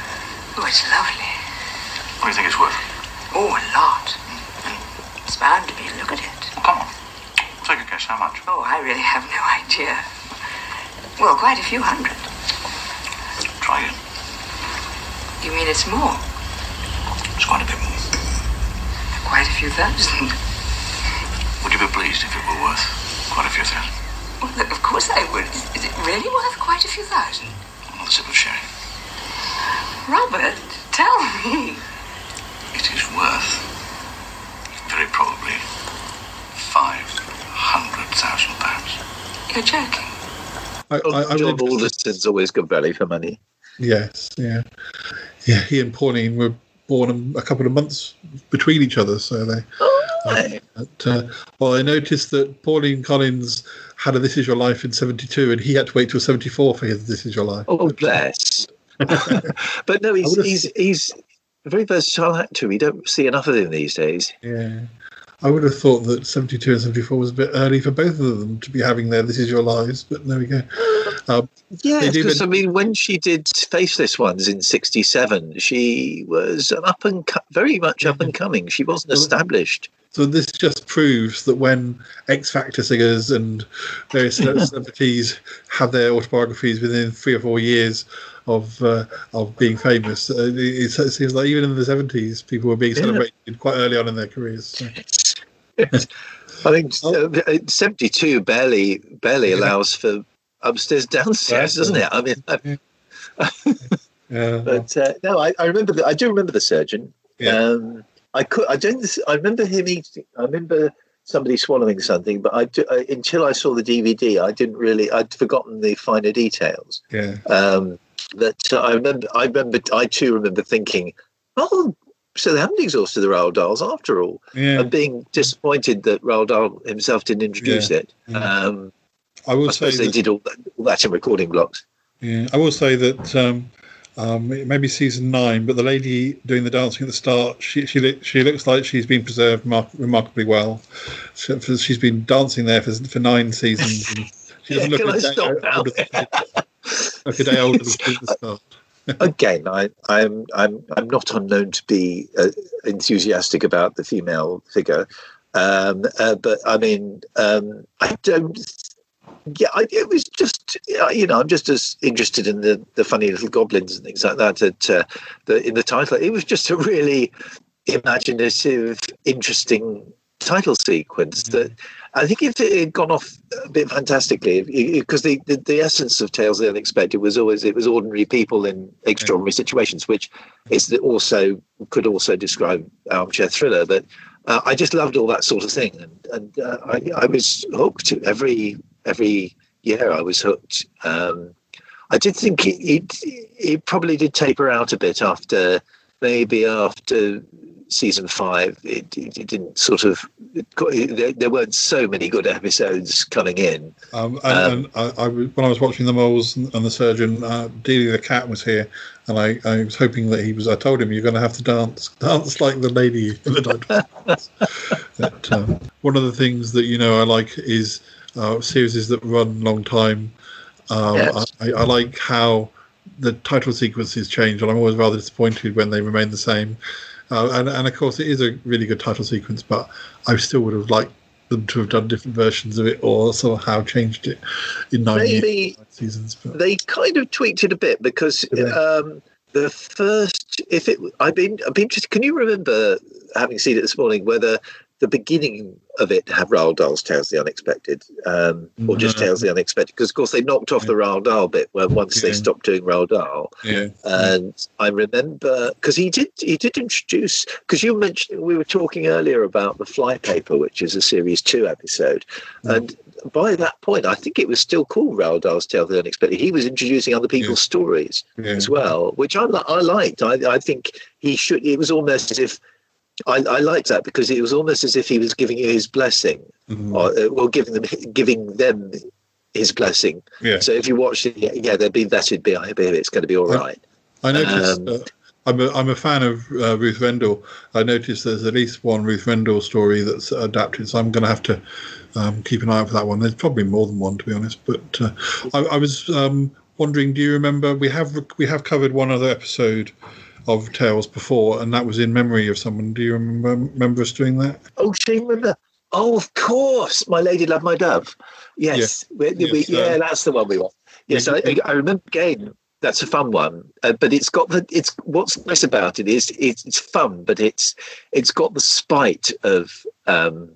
Oh, it's lovely. What do you think it's worth? Oh, a lot. Mm. It's bound to be. Look at it. Come on. Take a guess. How much? Oh, I really have no idea. Well, quite a few hundred. Try it. You mean it's more? It's quite a bit more. Quite a few thousand. Would you be pleased if it were worth quite a few thousand? Well, look, of course I would. Is, is it really worth quite a few thousand? Another sip of sherry. Robert, tell me. It is worth very probably five hundred thousand pounds. You're joking. I, I, I John read- Alderton's always good value for money. Yes, yeah, yeah. He and Pauline were born a couple of months between each other, so they. uh, but, uh, well, I noticed that Pauline Collins had a "This Is Your Life" in '72, and he had to wait till '74 for his "This Is Your Life." Oh, bless. but no, he's he's he's a very versatile actor. We don't see enough of him these days. Yeah, I would have thought that 72 and 74 was a bit early for both of them to be having their This Is Your Lives, but there we go. Um, Yeah, because I mean, when she did Faceless Ones in '67, she was an up and co- very much up and coming. She wasn't established. So this just proves that when X Factor singers and various celebrities have their autobiographies within three or four years of uh, of being famous, uh, it, it seems like even in the seventies, people were being Yeah. celebrated quite early on in their careers. So. I think uh, '72 barely barely allows for upstairs downstairs, doesn't it? I mean, I- Yeah. but uh, no, I, I remember. The, I do remember the surgeon. Um, I could. I don't. I remember him eating. I remember somebody swallowing something, but I, do, I until I saw the DVD, I didn't really. I'd forgotten the finer details. Yeah. Um, that uh, I remember. I remember. I too remember thinking, "Oh, so they haven't exhausted the Roald Dahls after all," Yeah. and being disappointed that Roald Dahl himself didn't introduce Yeah. it. Um, I will I say they that- did all that, all that in recording blocks. Yeah, I will say that um, um, it may be season nine, but the lady doing the dancing at the start, she she, she looks like she's been preserved mar- remarkably well. She, for- she's been dancing there for, for nine seasons. And she doesn't Yeah, look can I stop now? like a day older than she did at the start. again, I, I'm I'm I'm not unknown to be uh, enthusiastic about the female figure, um, uh, but I mean, um, I don't. Yeah, I, it was just uh, you know I'm just as interested in the, the funny little goblins and things like that. At uh, the in the title, it was just a really imaginative, interesting title sequence that I think if it had gone off a bit fantastically, because the, the the essence of Tales of the Unexpected was always it was ordinary people in extraordinary situations, which is also could also describe armchair thriller. But uh, I just loved all that sort of thing, and and uh, I, I was hooked every every year. I was hooked. Um, I did think it, it it probably did taper out a bit after maybe after season five. It, it, it didn't sort of got, there, there weren't so many good episodes coming in. Um, and, and I, I, when I was watching the moles and, and the surgeon, uh, Dealey the cat was here, and I, I was hoping that he was. I told him you're going to have to dance, dance like the lady in the dinosaurs." that, um, one of the things that you know I like is uh, series that run long time. Um, Yes. I, I like how the title sequences change, and I'm always rather disappointed when they remain the same. Uh, and, and of course, it is a really good title sequence, but I still would have liked them to have done different versions of it or somehow changed it in nine Maybe- years, nine seasons. But They kind of tweaked it a bit because um, the first, if it, I've been, I've been interested. Can you remember having seen it this morning whether the beginning of it have Roald Dahl's Tales of the Unexpected, um, or just No. Tales of the Unexpected? Because of course they knocked off the Roald Dahl bit when once they stopped doing Roald Dahl. yeah, And I remember because he did he did introduce because you mentioned we were talking earlier about the Flypaper, which is a series two episode, and by that point I think it was still called Roald Dahl's Tale of the Unexpected. He was introducing other people's stories Yeah. as well, which I I liked. I I think he should. It was almost as if. I, I liked that because it was almost as if he was giving you his blessing, Mhm. or uh, well, giving them giving them his blessing. Yeah. So if you watch it, yeah, they'd be that'd be I believe it's going to be all right. I-. I noticed. Um, uh, I'm a, I'm a fan of uh, Ruth Rendell. I noticed there's at least one Ruth Rendell story that's adapted, so I'm going to have to um, keep an eye out for that one. There's probably more than one, to be honest. But uh, I, I was um, wondering, do you remember we have we have covered one other episode of Tales before, and that was in memory of someone. Do you remember remember us doing that? Oh, she remember. Oh, of course, my lady loved my dove. Yes, we, we, Yes, yeah, um, that's the one we want. Yes, I, we- I remember again. That's a fun one, uh, but it's got the. It's what's nice about it is it's, it's fun, but it's it's got the spite of um,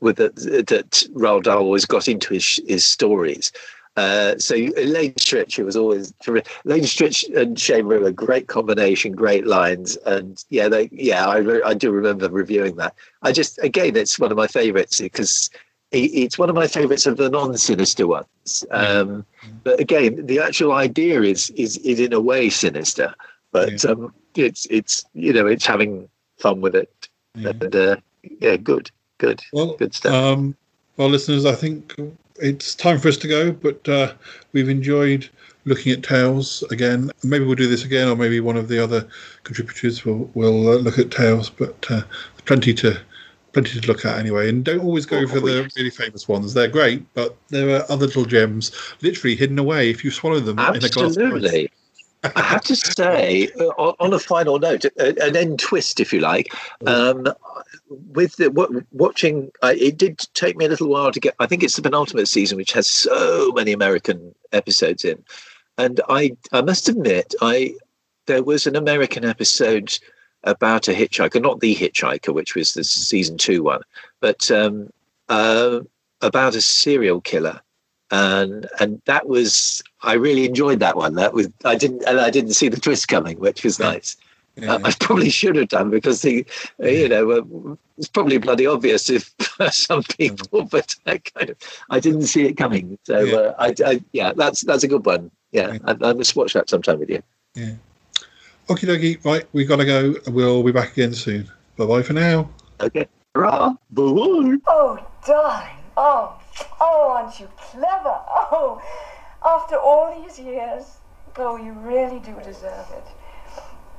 with the, that Roald Dahl always got into his his stories. Uh, so Elaine Stritch, it was always terrific. Elaine Stritch and Shane were a great combination, great lines, and yeah, they yeah, I re- I do remember reviewing that. I just again, it's one of my favourites because it's one of my favourites of the non-sinister ones. Um, but again, the actual idea is is is in a way sinister, but um, it's it's you know it's having fun with it, and uh, yeah, good, good, Well, good stuff. Um, well, listeners, I think it's time for us to go, but uh, we've enjoyed looking at Tales again. Maybe we'll do this again, or maybe one of the other contributors will will uh, look at Tales. But uh, plenty to plenty to look at anyway. And don't always go for the really famous ones. They're great, but there are other little gems literally hidden away if you swallow them in a glass. of ice. Absolutely. I have to say, uh, on on a final note, an end twist, if you like, um, with the watching, uh, it did take me a little while to get. I think it's the penultimate season, which has so many American episodes in, and I, I must admit, I there was an American episode about a hitchhiker, not the hitchhiker, which was the season two one, but um, uh, about a serial killer and and that was I really enjoyed that one. That was I didn't and I didn't see the twist coming, which was nice. Uh, I probably should have done because the uh, you know uh, it's probably bloody obvious if some people, but I kind of I didn't see it coming. So uh, I, I yeah, that's that's a good one. Yeah, I, I must watch that sometime with you. Yeah. Okie dokie. Right, we've got to go. We'll be back again soon. Bye bye for now. Okay. Hurrah. Bye. Oh, darling. Oh, oh, aren't you clever? Oh, after all these years. Oh, you really do deserve it.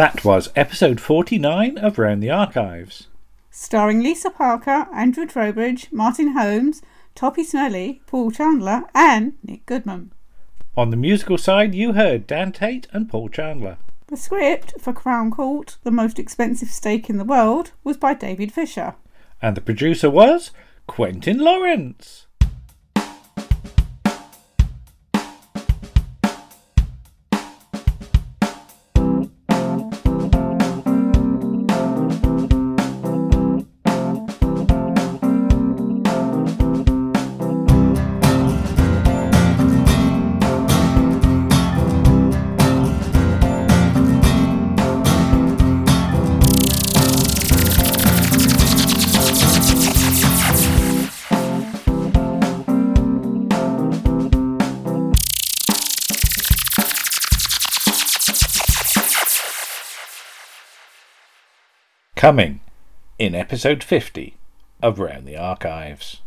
That was episode 49 of Round the Archives. Starring Lisa Parker, Andrew Trowbridge, Martin Holmes, Toppy Smelly, Paul Chandler, and Nick Goodman. On the musical side, you heard Dan Tate and Paul Chandler. The script for Crown Court, the most expensive steak in the world, was by David Fisher. And the producer was Quentin Lawrence. Coming in episode 50 of Round the Archives.